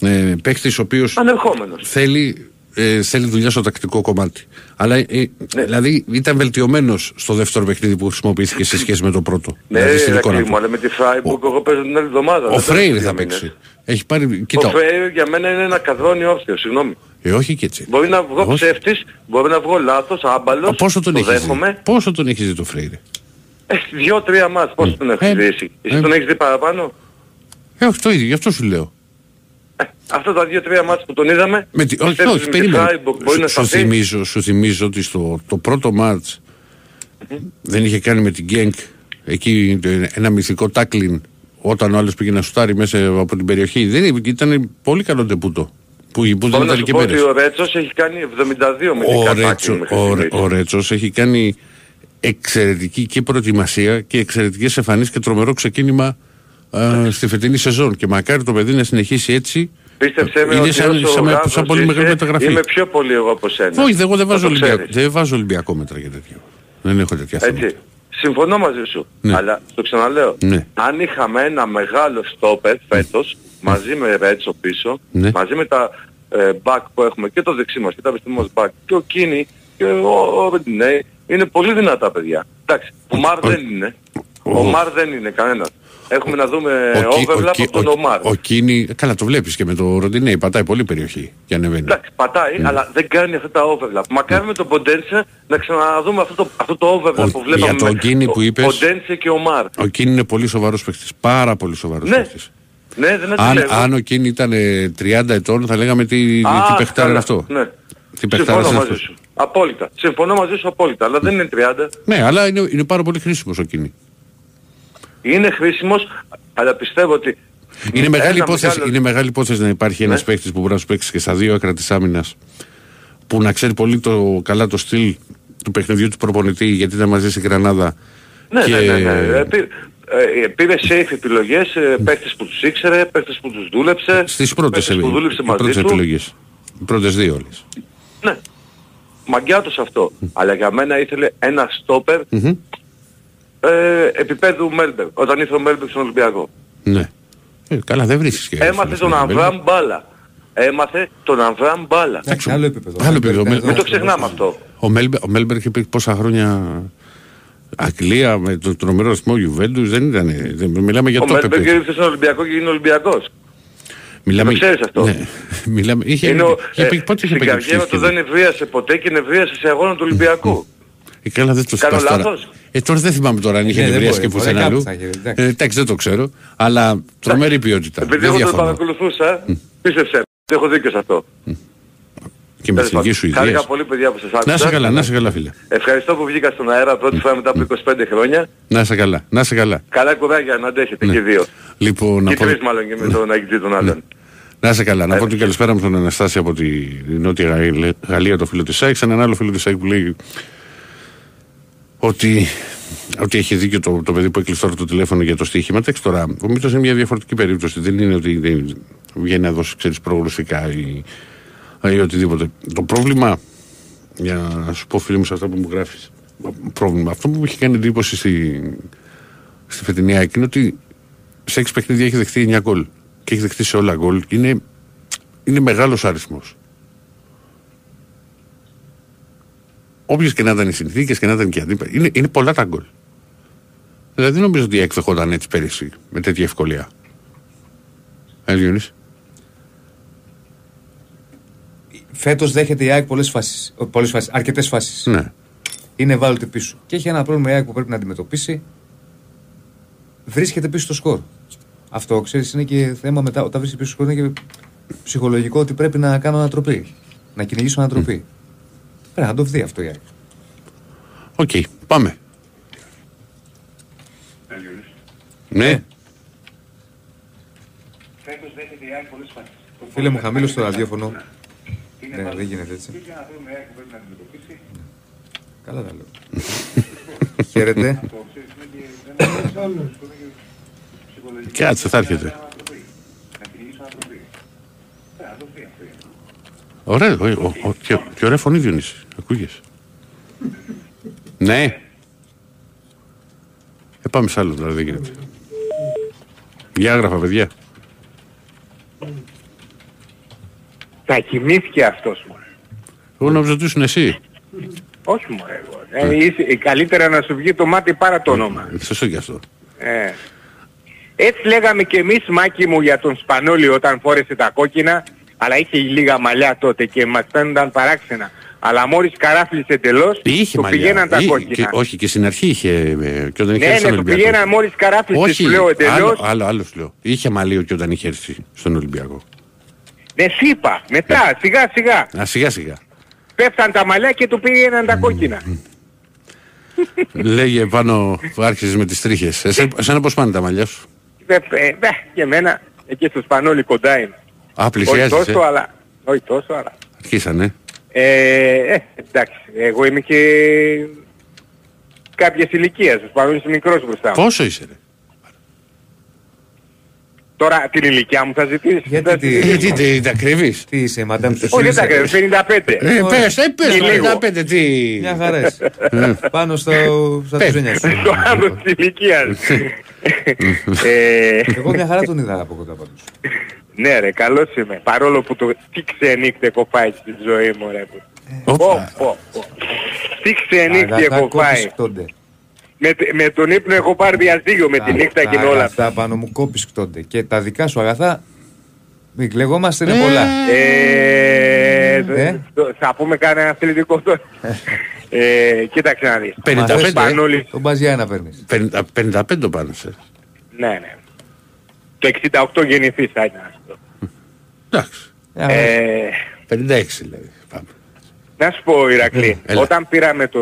ε, παίκτης ο οποίος
Ανερχόμενος.
θέλει, ε, θέλει δουλειά στο τακτικό κομμάτι. Αλλά ε,
Ναι.
δηλαδή ήταν βελτιωμένος στο δεύτερο παιχνίδι που χρησιμοποιήθηκε σε σχέση με το πρώτο.
Ναι,
δηλαδή στην
ρε,
εικόνα
κλεί
του.
μου, αλλά με τη Φράιμπουργκ εγώ παίζω την άλλη εβδομάδα.
Ο
δεν
Φρέιρ
παίζω
θα
τρία μήνες.
παίξει. Έχει πάρει.
Ο
Κοίτα.
Φρέιρ για μένα είναι ένα καδρόνι όρθιο, συγγνώμη.
Ε, όχι και έτσι.
Μπορεί να βγω
Όχι.
ψεύτης, μπορεί να βγω λάθος, άμπαλος,
Πόσο τον
το
έχεις δει;
δέχομαι.
Πόσο τον έχεις δει το Φρέιρ;
Ε, Δυο-τρία μάτς, πώς τον έχεις δει εσύ; Εσύ τον έχεις δει παραπάνω;
Ε, όχι το ίδιο, γι' αυτό σου λέω.
Αυτά τα δύο-τρία μάτς που τον είδαμε,
Με τη, όχι,
πιστεύεις
όχι,
με τη
περίμενε.
Φράιμπουργκ μπορεί να
Σου, σου,
σταθεί.
θυμίζω, σου θυμίζω ότι στο το πρώτο μάτς δεν είχε κάνει με την Γκένκ εκεί το- ένα μυθικό τάκλιν όταν ο άλλος πήγε να σουτάρει μέσα από την περιοχή. Δεν είναι- ήταν πολύ καλό τεπούτο. Που, που δεν
Μπορώ να
ήταν
σου
και
πω ότι
μέρες.
ο Ρέτσος έχει κάνει 72 με την
Ο,
κατάκτη
Ρέτσο,
μέχρι
ο,
στιγμής.
ο Ρέτσος έχει κάνει εξαιρετική και προετοιμασία και εξαιρετικές εμφανίσεις και τρομερό ξεκίνημα α, στη φετινή σεζόν. Και μακάρι το παιδί να συνεχίσει έτσι.
Πίστεψέ με
Είναι
ότι
σαν-
όσο
σαν-
ο
σαν
Γάβρος
πολύ μεγάλη
είσαι,
μεταγραφή.
Είμαι πιο πολύ εγώ από σένα.
Όχι, εγώ δεν
Να
βάζω,
το
Ολυμπιακό,
ξέρεις.
δεν βάζω Ολυμπιακό μέτρα για τέτοιο. Δεν έχω τέτοια θέματα.
Έτσι. Συμφωνώ μαζί σου.
Ναι.
Αλλά το ξαναλέω.
Ναι.
Αν είχαμε ένα μεγάλο στόπερ φέτος, μαζί με Ρέτσο πίσω,
Ναι.
μαζί με τα ε, back που έχουμε και το δεξί μας και τα αριστερό μας back και ο Κίνη και ο, ο Ρεντινέη, είναι πολύ δυνατά παιδιά. Εντάξει, ο Μαρ δεν είναι. Ο Μαρ δεν είναι κανένας. Έχουμε να δούμε
Κι-
overlap
Κι-
από τον Ομάρ.
ο Κίνη, καλά το βλέπεις και με το Ροντινέι, πατάει πολύ περιοχή και ανεβαίνει.
Εντάξει, πατάει,
Ναι.
αλλά δεν κάνει αυτά τα overlap. Μακάρι με τον Ποντένσε να ξαναδούμε αυτό το, αυτό το overlap
Ο-
που βλέπαμε
για τον
με
Κίνη που είπες-
Ποντένσε και ο Μαρ.
Ο Κίνη είναι πολύ σοβαρός παίκτης, πάρα πολύ σοβαρός
Ναι.
παίκτης.
Ναι, δεν
Αν,
αντιλέγω.
αν ο Κίνη ήταν ε, 30 ετών θα λέγαμε τι, τι
Α,
παιχτάρα είναι
καλά.
αυτό.
Ναι.
Τι παιχτάρας
Συμφωνώ
είναι
μαζί
αυτός.
σου. Απόλυτα. Συμφωνώ μαζί σου απόλυτα. Αλλά δεν είναι 30.
Ναι, αλλά είναι, είναι πάρα πολύ χρήσιμος ο Κίνη.
Είναι χρήσιμος, αλλά πιστεύω ότι...
Είναι μεγάλη,
ένα
υπόθεση,
μεγάλο-
είναι μεγάλη υπόθεση να υπάρχει ένας
Ναι.
παίκτης που μπορεί να σου παίξει και στα δύο άκρα της άμυνας που να ξέρει πολύ το, καλά το στυλ του παιχνιδιού του προπονητή γιατί ήταν μαζί στην Γρανάδα
Ναι,
και
ναι, ναι, ναι. Ε, πή- ε, Πήρε safe επιλογές, ε, παίχτες που τους ήξερε, παίχτες που τους δούλεψε.
στις πρώτες,
παίχτες που δούλεψε
οι
μαζί
πρώτες
του.
επιλογές. Οι πρώτες δύο όλες.
Ναι. Μαγκιά τους αυτό. Αλλά για μένα ήθελε ένα στόπερ
Μμμ.
Ε, επίπεδου Μέλμπεργκ. Όταν ήρθε ο Μέλμπεργκ στον Ολυμπιακό.
Ναι. Ε, καλά δεν βρίσκεις και...
Έμαθε τον Αβραάμ μπάλα. Έμαθε τον Αβραάμ μπάλα.
Εντάξει, άλλο επίπεδο.
Άλλο επίπεδο.
Εδώ-
Μην το ξεχνάμε αυτό.
Ο Μέλμπεργκ, ο Μέλμπεργκ είχε πει πόσα χρόνια Αγγλία με το τρομερό ρυθμό Γιουβέντους δεν ήταν. Δεν, μιλάμε για
Ο
το
Μέλμπερ
επίπεδο.
ήρθε στον Ολυμπιακό και είναι Ολυμπιακός.
Μιλάμε,
το ξέρεις αυτό.
Ναι. Μιλάμε, είχε,
Είναι ο,
είχε πει,
ε,
πότε είχε
στην
πει
καριέρα του δεν ευρίασε ποτέ και νευρίασε σε αγώνα του Ολυμπιακού.
Ε, καλά, δεν το
Κάνω
θυμάμαι τώρα.
λάθος;
Ε, τώρα δεν θυμάμαι τώρα αν είχε
Ναι, δεν
νευρίαση και
μπορεί,
πουθενά
μπορεί,
αλλού.
κάπου θα είχε, εντάξει.
Ε, Εντάξει, δεν το ξέρω. Αλλά τρομερή ποιότητα.
Επειδή
Δεν
εγώ τον
διαφωνώ.
παρακολουθούσα, πίστεψε. Έχω δίκιο σε αυτό.
Και με
Τέλος
εθνική
πάντων.
σου
Χάρηκα
ιδέα.
πολύ παιδιά που σας άκουσα.
Να είσαι καλά, να είσαι καλά, φίλε.
Ευχαριστώ που βγήκα στον αέρα πρώτη φορά μετά από 25 χρόνια.
Να είσαι καλά, να είσαι καλά.
Καλά κουράγια να αντέχετε
Ναι.
και οι δύο.
Λοιπόν, να
Και
πω,
τρεις μάλλον και με τον Αγγιτζή τον άλλον.
να είσαι καλά. Να πω την καλησπέρα μου στον Αναστάση από τη Νότια Γαλλία- Γαλλία, το φίλο της ΣΑΙΚ. Σε έναν άλλο φίλο της ΣΑΙΚ που λέει ότι, ότι έχει δίκιο το, το παιδί που έκλεισε τώρα το τηλέφωνο για το στοίχημα. Εντάξει τώρα, ο Μήτρο είναι μια διαφορετική περίπτωση. Δεν είναι ότι δεν βγαίνει να δώσει ξέρεις, προγνωστικά ή, ή οτιδήποτε. Το πρόβλημα, για να σου πω φίλοι μου σε αυτά που μου γράφεις, πρόβλημα. Αυτό που μου έχει κάνει εντύπωση στη, στη φετινή ΑΕΚ είναι ότι σε 6 παιχνίδια έχει δεχτεί 9 γκολ και έχει δεχτεί σε όλα γκολ. Είναι, είναι μεγάλος αριθμός. Όποιε και να ήταν οι συνθήκες και να ήταν και οι αντίπαλοι, είναι, είναι πολλά τα γκολ. Δηλαδή δεν νομίζω ότι η ΑΕΚ δεχόταν έτσι πέρυσι με τέτοια ευκολία. Ε, Διονύση.
Φέτος δέχεται η ΑΕΚ πολλές φάσεις. Πολλές φάσεις, αρκετές φάσεις.
Ναι.
Είναι ευάλωτη πίσω. Και έχει ένα πρόβλημα η ΑΕΚ που πρέπει να αντιμετωπίσει. Βρίσκεται πίσω στο σκορ. Αυτό ξέρεις είναι και θέμα μετά. Όταν βρίσκεται πίσω στο σκορ είναι και ψυχολογικό ότι πρέπει να κάνω ανατροπή. Να κυνηγήσω ανατροπή. Πρέπει να το δει αυτό η ΑΕΚ.
Οκ, πάμε. Ναι.
Φίλε μου, χαμήλωσε το ραδιόφωνο. Ναι, δεν γίνεται έτσι. Καλά τα λέω. Χαίρετε.
Κάτσε, θα έρχεται. Ωραία, ο, ο, ο, και, και ωραία φωνή Διονύση. Ακούγες. Ναι. Ε, πάμε σε άλλο τώρα, δεν γίνεται. Για έγραφα, παιδιά.
Θα κοιμήθηκε αυτός μου.
Εγώ νόμιζα ότι ήσουν εσύ.
Όχι μου εγώ. Ε, είσαι- καλύτερα να σου βγει το μάτι παρά το όνομα.
Ε, Σωστό κι αυτό.
Ε. Έτσι λέγαμε και εμείς Μάκη μου για τον Σπανόλη όταν φόρεσε τα κόκκινα αλλά είχε λίγα μαλλιά τότε και μας φαίνονταν παράξενα. Αλλά μόλις καράφλησε εντελώς
Είχε
του
μαλλιά;
πηγαίναν τα
Είχε-
κόκκινα.
και- όχι, και στην αρχή είχε. ε, Και όταν είχε
Ναι,
έρθει
ναι,
στον
του
Ολυμπιακό.
πηγαίναν μόλις καράφλησε
Όχι,
σου λέω
άλλο,
εντελώς.
άλλο, άλλο σου λέω. Είχε μαλλίο και όταν είχε έρθει στον Ολυμπιακό.
Ναι, σου είπα. Μετά, σιγά σιγά.
Α, σιγά σιγά.
Πέφταν τα μαλλιά και του πήγαιναν τα κόκκινα.
Λέγε πάνω που άρχιζες με τις τρίχες. Εσέ, εσένα πώς πάνε τα μαλλιά σου;
Ε, ε, ε, και εμένα εκεί στο Σπανόλι κοντά είναι.
Α,
Όχι
πλησιάζεις,
τόσο,
ε.
αλλά... Όχι τόσο, αλλά...
Αρχίσανε.
Ε, ε, εντάξει, εγώ είμαι και κάποιες ηλικίες, ο Σπανόλης είναι μικρός μπροστά μου.
Πόσο είσαι ρε;
Τώρα την ηλικία μου θα ζητήσεις.
Γιατί
θα
τι-
ζητήσεις.
Τι, τι, τα κρύβεις;
Τι είσαι, μαντάμ σου
Όχι, δεν τα κρύβω, 55.
Ε, πες, ε, πες,
Και λίγο.
55, τι.
Μια χαράς είσαι. Πάνω στο, στα
Πες.
τουζένια σου.
Στο άνω της ηλικίας. Ε,
Εγώ μια χαρά τον είδα από κοντά πάντως.
Ναι ρε, καλός είμαι. Παρόλο που το τι ξενύχτη έχω φάει στη ζωή μου ρε. Πω,
Όπα.
πω, πω. Τι ξενύχτη
Αγαθά
έχω φάει.
κόπης κτώνται.
Με, με τον ύπνο έχω πάρει διαζύγιο με τη νύχτα και
Τα
όλα αυτά.
αγαθά πάνω μου κόπης κτώνται. Και τα δικά σου αγαθά, μην κλεγόμαστε, είναι
Ε,
πολλά.
Ε,
Ε;
το- θα πούμε κανένα αθλητικό τώρα. ε, κοίταξε να δεις.
55,
Ο
ε;
Σπανούλης,
Τον Μπαζιά να παίρνεις.
50 55 πάνω σε.
ναι, ναι. Το 68 γεννηθείς θα ήταν αυτό.
Εντάξει.
Ε,
56 δηλαδή. Πάμε.
να σου πω Ηρακλή,
έλα.
όταν πήραμε το,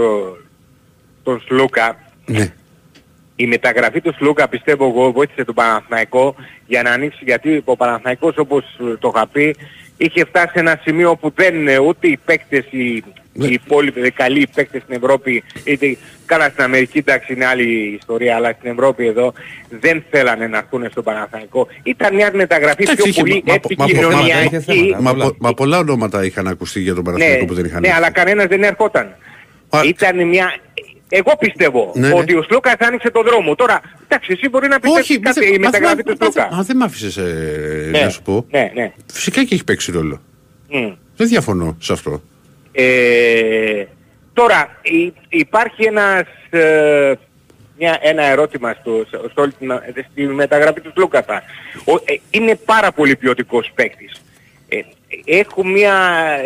τον Σλούκα,
Ναι.
η μεταγραφή του Σλούκα πιστεύω εγώ βοήθησε τον Παναθηναϊκό για να ανοίξει γιατί ο Παναθηναϊκός όπως το είχα πει είχε φτάσει σε ένα σημείο που δεν είναι ούτε οι παίκτες οι, οι υπόλοιποι οι καλοί παίκτες στην Ευρώπη είτε καλά στην Αμερική εντάξει είναι άλλη ιστορία αλλά στην Ευρώπη εδώ δεν θέλανε να έρθουν στον Παναθηναϊκό. Ήταν μια μεταγραφή
Εντάξει,
πιο
είχε-
πολύ
μα- μα- μα-
επικοινωνιακή
Μα, πο- μα πολλά. ονόματα είχαν ακουστεί για τον
ναι,
Παναθηναϊκό που δεν είχαν
ναι,
έρθει.
αλλά κανένας δεν έρχονταν. Ήταν μια... Εγώ πιστεύω
Ναι, ναι.
ότι ο Σλούκας άνοιξε τον δρόμο. Τώρα, εντάξει, εσύ μπορεί να πιστεύεις
Όχι, μα
κάτι,
δεν-
η
μα-
μεταγραφή
μα-
του
μα-
Σλούκα.
μα δεν μ' άφησες ε,
Ναι,
να σου πω.
Ναι, ναι.
Φυσικά και έχει παίξει ρόλο.
Μμ.
Δεν διαφωνώ σε αυτό.
Ε, τώρα, υ- υπάρχει ένας, ε, μια, ένα ερώτημα στο, στο, στο όλη την- στη μεταγραφή του Σλούκατα. Ο, ε, είναι πάρα πολύ ποιοτικός παίκτης. Ε, έχω μια,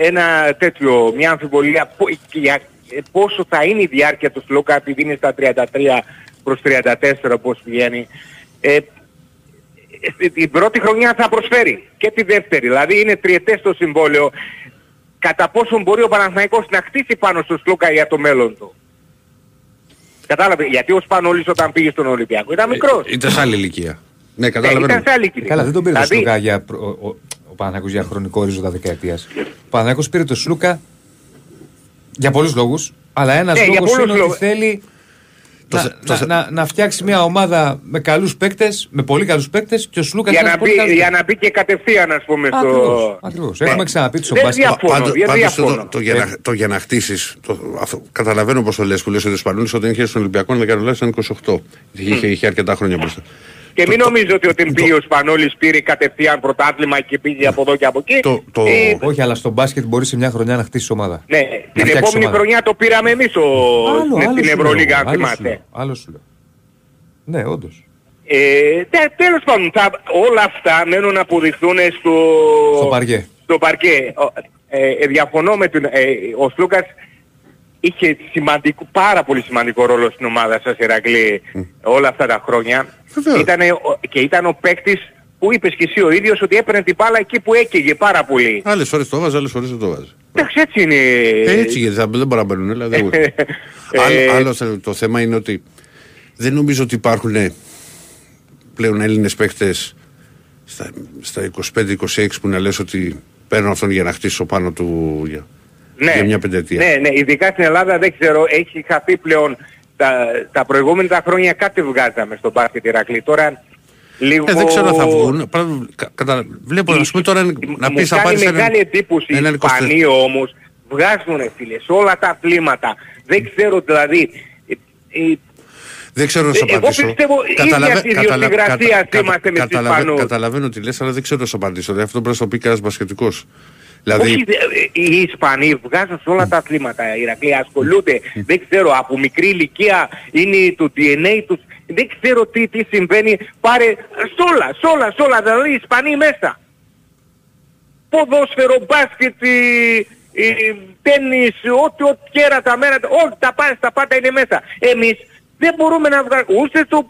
ένα τέτοιο, μια αμφιβολία πο- για, ε, πόσο θα είναι η διάρκεια του Σλούκα επειδή είναι στα 33 προς 34 όπως πηγαίνει. Ε, ε, την πρώτη χρονιά θα προσφέρει και τη δεύτερη. Δηλαδή είναι τριετές το συμβόλαιο. Κατά πόσον μπορεί ο Παναθηναϊκός να χτίσει πάνω στο Σλούκα για το μέλλον του; Κατάλαβε, γιατί ο Σπανόλης όταν πήγε στον Ολυμπιακό ήταν μικρός.
Ήταν σε άλλη ηλικία. Ναι,
Ναι,
καταλαβαίνω.
ήταν σε άλλη ηλικία.
Καλά, δεν τον πήρε το
Δηλαδή-
Σλούκα για, προ- ο, ο, ο Παναθηναϊκός για χρονικό ορίζοντα δεκαετίας. Ο Παναθηναϊκός πήρε το Σλούκα για πολλούς λόγους, αλλά ένας
Ναι, για
λόγος
πολλούς
είναι ότι
λόγους.
θέλει
Το
να,
θε- το
να,
θε-
να, να φτιάξει μια ομάδα με καλούς παίκτες, με πολύ καλούς παίκτες και ο Σλούκας
για,
είναι
να
ένας πολύ
μπει,
καλός
για
παίκτης.
να μπει και κατευθείαν ας πούμε στο...
Ακριβώς, ακριβώς.
Ναι.
Έχουμε ξαναπεί το στο
Δεν
μπάσκετ.
διαφωνώ,
Πάντως-
δεν
πάντως
διαφωνώ.
το, το, για να, το για να χτίσεις, το, αυτό, καταλαβαίνω πώς το λες που λες ότι ο Σπανούλης όταν είχε στον Ολυμπιακό, αν δεν κάνω λάθος, ήταν 28. Είχε, είχε αρκετά χρόνια μπροστά.
Και μην νομίζετε ότι όταν πήγε ο Σπανόλης πήρε κατευθείαν πρωτάθλημα και πήγε από εδώ και από εκεί.
Το, το,
Ε,
Όχι, αλλά στο μπάσκετ μπορεί σε μια χρονιά να χτίσει ομάδα.
Ναι, την
φτιάξεις
επόμενη
ομάδα.
χρονιά το πήραμε εμείς ο, στην, στην
σου
Ευρωλίγα, αν
λέω, άλλο σου
θυμάστε.
λέω, Άλλο σου λέω. Ναι, όντως.
Ε, τε- τέλος πάντων, θα, όλα αυτά μένουν να αποδειχθούν στο,
Στο παρκέ.
στο παρκέ. Ο- Ε, ε, διαφωνώ με τον... Ε, ο Σλούκας είχε σημαντικό, πάρα πολύ σημαντικό ρόλο στην ομάδα σας, Ηρακλή, όλα αυτά τα χρόνια. Ήτανε, ο- και ήταν ο παίκτης που είπες και εσύ ο ίδιος ότι έπαιρνε την μπάλα εκεί που έκαιγε πάρα πολύ.
Άλλες φορές το βάζει, άλλες φορές δεν το βάζει.
Εντάξει, έτσι είναι.
Ε, έτσι γιατί θα, δεν μπορεί να μπαίνουν, δηλαδή. ούτε. άλλο, άλλο θε- το θέμα είναι ότι δεν νομίζω ότι υπάρχουν ε, πλέον Έλληνες παίχτες στα, στα 25-26 που να λες ότι παίρνω αυτόν για να χτίσω πάνω του για, για μια πενταετία.
Ναι, ναι, ειδικά στην Ελλάδα δεν ξέρω, έχει χαθεί πλέον τα, τα προηγούμενα τα χρόνια κάτι βγάζαμε στο μπάσκετ Ηρακλή. Τώρα λίγο...
Ε, δεν ξέρω αν θα βγουν. Πράγμα- κα- κατα- Βλέπω, ας πούμε τώρα να
Μου
πεις θα
κάνει
πάρεις έναν-
μεγάλη εντύπωση οι
έναν 24.
Ισπανοί όμως βγάζουν ρε φίλε σε όλα τα αθλήματα. Δεν ξέρω δηλαδή... ε, ε,
Δεν ξέρω να σου
Ε, εγώ
απαντήσω.
πιστεύω ίδια
Καταλαβα-
τη
καταλα-
ιδιοσυγκρασία
κατα-
είμαστε με τους
καταλαβα-
Ισπανούς.
Καταλαβαίνω τι λες, αλλά δεν ξέρω να σου απαντήσω. Δηλαδή, αυτό πρέπει να σου το πει κανένας μπασκετικός. Δηλαδή,
Όχι, δε- ε, οι Ισπανοί βγάζουν σε όλα τα αθλήματα, οι Ηρακλοί ασχολούνται, δεν ξέρω, από μικρή ηλικία είναι το DNA τους, δεν ξέρω τι, τι συμβαίνει, πάρε σ' όλα, σ' όλα, σ' όλα, δηλαδή οι Ισπανοί μέσα. Ποδόσφαιρο, μπάσκετ, ε, ε, τέννις, ό,τι, ό,τι κέρατα, μέρα, όλα τα πάντα, τα πάντα είναι μέσα. Εμείς δεν μπορούμε να βγάλουμε, ούτε στο,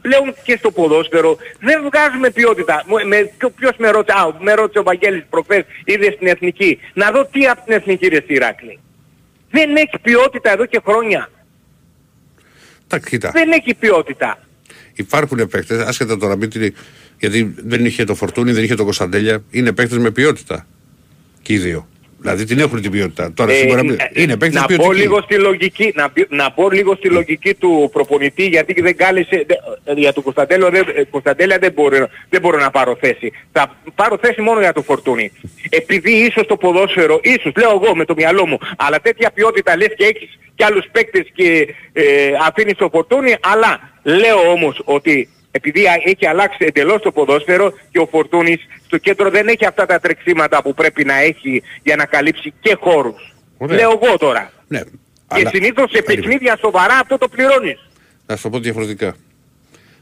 πλέον και στο ποδόσφαιρο, δεν βγάζουμε ποιότητα. Μου- Με, ποιο- ποιος με ρώτησε, α, με ρώτησε ο Βαγγέλης προχθές, είδες στην Εθνική. Να δω τι από την Εθνική ρε Σιράκλη. Δεν έχει ποιότητα εδώ και χρόνια.
τα κοίτα.
Δεν έχει ποιότητα.
Υπάρχουν παίκτες, άσχετα τώρα μην την- γιατί δεν είχε το Φορτούνι, δεν είχε το Κωνσταντέλια, είναι παίκτες με ποιότητα. Και οι δύο. Δηλαδή την έχουν την ποιότητα. Τώρα
Ε,
σίγουρα μην-
ε,
είναι παίκτες
να πω
ποιοτικοί.
λίγο στη λογική, να, πει- να πω λίγο στη λογική του προπονητή γιατί δεν κάλεσε, δε- ε, για τον Κωνσταντέλο δεν, ε, Κωνσταντέλια δεν μπορώ, δεν μπορώ να πάρω θέση. Θα πάρω θέση μόνο για το Φορτούνι. Επειδή ίσως το ποδόσφαιρο, ίσως λέω εγώ με το μυαλό μου, αλλά τέτοια ποιότητα λες και έχεις και άλλους παίκτες και ε, αφήνεις το Φορτούνι, αλλά λέω όμως ότι επειδή α- έχει αλλάξει εντελώς το ποδόσφαιρο και ο Φορτούνης στο κέντρο δεν έχει αυτά τα τρεξίματα που πρέπει να έχει για να καλύψει και χώρους.
Ωραία.
Λέω εγώ τώρα.
Ναι,
Και
αλλά-
συνήθως σε
Περίμενε.
παιχνίδια σοβαρά αυτό το πληρώνεις.
Να σου το πω διαφορετικά.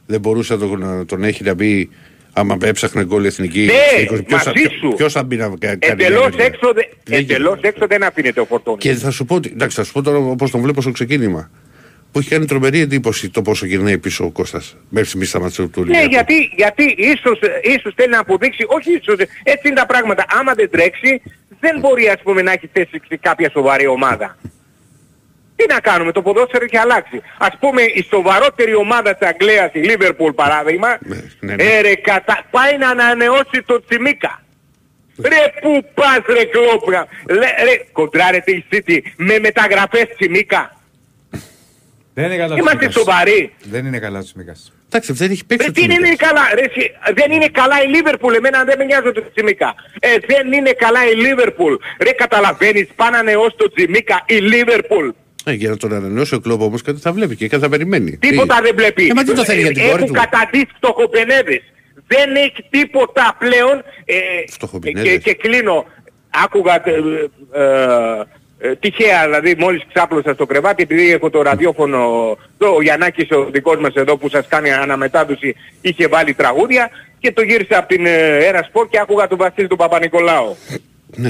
Δεν μπορούσε να τον, να τον έχει να μπει άμα έψαχνε γκολ η εθνική.
Ναι,
στα 20, ποιος θα-
μαζί σου.
Ποιος θα μπει να κα- κάνει μια
Εντελώς
τέτοια.
έξω, δε-
Δεν
εντελώς έξω δεν αφήνεται ο Φορτούνης.
Και θα σου πω, ότι- εντάξει, θα σου πω τώρα όπως τον βλέπω στο ξεκίνημα. Που έχει κάνει τρομερή εντύπωση το πόσο γυρνάει πίσω ο Κώστας. Μέχρι στιγμή σταμάτησε του
Ναι,
Ολυμπιακού.
γιατί, γιατί ίσως, ίσως θέλει να αποδείξει, όχι ίσως, έτσι είναι τα πράγματα. Άμα δεν τρέξει, δεν μπορεί ας πούμε να έχει θέση σε κάποια σοβαρή ομάδα. Τι να κάνουμε, το ποδόσφαιρο έχει αλλάξει. Ας πούμε η σοβαρότερη ομάδα της Αγγλίας, η Liverpool παράδειγμα,
ναι, ναι.
ε, ρε, κατα... πάει να ανανεώσει το Τσιμίκα. Ρε που πας ρε κλόπρα. Ρε, ρε κοντράρετε η City με μεταγραφές Τσιμίκα.
Δεν είναι καλά.
Είμαστε
Τσιμίκας.
σοβαροί.
Δεν είναι καλά ο Τσιμίκας.
Εντάξει, δεν έχει παίξει
Ρε, τι είναι καλά, ρε, εσύ, δεν είναι καλά η Λίβερπουλ, εμένα δεν με νοιάζει το Τσιμίκα. Ε, δεν είναι καλά η Λίβερπουλ. Ρε, καταλαβαίνεις, πάνε να νεώσει το Τσιμίκα η Λίβερπουλ.
Ε, για να τον ανανεώσει ο κλόπ όμως κάτι θα βλέπει και κάτι θα περιμένει.
Τίποτα
Τι;
δεν βλέπει.
Ε, μα τι το θέλει για την κόρη
Έχουν
του;
καταντήσει φτωχοπενέδες. Δεν έχει τίποτα πλέον. Ε,
Φτωχοπενέδες.
και, και κλείνω. Άκουγα ε, ε, ε, τυχαία, δηλαδή μόλις ξάπλωσα στο κρεβάτι, επειδή έχω το ραδιόφωνο, το, ο Γιαννάκης ο δικός μας εδώ που σας κάνει αναμετάδοση, είχε βάλει τραγούδια και το γύρισα από την ε, Έρα Σπορ και άκουγα τον Βασίλη του Παπα-Νικολάου.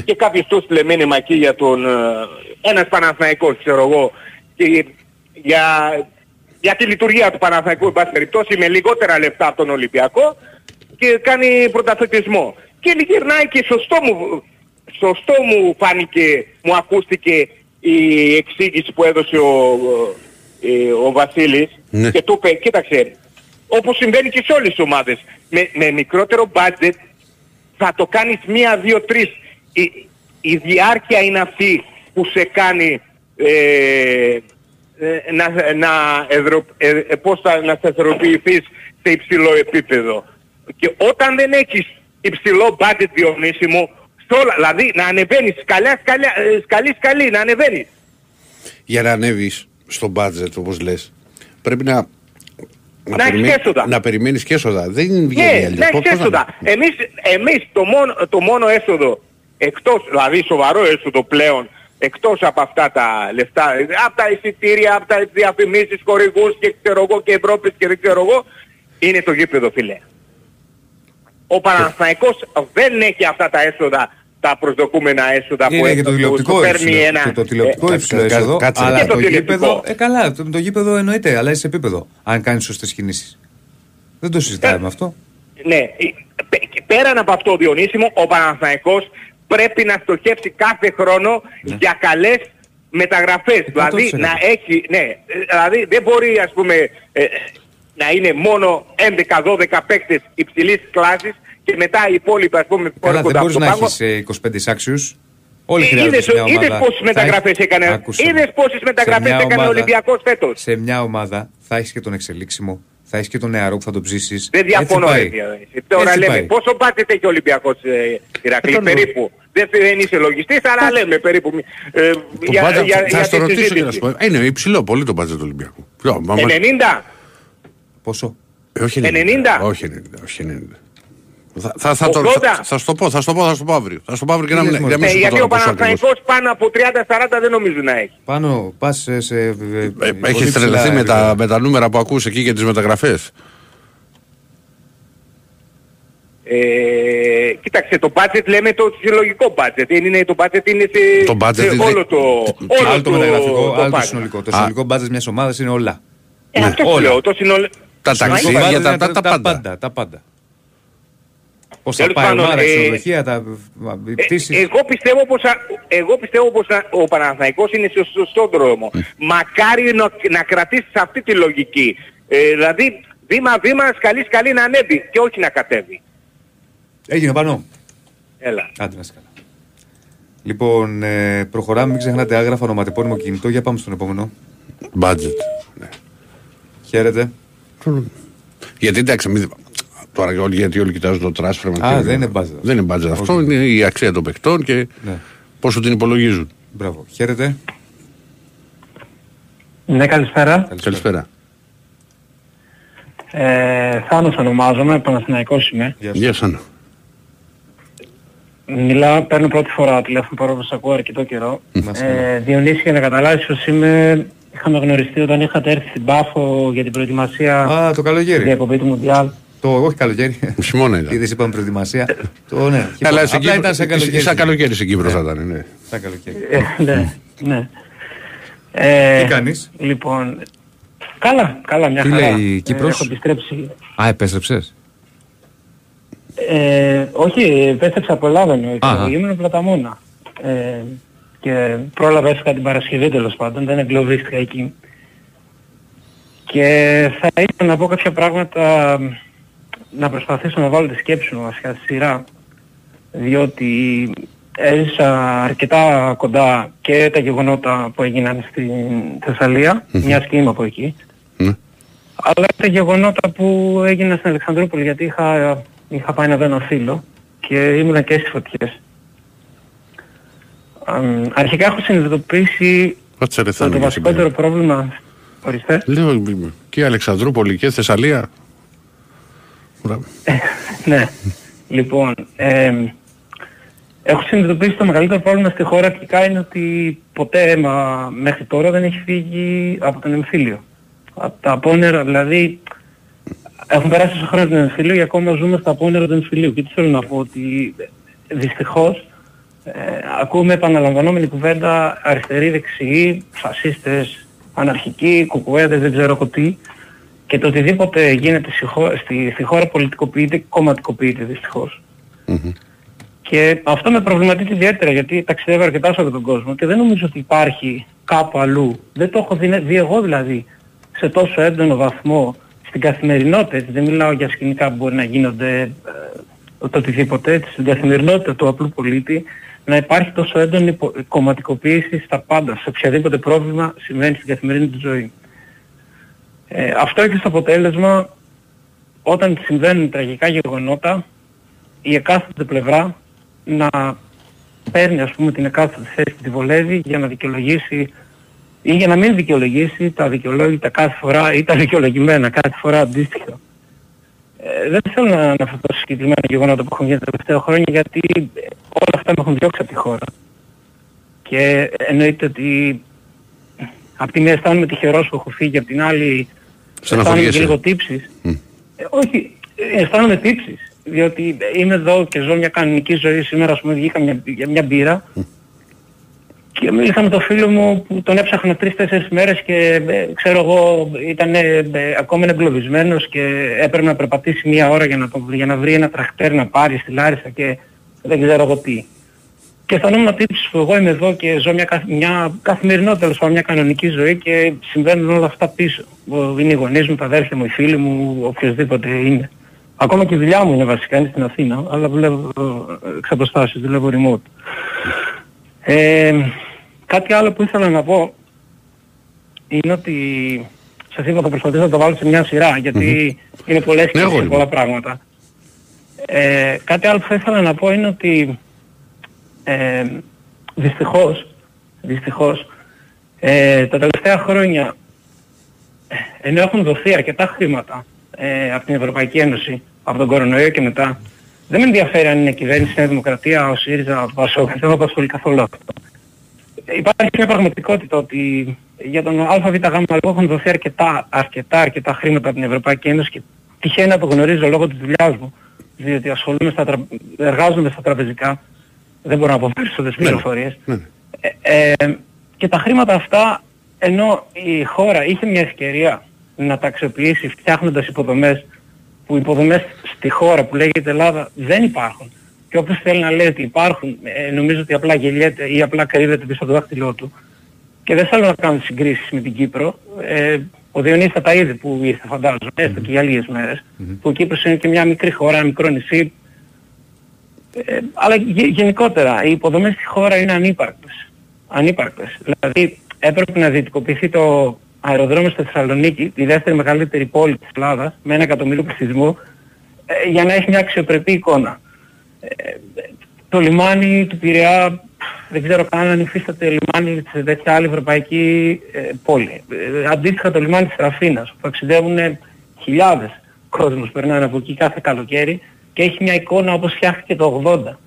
Και κάποιος τους έστειλε μήνυμα εκεί για τον... ε, ένας Παναθηναϊκός, ξέρω εγώ, και για, για τη λειτουργία του Παναθηναϊκού, εν πάση περιπτώσει, με λιγότερα λεφτά από τον Ολυμπιακό και κάνει πρωταθλητισμό. Και γυρνάει και σωστό μου, σωστό μου φάνηκε, μου ακούστηκε η εξήγηση που έδωσε ο, ε, ο Βασίλης
Ναι.
και του είπε, κοίταξε, όπως συμβαίνει και σε όλες τις ομάδες, με, με μικρότερο budget θα το κάνεις μία, δύο, τρεις. Η, η διάρκεια είναι αυτή που σε κάνει ε, ε, να, να, εδρο, ε, ε, πώς θα, να σταθεροποιηθείς σε υψηλό επίπεδο. Και όταν δεν έχεις υψηλό budget διονύσιμο, στο όλα, δηλαδή να ανεβαίνεις σκαλιά, σκαλιά, ε, σκαλί, σκαλί, να ανεβαίνεις.
Για να ανέβεις στο budget όπως λες πρέπει να...
Να έχεις έσοδα.
να περιμένεις και έσοδα. Δεν βγαίνει
Ναι,
αλλιώς.
να
Πώς-
έχεις
πώς θα-
έσοδα. Εμείς, εμείς το, μόνο, το μόνο έσοδο, εκτός, δηλαδή σοβαρό έσοδο πλέον, εκτός από αυτά τα λεφτά, από τα εισιτήρια, από τα διαφημίσεις, χορηγούς και ξέρω εγώ και Ευρώπης και δεν ξέρω εγώ, είναι το γήπεδο φίλε. Ο Παναθηναϊκός δεν έχει αυτά τα έσοδα, τα προσδοκούμενα έσοδα που
Είναι
έχει,
και το
που-
τηλεοπτικό
που παίρνει
υψηλό.
ένα...
και το τηλεοπτικό
ε,
υψηλό
κα-
έσοδο.
κάτσε.
Αλλά
Και το
το
τηλεοπτικό.
γήπεδο. Ε, καλά, το, το γήπεδο εννοείται, αλλά σε επίπεδο. Αν κάνεις σωστές κινήσεις. Δεν το συζητάμε με αυτό.
Ναι, ε, πε- και πέραν από αυτό Διονύσιμο, ο Παναθηναϊκός πρέπει να στοχεύσει κάθε χρόνο για καλές μεταγραφές. Δηλαδή
100%.
να έχει, ναι, ε, δηλαδή δεν μπορεί ας πούμε ε, να είναι μόνο 11-12 παίκτες υψηλής κλάσης και μετά οι υπόλοιποι ας πούμε
Καλά, δεν
έρχονται
μπορείς
από
να
το πάγκο.
έχεις ε, 25 άξιους. Όλοι
Ε,
χρειάζονται
είδες,
σε μια ομάδα.
είδες πόσες
Θα
μεταγραφές
έχεις-
έκανε,
Άκουσε με.
είδες πόσες
Σε
μεταγραφές
μια
έκανε ο
ομάδα-
Ολυμπιακός φέτος;
Σε μια ομάδα θα έχεις και τον εξελίξιμο, θα έχεις και τον νεαρό που θα τον ψήσεις.
Δεν διαφωνώ
Έτσι
ρε
πάει.
Διονύση. Τώρα
Έτσι
λέμε
πάει.
πόσο budget έχει ο Ολυμπιακός ε, Ηρακλή,
Τον-
περίπου; Δεν, δεν είσαι λογιστής, αλλά λέμε περίπου. Ε,
Το
για,
budget-
για,
θα
για
στο
τη
ρωτήσω και να
συζήτηση.
σου πω. Είναι υψηλό πολύ το budget του Ολυμπιακού. Ποιο, μα- μας-
90.
Πόσο;
Ε, όχι
90.
Όχι 90. Όχι 90. Θα, θα, θα, το,
80.
θα, θα σου το πω, θα σου το πω, θα σου το πω αύριο. Θα σου το πω αύριο και να
Τι
μην,
λες,
για να
μωρέ.
μην
Ε,
σου πω
γιατί ο
τώρα πόσο ακριβώς.
Παναθηναϊκός πάνω από 30-40 δεν νομίζω να έχει.
Πάνω, πας σε... σε ε,
Ε,
πολύ
Έχεις
ψηλά
τρελαθεί με τα,
επίπεδα.
με τα νούμερα που ακούς εκεί για τις μεταγραφές.
Ε, κοίταξε, το budget λέμε το συλλογικό budget. Είναι, το budget είναι σε,
Το budget
σε
είναι-
όλο το, όλο
Άλλο το μεταγραφικό, άλλο το
package.
συνολικό. Το
Α.
συνολικό μπάτζετ μιας ομάδας είναι όλα.
Ε, αυτό σου
Όλα.
λέω, το συνολικό.
Τα
Συνολικό
ταξίδια,
budget
τα,
είναι
τα, τα πάντα.
Τα πάντα. Πώς θα
Τέλος
πάει η
πάντων,
ομάδα, η
ε,
ξενοδοχεία, τα οι
Ε,
πτήσεις.
εγώ πιστεύω πως, α- εγώ πιστεύω πως α- ο Παναθηναϊκός είναι στο σωστό δρόμο. Μακάρι να, να κρατήσει αυτή τη λογική. Ε, δηλαδή βήμα-βήμα σκαλί σκαλί να ανέβει και όχι να κατέβει.
Έγινε πάνω.
Έλα.
Άντε να είσαι καλά. Λοιπόν, ε, προχωράμε, μην ξεχνάτε άγραφα, ονοματεπώνυμο κινητό. Για πάμε στον επόμενο.
Budget.
Χαίρετε.
Γιατί εντάξει, μην... τώρα και όλοι, γιατί όλοι κοιτάζουν το transfer.
Α, δεν είναι budget.
Δεν είναι budget αυτό, είναι η αξία των παιχτών και
Ναι.
πόσο την υπολογίζουν.
Μπράβο. Χαίρετε.
Ναι, καλησπέρα.
Καλησπέρα.
Ε, Θάνος ονομάζομαι, Παναθηναϊκός είμαι.
Γεια σας.
Μιλάω, παίρνω πρώτη φορά τηλέφωνο παρόλο που σας ακούω αρκετό καιρό.
Μας
Ε, Διονύση, για να καταλάβεις πως είμαι, είχαμε γνωριστεί όταν είχατε έρθει στην Πάφο για την προετοιμασία
Α, το
στη
καλοκαίρι.
διακοπή του Μουντιάλ.
Το όχι καλοκαίρι.
Χειμώνα ήταν.
Είδες είπαμε προετοιμασία. Το ναι.
Καλά,
χειμώνα.
σε
Απλά
Κύπρο-
ήταν σε καλοκαίρι.
Σαν καλοκαίρι στην Κύπρο θα ήταν, ναι.
Σαν καλοκαίρι.
Ε, ναι, ναι. Ε,
Τι κάνεις;
Λοιπόν, καλά, καλά, μια
Τι
χαρά.
λέει η
Ε,
Κύπρος;
έχω επιστρέψει.
Α, επέστρεψες;
Ε, όχι, επέστρεψα από Ελλάδα εννοείται.
Αχα.
Ήμουν πλαταμόνα. Ε, και πρόλαβα έφυγα την Παρασκευή τέλος πάντων, δεν εγκλωβίστηκα εκεί. Και θα ήθελα να πω κάποια πράγματα, να προσπαθήσω να βάλω τη σκέψη μου βασικά στη σειρά, διότι έζησα αρκετά κοντά και τα γεγονότα που έγιναν στην Θεσσαλία, μιας και είμαι από εκεί,
Ναι.
αλλά και τα γεγονότα που έγιναν στην Αλεξανδρούπολη, γιατί είχα, είχα πάει να δω ένα φίλο και ήμουν και στις φωτιές. Αμ, αρχικά έχω συνειδητοποιήσει
Κάτσε ρε
το,
Θάνο,
το
για
βασικότερο
συμπέρασμα.
πρόβλημα... Ορίστε.
Λέω και Αλεξανδρούπολη και Θεσσαλία; Μπράβο.
ναι. Λοιπόν, ε, έχω συνειδητοποιήσει το μεγαλύτερο πρόβλημα στη χώρα αρχικά είναι ότι ποτέ μα, μέχρι τώρα δεν έχει φύγει από τον εμφύλιο. Από τα απόνερα, δηλαδή έχουν περάσει τόσα χρόνια τον εμφύλιο και ακόμα ζούμε στα απόνερα του εμφυλίου. Και τι θέλω να πω, ότι ε, δυστυχώς ε, ακούμε επαναλαμβανόμενη κουβέντα αριστεροί, δεξιοί, φασίστες, αναρχικοί, κουκουέδες, δεν ξέρω εγώ τι. Και το οτιδήποτε γίνεται στη χώρα, στη, στη χώρα πολιτικοποιείται και κομματικοποιείται δυστυχώς. Και αυτό με προβληματίζει ιδιαίτερα γιατί ταξιδεύω αρκετά σε όλο τον κόσμο και δεν νομίζω ότι υπάρχει κάπου αλλού. Δεν το έχω δει, δει εγώ δηλαδή σε τόσο έντονο βαθμό στην καθημερινότητα. έτσι, Δεν μιλάω για σκηνικά που μπορεί να γίνονται ε, το οτιδήποτε. Έτσι, στην καθημερινότητα του απλού πολίτη να υπάρχει τόσο έντονη πο- κομματικοποίηση στα πάντα, σε οποιαδήποτε πρόβλημα συμβαίνει στην καθημερινή του ζωή. Ε, αυτό έχει στο αποτέλεσμα όταν συμβαίνουν τραγικά γεγονότα η εκάστοτε πλευρά να παίρνει ας πούμε την εκάστοτε θέση που τη βολεύει για να δικαιολογήσει ή για να μην δικαιολογήσει τα δικαιολόγητα κάθε φορά ή τα δικαιολογημένα κάθε φορά αντίστοιχα. Ε, δεν θέλω να αναφερθώ σε συγκεκριμένα γεγονότα που έχουν γίνει τα τελευταία χρόνια γιατί ε, όλα αυτά με έχουν διώξει από τη χώρα. Και εννοείται ότι από τη μία αισθάνομαι τυχερός που έχω φύγει, από την άλλη αισθάνομαι και
Στεναχωριέσαι.
λίγο τύψεις. Ε, όχι, ε, αισθάνομαι τύψεις. Διότι είμαι εδώ και ζω μια κανονική ζωή. Σήμερα ας πούμε βγήκα μια, για μια μπύρα και μίλησα με τον φίλο μου που τον έψαχνα τρεις-τέσσερις μέρες και ε, ξέρω εγώ ήταν ε, ακόμα εγκλωβισμένος και έπρεπε να περπατήσει μια ώρα για να, το, για να βρει ένα τραχτέρ να πάρει στη Λάρισα και δεν ξέρω εγώ τι. Και αισθανόμουν τύψεις που εγώ είμαι εδώ και ζω μια, καθ- μια καθημερινότητα, τέλος πάντων, μια κανονική ζωή και συμβαίνουν όλα αυτά πίσω. Ο- Είναι οι γονείς μου, τα αδέρφια μου, οι φίλοι μου, οποιοδήποτε είναι. Ακόμα και η δουλειά μου είναι βασικά, είναι στην Αθήνα, αλλά δουλεύω ε, εξ αποστάσεως, δουλεύω remote. Ε, κάτι άλλο που ήθελα να πω είναι ότι σας είπα θα προσπαθήσω να το βάλω σε μια σειρά γιατί είναι πολλές και
εγώ,
πολλά πράγματα. Ε, κάτι άλλο που θα ήθελα να πω είναι ότι ε, δυστυχώς, δυστυχώς ε, τα τελευταία χρόνια ε, ενώ έχουν δοθεί αρκετά χρήματα ε, από την Ευρωπαϊκή Ένωση από τον κορονοϊό και μετά δεν με ενδιαφέρει αν είναι κυβέρνηση, Νέα Δημοκρατία, ο ΣΥΡΙΖΑ, ο ΠΑΣΟΚ, δεν με απασχολεί καθόλου αυτό. Υπάρχει μια πραγματικότητα ότι για τον ΑΒΓ λόγο έχουν δοθεί αρκετά, αρκετά, αρκετά χρήματα από την Ευρωπαϊκή Ένωση και τυχαίνει να το γνωρίζω λόγω της δουλειάς μου, διότι ασχολούμαι στα τρα... εργάζομαι στα τραπεζικά, δεν μπορώ να πω περισσότερες πληροφορίες. Ε, ε, και τα χρήματα αυτά, ενώ η χώρα είχε μια ευκαιρία να τα αξιοποιήσει φτιάχνοντας υποδομές, που υποδομές στη χώρα που λέγεται Ελλάδα δεν υπάρχουν. Και όποιος θέλει να λέει ότι υπάρχουν, ε, νομίζω ότι απλά γελιέται ή απλά κρύβεται πίσω από το δάχτυλό του. Και δεν θέλω να κάνω συγκρίσεις με την Κύπρο. Ε, ο Διονύσης θα τα είδε που ήρθε φαντάζομαι, έστω και για λίγες μέρες. Που η Κύπρος είναι και μια μικρή χώρα, ένα μικρό νησί. Ε, αλλά γε- γενικότερα οι υποδομές στη χώρα είναι ανύπαρκτες. Ανύπαρκτες. Δηλαδή έπρεπε να δυτικοποιηθεί το αεροδρόμιο στη Θεσσαλονίκη, τη δεύτερη μεγαλύτερη πόλη της Ελλάδας, με ένα εκατομμύριο πληθυσμό, ε, για να έχει μια αξιοπρεπή εικόνα. Ε, το λιμάνι του Πειραιά δεν ξέρω καν αν υφίσταται λιμάνι σε τέτοια άλλη ευρωπαϊκή ε, πόλη. Ε, αντίστοιχα το λιμάνι της Ραφίνας που ταξιδεύουν χιλιάδες κόσμος περνάνε από εκεί κάθε καλοκαίρι και έχει μια εικόνα όπως φτιάχτηκε το 80.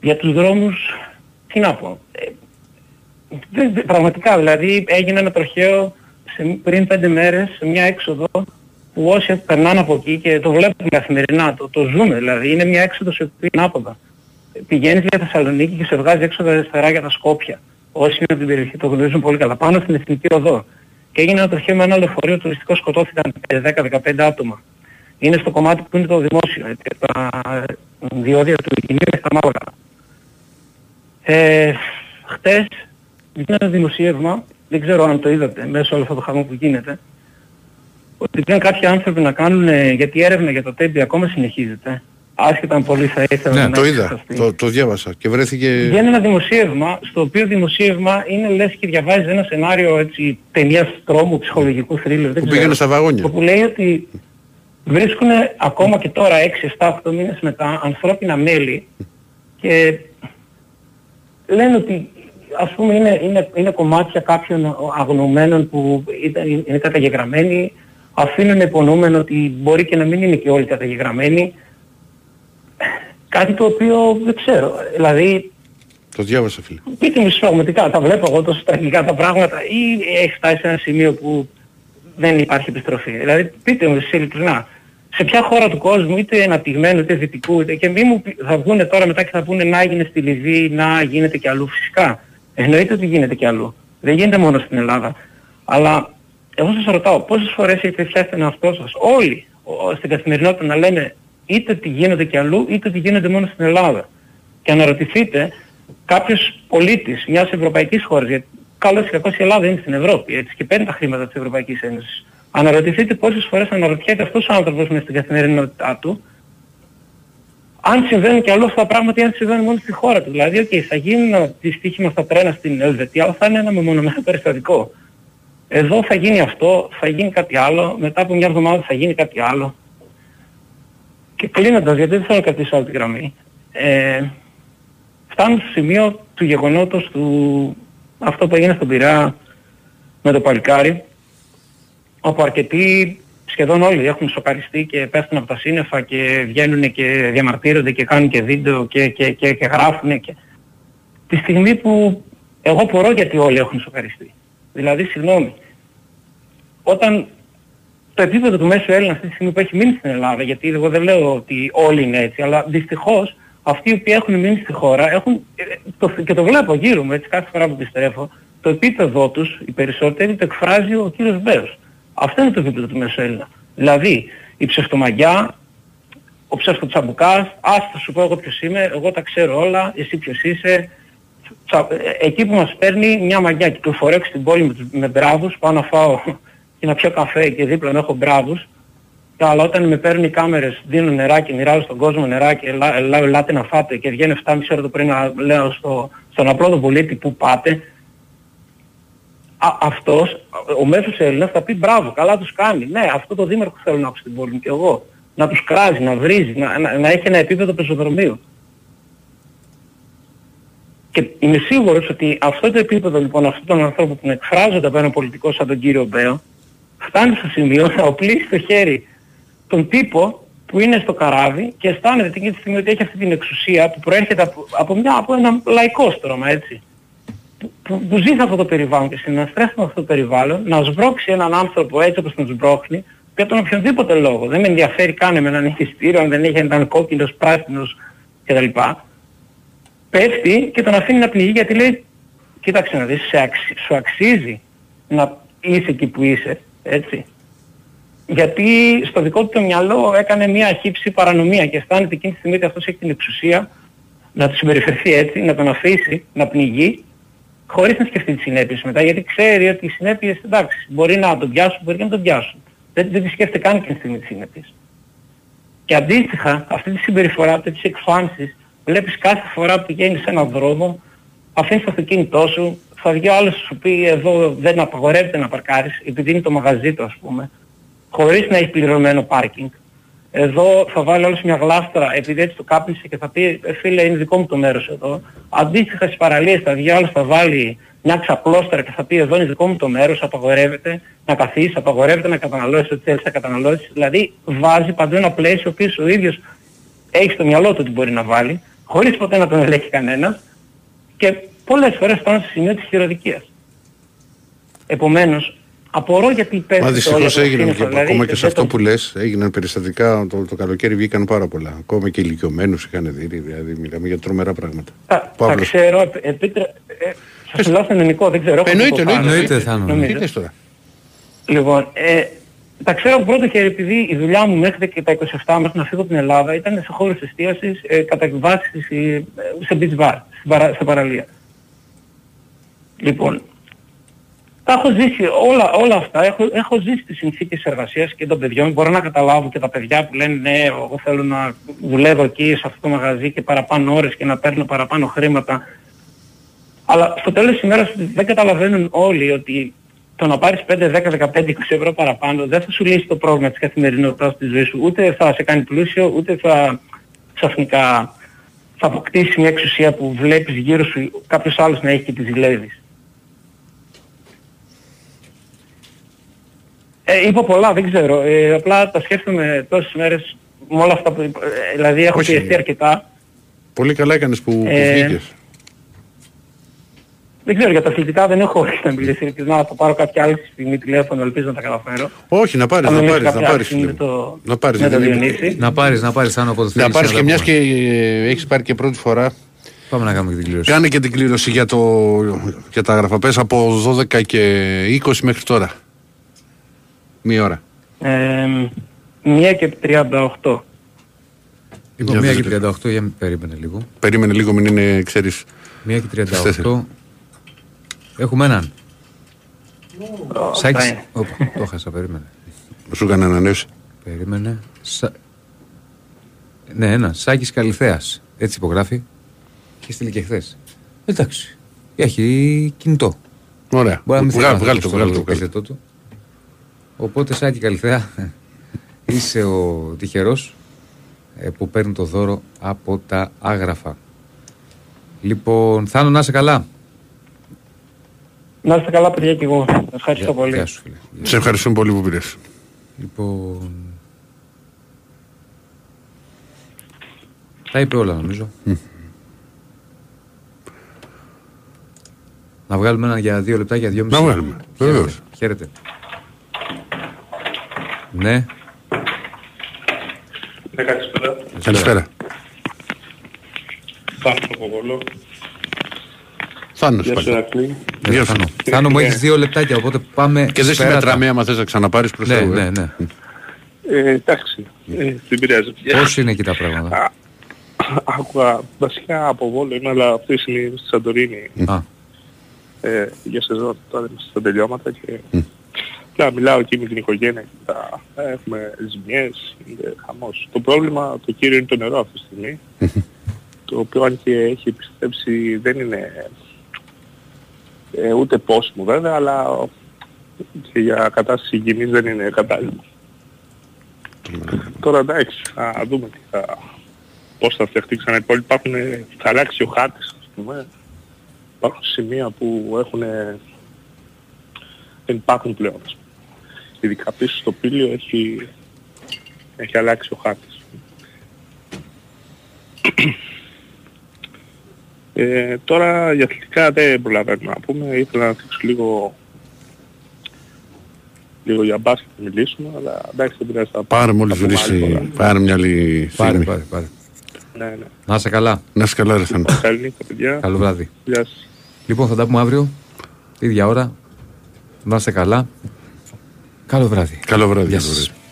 Για τους δρόμους, τι να πω, ε, δεν- δεν- πραγματικά δηλαδή έγινε ένα τροχαίο σε, πριν πέντε μέρες σε μια έξοδο που όσοι περνάνε από εκεί και το βλέπουμε καθημερινά, το, το ζούμε δηλαδή, είναι μια έξοδος η οποία είναι άποδα. Πηγαίνεις για Θεσσαλονίκη και σε βγάζει έξω αριστερά για τα Σκόπια. Όσοι είναι από την περιοχή το γνωρίζουν πολύ καλά. Πάνω στην Εθνική Οδό. Και έγινε ένα τροχαίο με ένα λεωφορείο τουριστικό σκοτώθηκαν 10-15 άτομα. Είναι στο κομμάτι που είναι το δημόσιο, έτσι, τα διόδια του Ιγυνίου και τα μαύρα. Ε, χτες βγήκε ένα δημοσίευμα, δεν ξέρω αν το είδατε μέσω όλο αυτό το χαμό που γίνεται, ότι πήγαν κάποιοι άνθρωποι να κάνουν, ε, γιατί η έρευνα για το τέμπι ακόμα συνεχίζεται, άσχετα αν πολύ θα ήθελα
Ναι,
να
το είδα.
εξεταστεί.
Το, το διάβασα και βρέθηκε.
Βγαίνει ένα δημοσίευμα, στο οποίο δημοσίευμα είναι λες και διαβάζει ένα σενάριο έτσι, ταινίας τρόμου, ψυχολογικού θρύλου.
Που πήγαινε στα βαγόνια.
Που λέει ότι βρίσκουν ακόμα και τώρα 6, 7, 8 μήνες μετά ανθρώπινα μέλη και λένε ότι ας πούμε είναι, είναι, είναι κομμάτια κάποιων αγνοωμένων που ήταν, είναι καταγεγραμμένοι, αφήνουν υπονοούμενο ότι μπορεί και να μην είναι και όλοι καταγεγραμμένοι. Κάτι το οποίο δεν ξέρω. Δηλαδή
Το διάβασα, φίλε.
πείτε μου εσείς πραγματικά, τα βλέπω εγώ τόσο τραγικά τα πράγματα ή έχει φτάσει σε ένα σημείο που δεν υπάρχει επιστροφή. Δηλαδή πείτε μου εσείς ειλικρινά, σε ποια χώρα του κόσμου, είτε αναπτυγμένου, είτε δυτικού, είτε και μη μου πει- θα βγούνε τώρα μετά και θα πούνε να έγινε στη Λιβύη, να γίνεται και αλλού φυσικά. Εννοείται ότι γίνεται και αλλού. Δεν γίνεται μόνο στην Ελλάδα. Αλλά εγώ σας ρωτάω, πόσες φορές έχετε φτιάξει τον εαυτό σας, όλοι, ο- στην καθημερινότητα να λένε είτε τι γίνεται και αλλού, είτε τι γίνεται μόνο στην Ελλάδα. Και αναρωτηθείτε κάποιος πολίτης μιας ευρωπαϊκής χώρας, γιατί καλώς ή κακώς η Ελλάδα είναι στην Ευρώπη, έτσι, και παίρνει τα χρήματα της Ευρωπαϊκής Ένωσης. Αναρωτηθείτε πόσες φορές αναρωτιέται αυτός ο άνθρωπος μες στην καθημερινότητά του, αν συμβαίνουν και αλλού αυτά τα πράγματα ή αν συμβαίνουν μόνο στη χώρα του. Δηλαδή, okay, θα γίνει ένα δυστύχημα στα τρένα στην Ελβετία, αλλά θα είναι ένα μεμονωμένο περιστατικό. Εδώ θα γίνει αυτό, θα γίνει κάτι άλλο, μετά από μια εβδομάδα θα γίνει κάτι άλλο. Και κλείνοντας, γιατί δεν θέλω να κρατήσω άλλη τη γραμμή, ε, φτάνω στο σημείο του γεγονότος του αυτό που έγινε στον Πειραιά με το παλικάρι, όπου αρκετοί, σχεδόν όλοι έχουν σοκαριστεί και πέφτουν από τα σύννεφα και βγαίνουν και διαμαρτύρονται και κάνουν και βίντεο και, και, και, και γράφουν και... Τη στιγμή που εγώ μπορώ γιατί όλοι έχουν σοκαριστεί. Δηλαδή, συγγνώμη, όταν το επίπεδο του μέσου Έλληνα αυτή τη στιγμή που έχει μείνει στην Ελλάδα, γιατί εγώ δεν λέω ότι όλοι είναι έτσι, αλλά δυστυχώς αυτοί οι οποίοι έχουν μείνει στη χώρα έχουν, ε, το, και το βλέπω γύρω μου έτσι κάθε φορά που επιστρέφω, το επίπεδο τους, οι περισσότεροι, το εκφράζει ο κύριος Μπέος. Αυτό είναι το επίπεδο του μέσου Έλληνα. Δηλαδή, η ψευτομαγιά, ο ψευτοτσαμπουκάς, ας θα σου πω εγώ ποιος είμαι, εγώ τα ξέρω όλα, εσύ ποιος είσαι, τσα- ε, εκεί που μας παίρνει μια μαγιά. Κυκλοφορώ στην πόλη με, τους- με μπράβους, πάω να φάω και να πιω καφέ και δίπλα να έχω μπράβους. Αλλά όταν με παίρνουν οι κάμερες, δίνουν νεράκι, μοιράζω στον κόσμο νεράκι, ελά, ελά, ελάτε να φάτε και βγαίνει 7,5 ώρα το πρωί να λέω στο, στον απλό τον πολίτη που πάτε, α, αυτός, ο μέσος Έλληνας θα πει μπράβο, καλά τους κάνει. Ναι, αυτό το δήμαρχο θέλω να έχω στην πόλη μου και εγώ. Να τους κράζει, να βρίζει, να, να, να έχει ένα επίπεδο πεζοδρομίου. Και είμαι σίγουρος ότι αυτό το επίπεδο λοιπόν αυτών των ανθρώπων που εκφράζονται από ένα πολιτικό σαν τον κύριο Μπέο φτάνει στο σημείο να οπλίσει το χέρι τον τύπο που είναι στο καράβι και αισθάνεται εκείνη τη στιγμή ότι έχει αυτή την εξουσία που προέρχεται από, από, μια, από ένα λαϊκό στρώμα έτσι που, που, που ζει σε αυτό το περιβάλλον και συναστρέφει με αυτό το περιβάλλον να σβρώξει έναν άνθρωπο έτσι όπως τον σβρώχνει για τον οποιονδήποτε λόγο. Δεν με ενδιαφέρει καν με έναν ηχηστήριο αν δεν έχει έναν κόκκινος, πράσινος κτλ πέφτει και τον αφήνει να πνιγεί γιατί λέει κοίταξε να δεις, σε αξι... σου αξίζει να είσαι εκεί που είσαι, έτσι. Γιατί στο δικό του το μυαλό έκανε μια χύψη παρανομία και αισθάνεται εκείνη τη στιγμή ότι αυτός έχει την εξουσία να του συμπεριφερθεί έτσι, να τον αφήσει να πνιγεί χωρίς να σκεφτεί τις συνέπειες μετά γιατί ξέρει ότι οι συνέπειες εντάξει μπορεί να τον πιάσουν, μπορεί και να τον πιάσουν. Δεν, δεν τη σκέφτεται καν εκείνη τη στιγμή τις συνέπειες. Και αντίστοιχα αυτή τη συμπεριφορά, αυτές τις εκφάνσεις βλέπεις κάθε φορά που πηγαίνεις σε έναν δρόμο, αφήνεις το αυτοκίνητό σου, θα βγει ο άλλος σου πει εδώ δεν απαγορεύεται να παρκάρεις, επειδή είναι το μαγαζί του ας πούμε, χωρίς να έχει πληρωμένο πάρκινγκ. Εδώ θα βάλει όλος μια γλάστρα επειδή έτσι το κάπνισε και θα πει «Ε, φίλε είναι δικό μου το μέρος εδώ. Αντίστοιχα στις παραλίες θα βγει άλλος θα βάλει μια ξαπλώστρα και θα πει εδώ είναι δικό μου το μέρος, απαγορεύεται να καθίσεις, απαγορεύεται να καταναλώσεις ό,τι θέλεις να καταναλώσεις. Δηλαδή βάζει παντού ένα πλαίσιο ο ο ίδιος έχει στο μυαλό του ότι μπορεί να βάλει χωρίς ποτέ να τον ελέγχει κανένας και πολλές φορές φτάνω στο σημείο της χειροδικίας. Επομένως, απορώ γιατί πέφτει
Μα δυστυχώς έγιναν και
δηλαδή,
ακόμα και σε
δεν
αυτό
το-
που λες, έγιναν περιστατικά, το, το καλοκαίρι βγήκαν πάρα πολλά. Ακόμα και ηλικιωμένους είχαν δει, δηλαδή μιλάμε για τρομερά πράγματα.
Τα, τα
Παύλος.
ξέρω, επί- επίτρε... Ε, σας μιλάω στον ελληνικό, δεν ξέρω. έχω
Εννοείται,
δει το
εννοείται.
πάνω,
Εννοείται,
έτσι,
Θάνο.
νομίζω.
Τι λες τώρα;
Λοιπόν, ε, τα ξέρω από πρώτο χέρι επειδή η δουλειά μου μέχρι και τα 27 μέχρι να φύγω από την Ελλάδα ήταν σε χώρους εστίασης ε, κατά εκβάσεις ε, σε beach bar, στην παρα, σε παραλία. Λοιπόν, τα έχω ζήσει όλα, όλα αυτά, έχω, έχω ζήσει τις συνθήκες εργασίας και των παιδιών, μπορώ να καταλάβω και τα παιδιά που λένε ναι, εγώ θέλω να δουλεύω εκεί σε αυτό το μαγαζί και παραπάνω ώρες και να παίρνω παραπάνω χρήματα. Αλλά στο τέλος της ημέρας δεν καταλαβαίνουν όλοι ότι το να πάρεις 5, 10, 15, 20 ευρώ παραπάνω δεν θα σου λύσει το πρόβλημα της καθημερινότητας της ζωής σου. Ούτε θα σε κάνει πλούσιο, ούτε θα ξαφνικά θα αποκτήσει μια εξουσία που βλέπεις γύρω σου κάποιος άλλος να έχει και τη ζηλεύεις. Ε, είπα πολλά, δεν ξέρω. Ε, απλά τα σκέφτομαι τόσες μέρες με όλα αυτά που είπα. Ε, δηλαδή έχω
Όχι.
πιεστεί αρκετά.
Πολύ καλά έκανες που, που
Ε,
βγήκες.
Δεν ξέρω, για τα αθλητικά δεν έχω να μιλήσει. Ελπίζω να θα πάρω κάποια άλλη στιγμή τηλέφωνο, ελπίζω να τα καταφέρω.
Όχι, να πάρεις,
Θα
να
μιλήσω
πάρεις, να
κάποια άλλη
πάρεις.
στιγμή
φίλε
με
μου.
το-
Να πάρεις.
με το
δεν είναι-
Διονύση.
Να πάρεις, να πάρεις Θάνο όποτε
Να
θέλεις.
πάρεις
να
και
τα
μιας
πούμε.
και ε, έχεις πάρει και πρώτη φορά.
Πάμε να κάνουμε και την κλήρωση.
Κάνε και την κλήρωση για, το, για τα αγραφαπές από 12 και 20 μέχρι τώρα. Μία ώρα.
Ε, μία και 38.
Λοιπόν,
Για
1 και
δείτε.
38, για περίμενε λίγο.
Περίμενε λίγο, μην είναι, ξέρεις.
1 και
στις τέσσερις.
38. Έχουμε έναν. Σάκης.
είναι.
Όπα, το χάσα, περίμενε.
Σου έκανε ανανέωση.
Περίμενε. Σα... Ναι, ένα. Σάκης Καλυθέας. Έτσι υπογράφει. Και στείλει και χθες. Εντάξει. Έχει κινητό.
Ωραία.
Μπορεί να μην
Βγάλ-
θέλει να
βγάλε
το
το, βγάλε το,
στο επίθετό του. Οπότε, Σάκη Καλυθέα, είσαι ο τυχερός ε, που παίρνει το δώρο από τα άγραφα. Λοιπόν, Θάνο, να είσαι καλά;
Να είστε καλά παιδιά και εγώ. Ευχαριστώ
Γεια-
πολύ.
Γεια σου, φίλε.
Σε ευχαριστούμε πολύ που πήρες.
Λοιπόν. Τα είπε όλα νομίζω. Να βγάλουμε ένα για δύο λεπτά, για δύο μισή.
Να βγάλουμε,
Χαίρετε.
βεβαίως.
Χαίρετε. Ναι.
Ναι, καλησπέρα.
Καλησπέρα.
Πάμε στο Κοβόλο.
Θάνος
Γεια σου,
πάλι.
Ερακλή.
Ναι, Θάνο. Θάνο μου
Ναι.
έχεις δύο λεπτάκια, οπότε πάμε
Και δεν
σφαίρατα.
συμμετράμε άμα θες να ξαναπάρεις προς
Ναι,
Θεού, ε;
ναι, ναι.
Ε, εντάξει, ε, δεν πειράζει.
Πώς είναι εκεί τα πράγματα;
Α, Άκουγα βασικά από Βόλο είμαι, αλλά αυτή τη στιγμή είμαι στη Σαντορίνη
Α,
ε, για σεζόν. Τώρα είμαστε στα τελειώματα και
Απλά μιλάω εκεί με την οικογένεια και τα έχουμε ζημιές, είναι χαμός. Το πρόβλημα, το κύριο είναι το νερό αυτή τη στιγμή, το οποίο αν και έχει επιστρέψει δεν είναι ε, ούτε πόσιμο βέβαια, αλλά και για κατάσταση υγιεινής δεν είναι κατάλληλο. Τώρα εντάξει, θα δούμε τι θα, πώς θα φτιαχτεί ξανά. Λοιπόν, υπάρχουν, θα αλλάξει ο χάρτης, ας πούμε. Υπάρχουν σημεία που έχουν, δεν υπάρχουν πλέον. ας πούμε. Ειδικά πίσω στο πύλιο έχει, έχει αλλάξει ο χάρτης. Ε, τώρα για αθλητικά δεν προλαβαίνουμε να πούμε. Ήθελα να δείξω λίγο, λίγο για μπάσκετ να μιλήσουμε, αλλά εντάξει δεν πειράζει. θα-
Πάρε μόλις
θα πούμε άλλη
βρεις,
φορά.
πάρε μια άλλη
Πάρε,
στιγμή.
πάρε, πάρε.
Ναι, ναι.
Να είσαι καλά.
Να είσαι καλά ρε Θάνο.
Καλή νύχτα παιδιά.
Καλό βράδυ.
Γεια σας.
Λοιπόν, θα τα πούμε αύριο. Ίδια ώρα. Να είστε καλά. Καλό βράδυ.
Καλό βράδυ.
Γεια
καλό
σας.
βράδυ.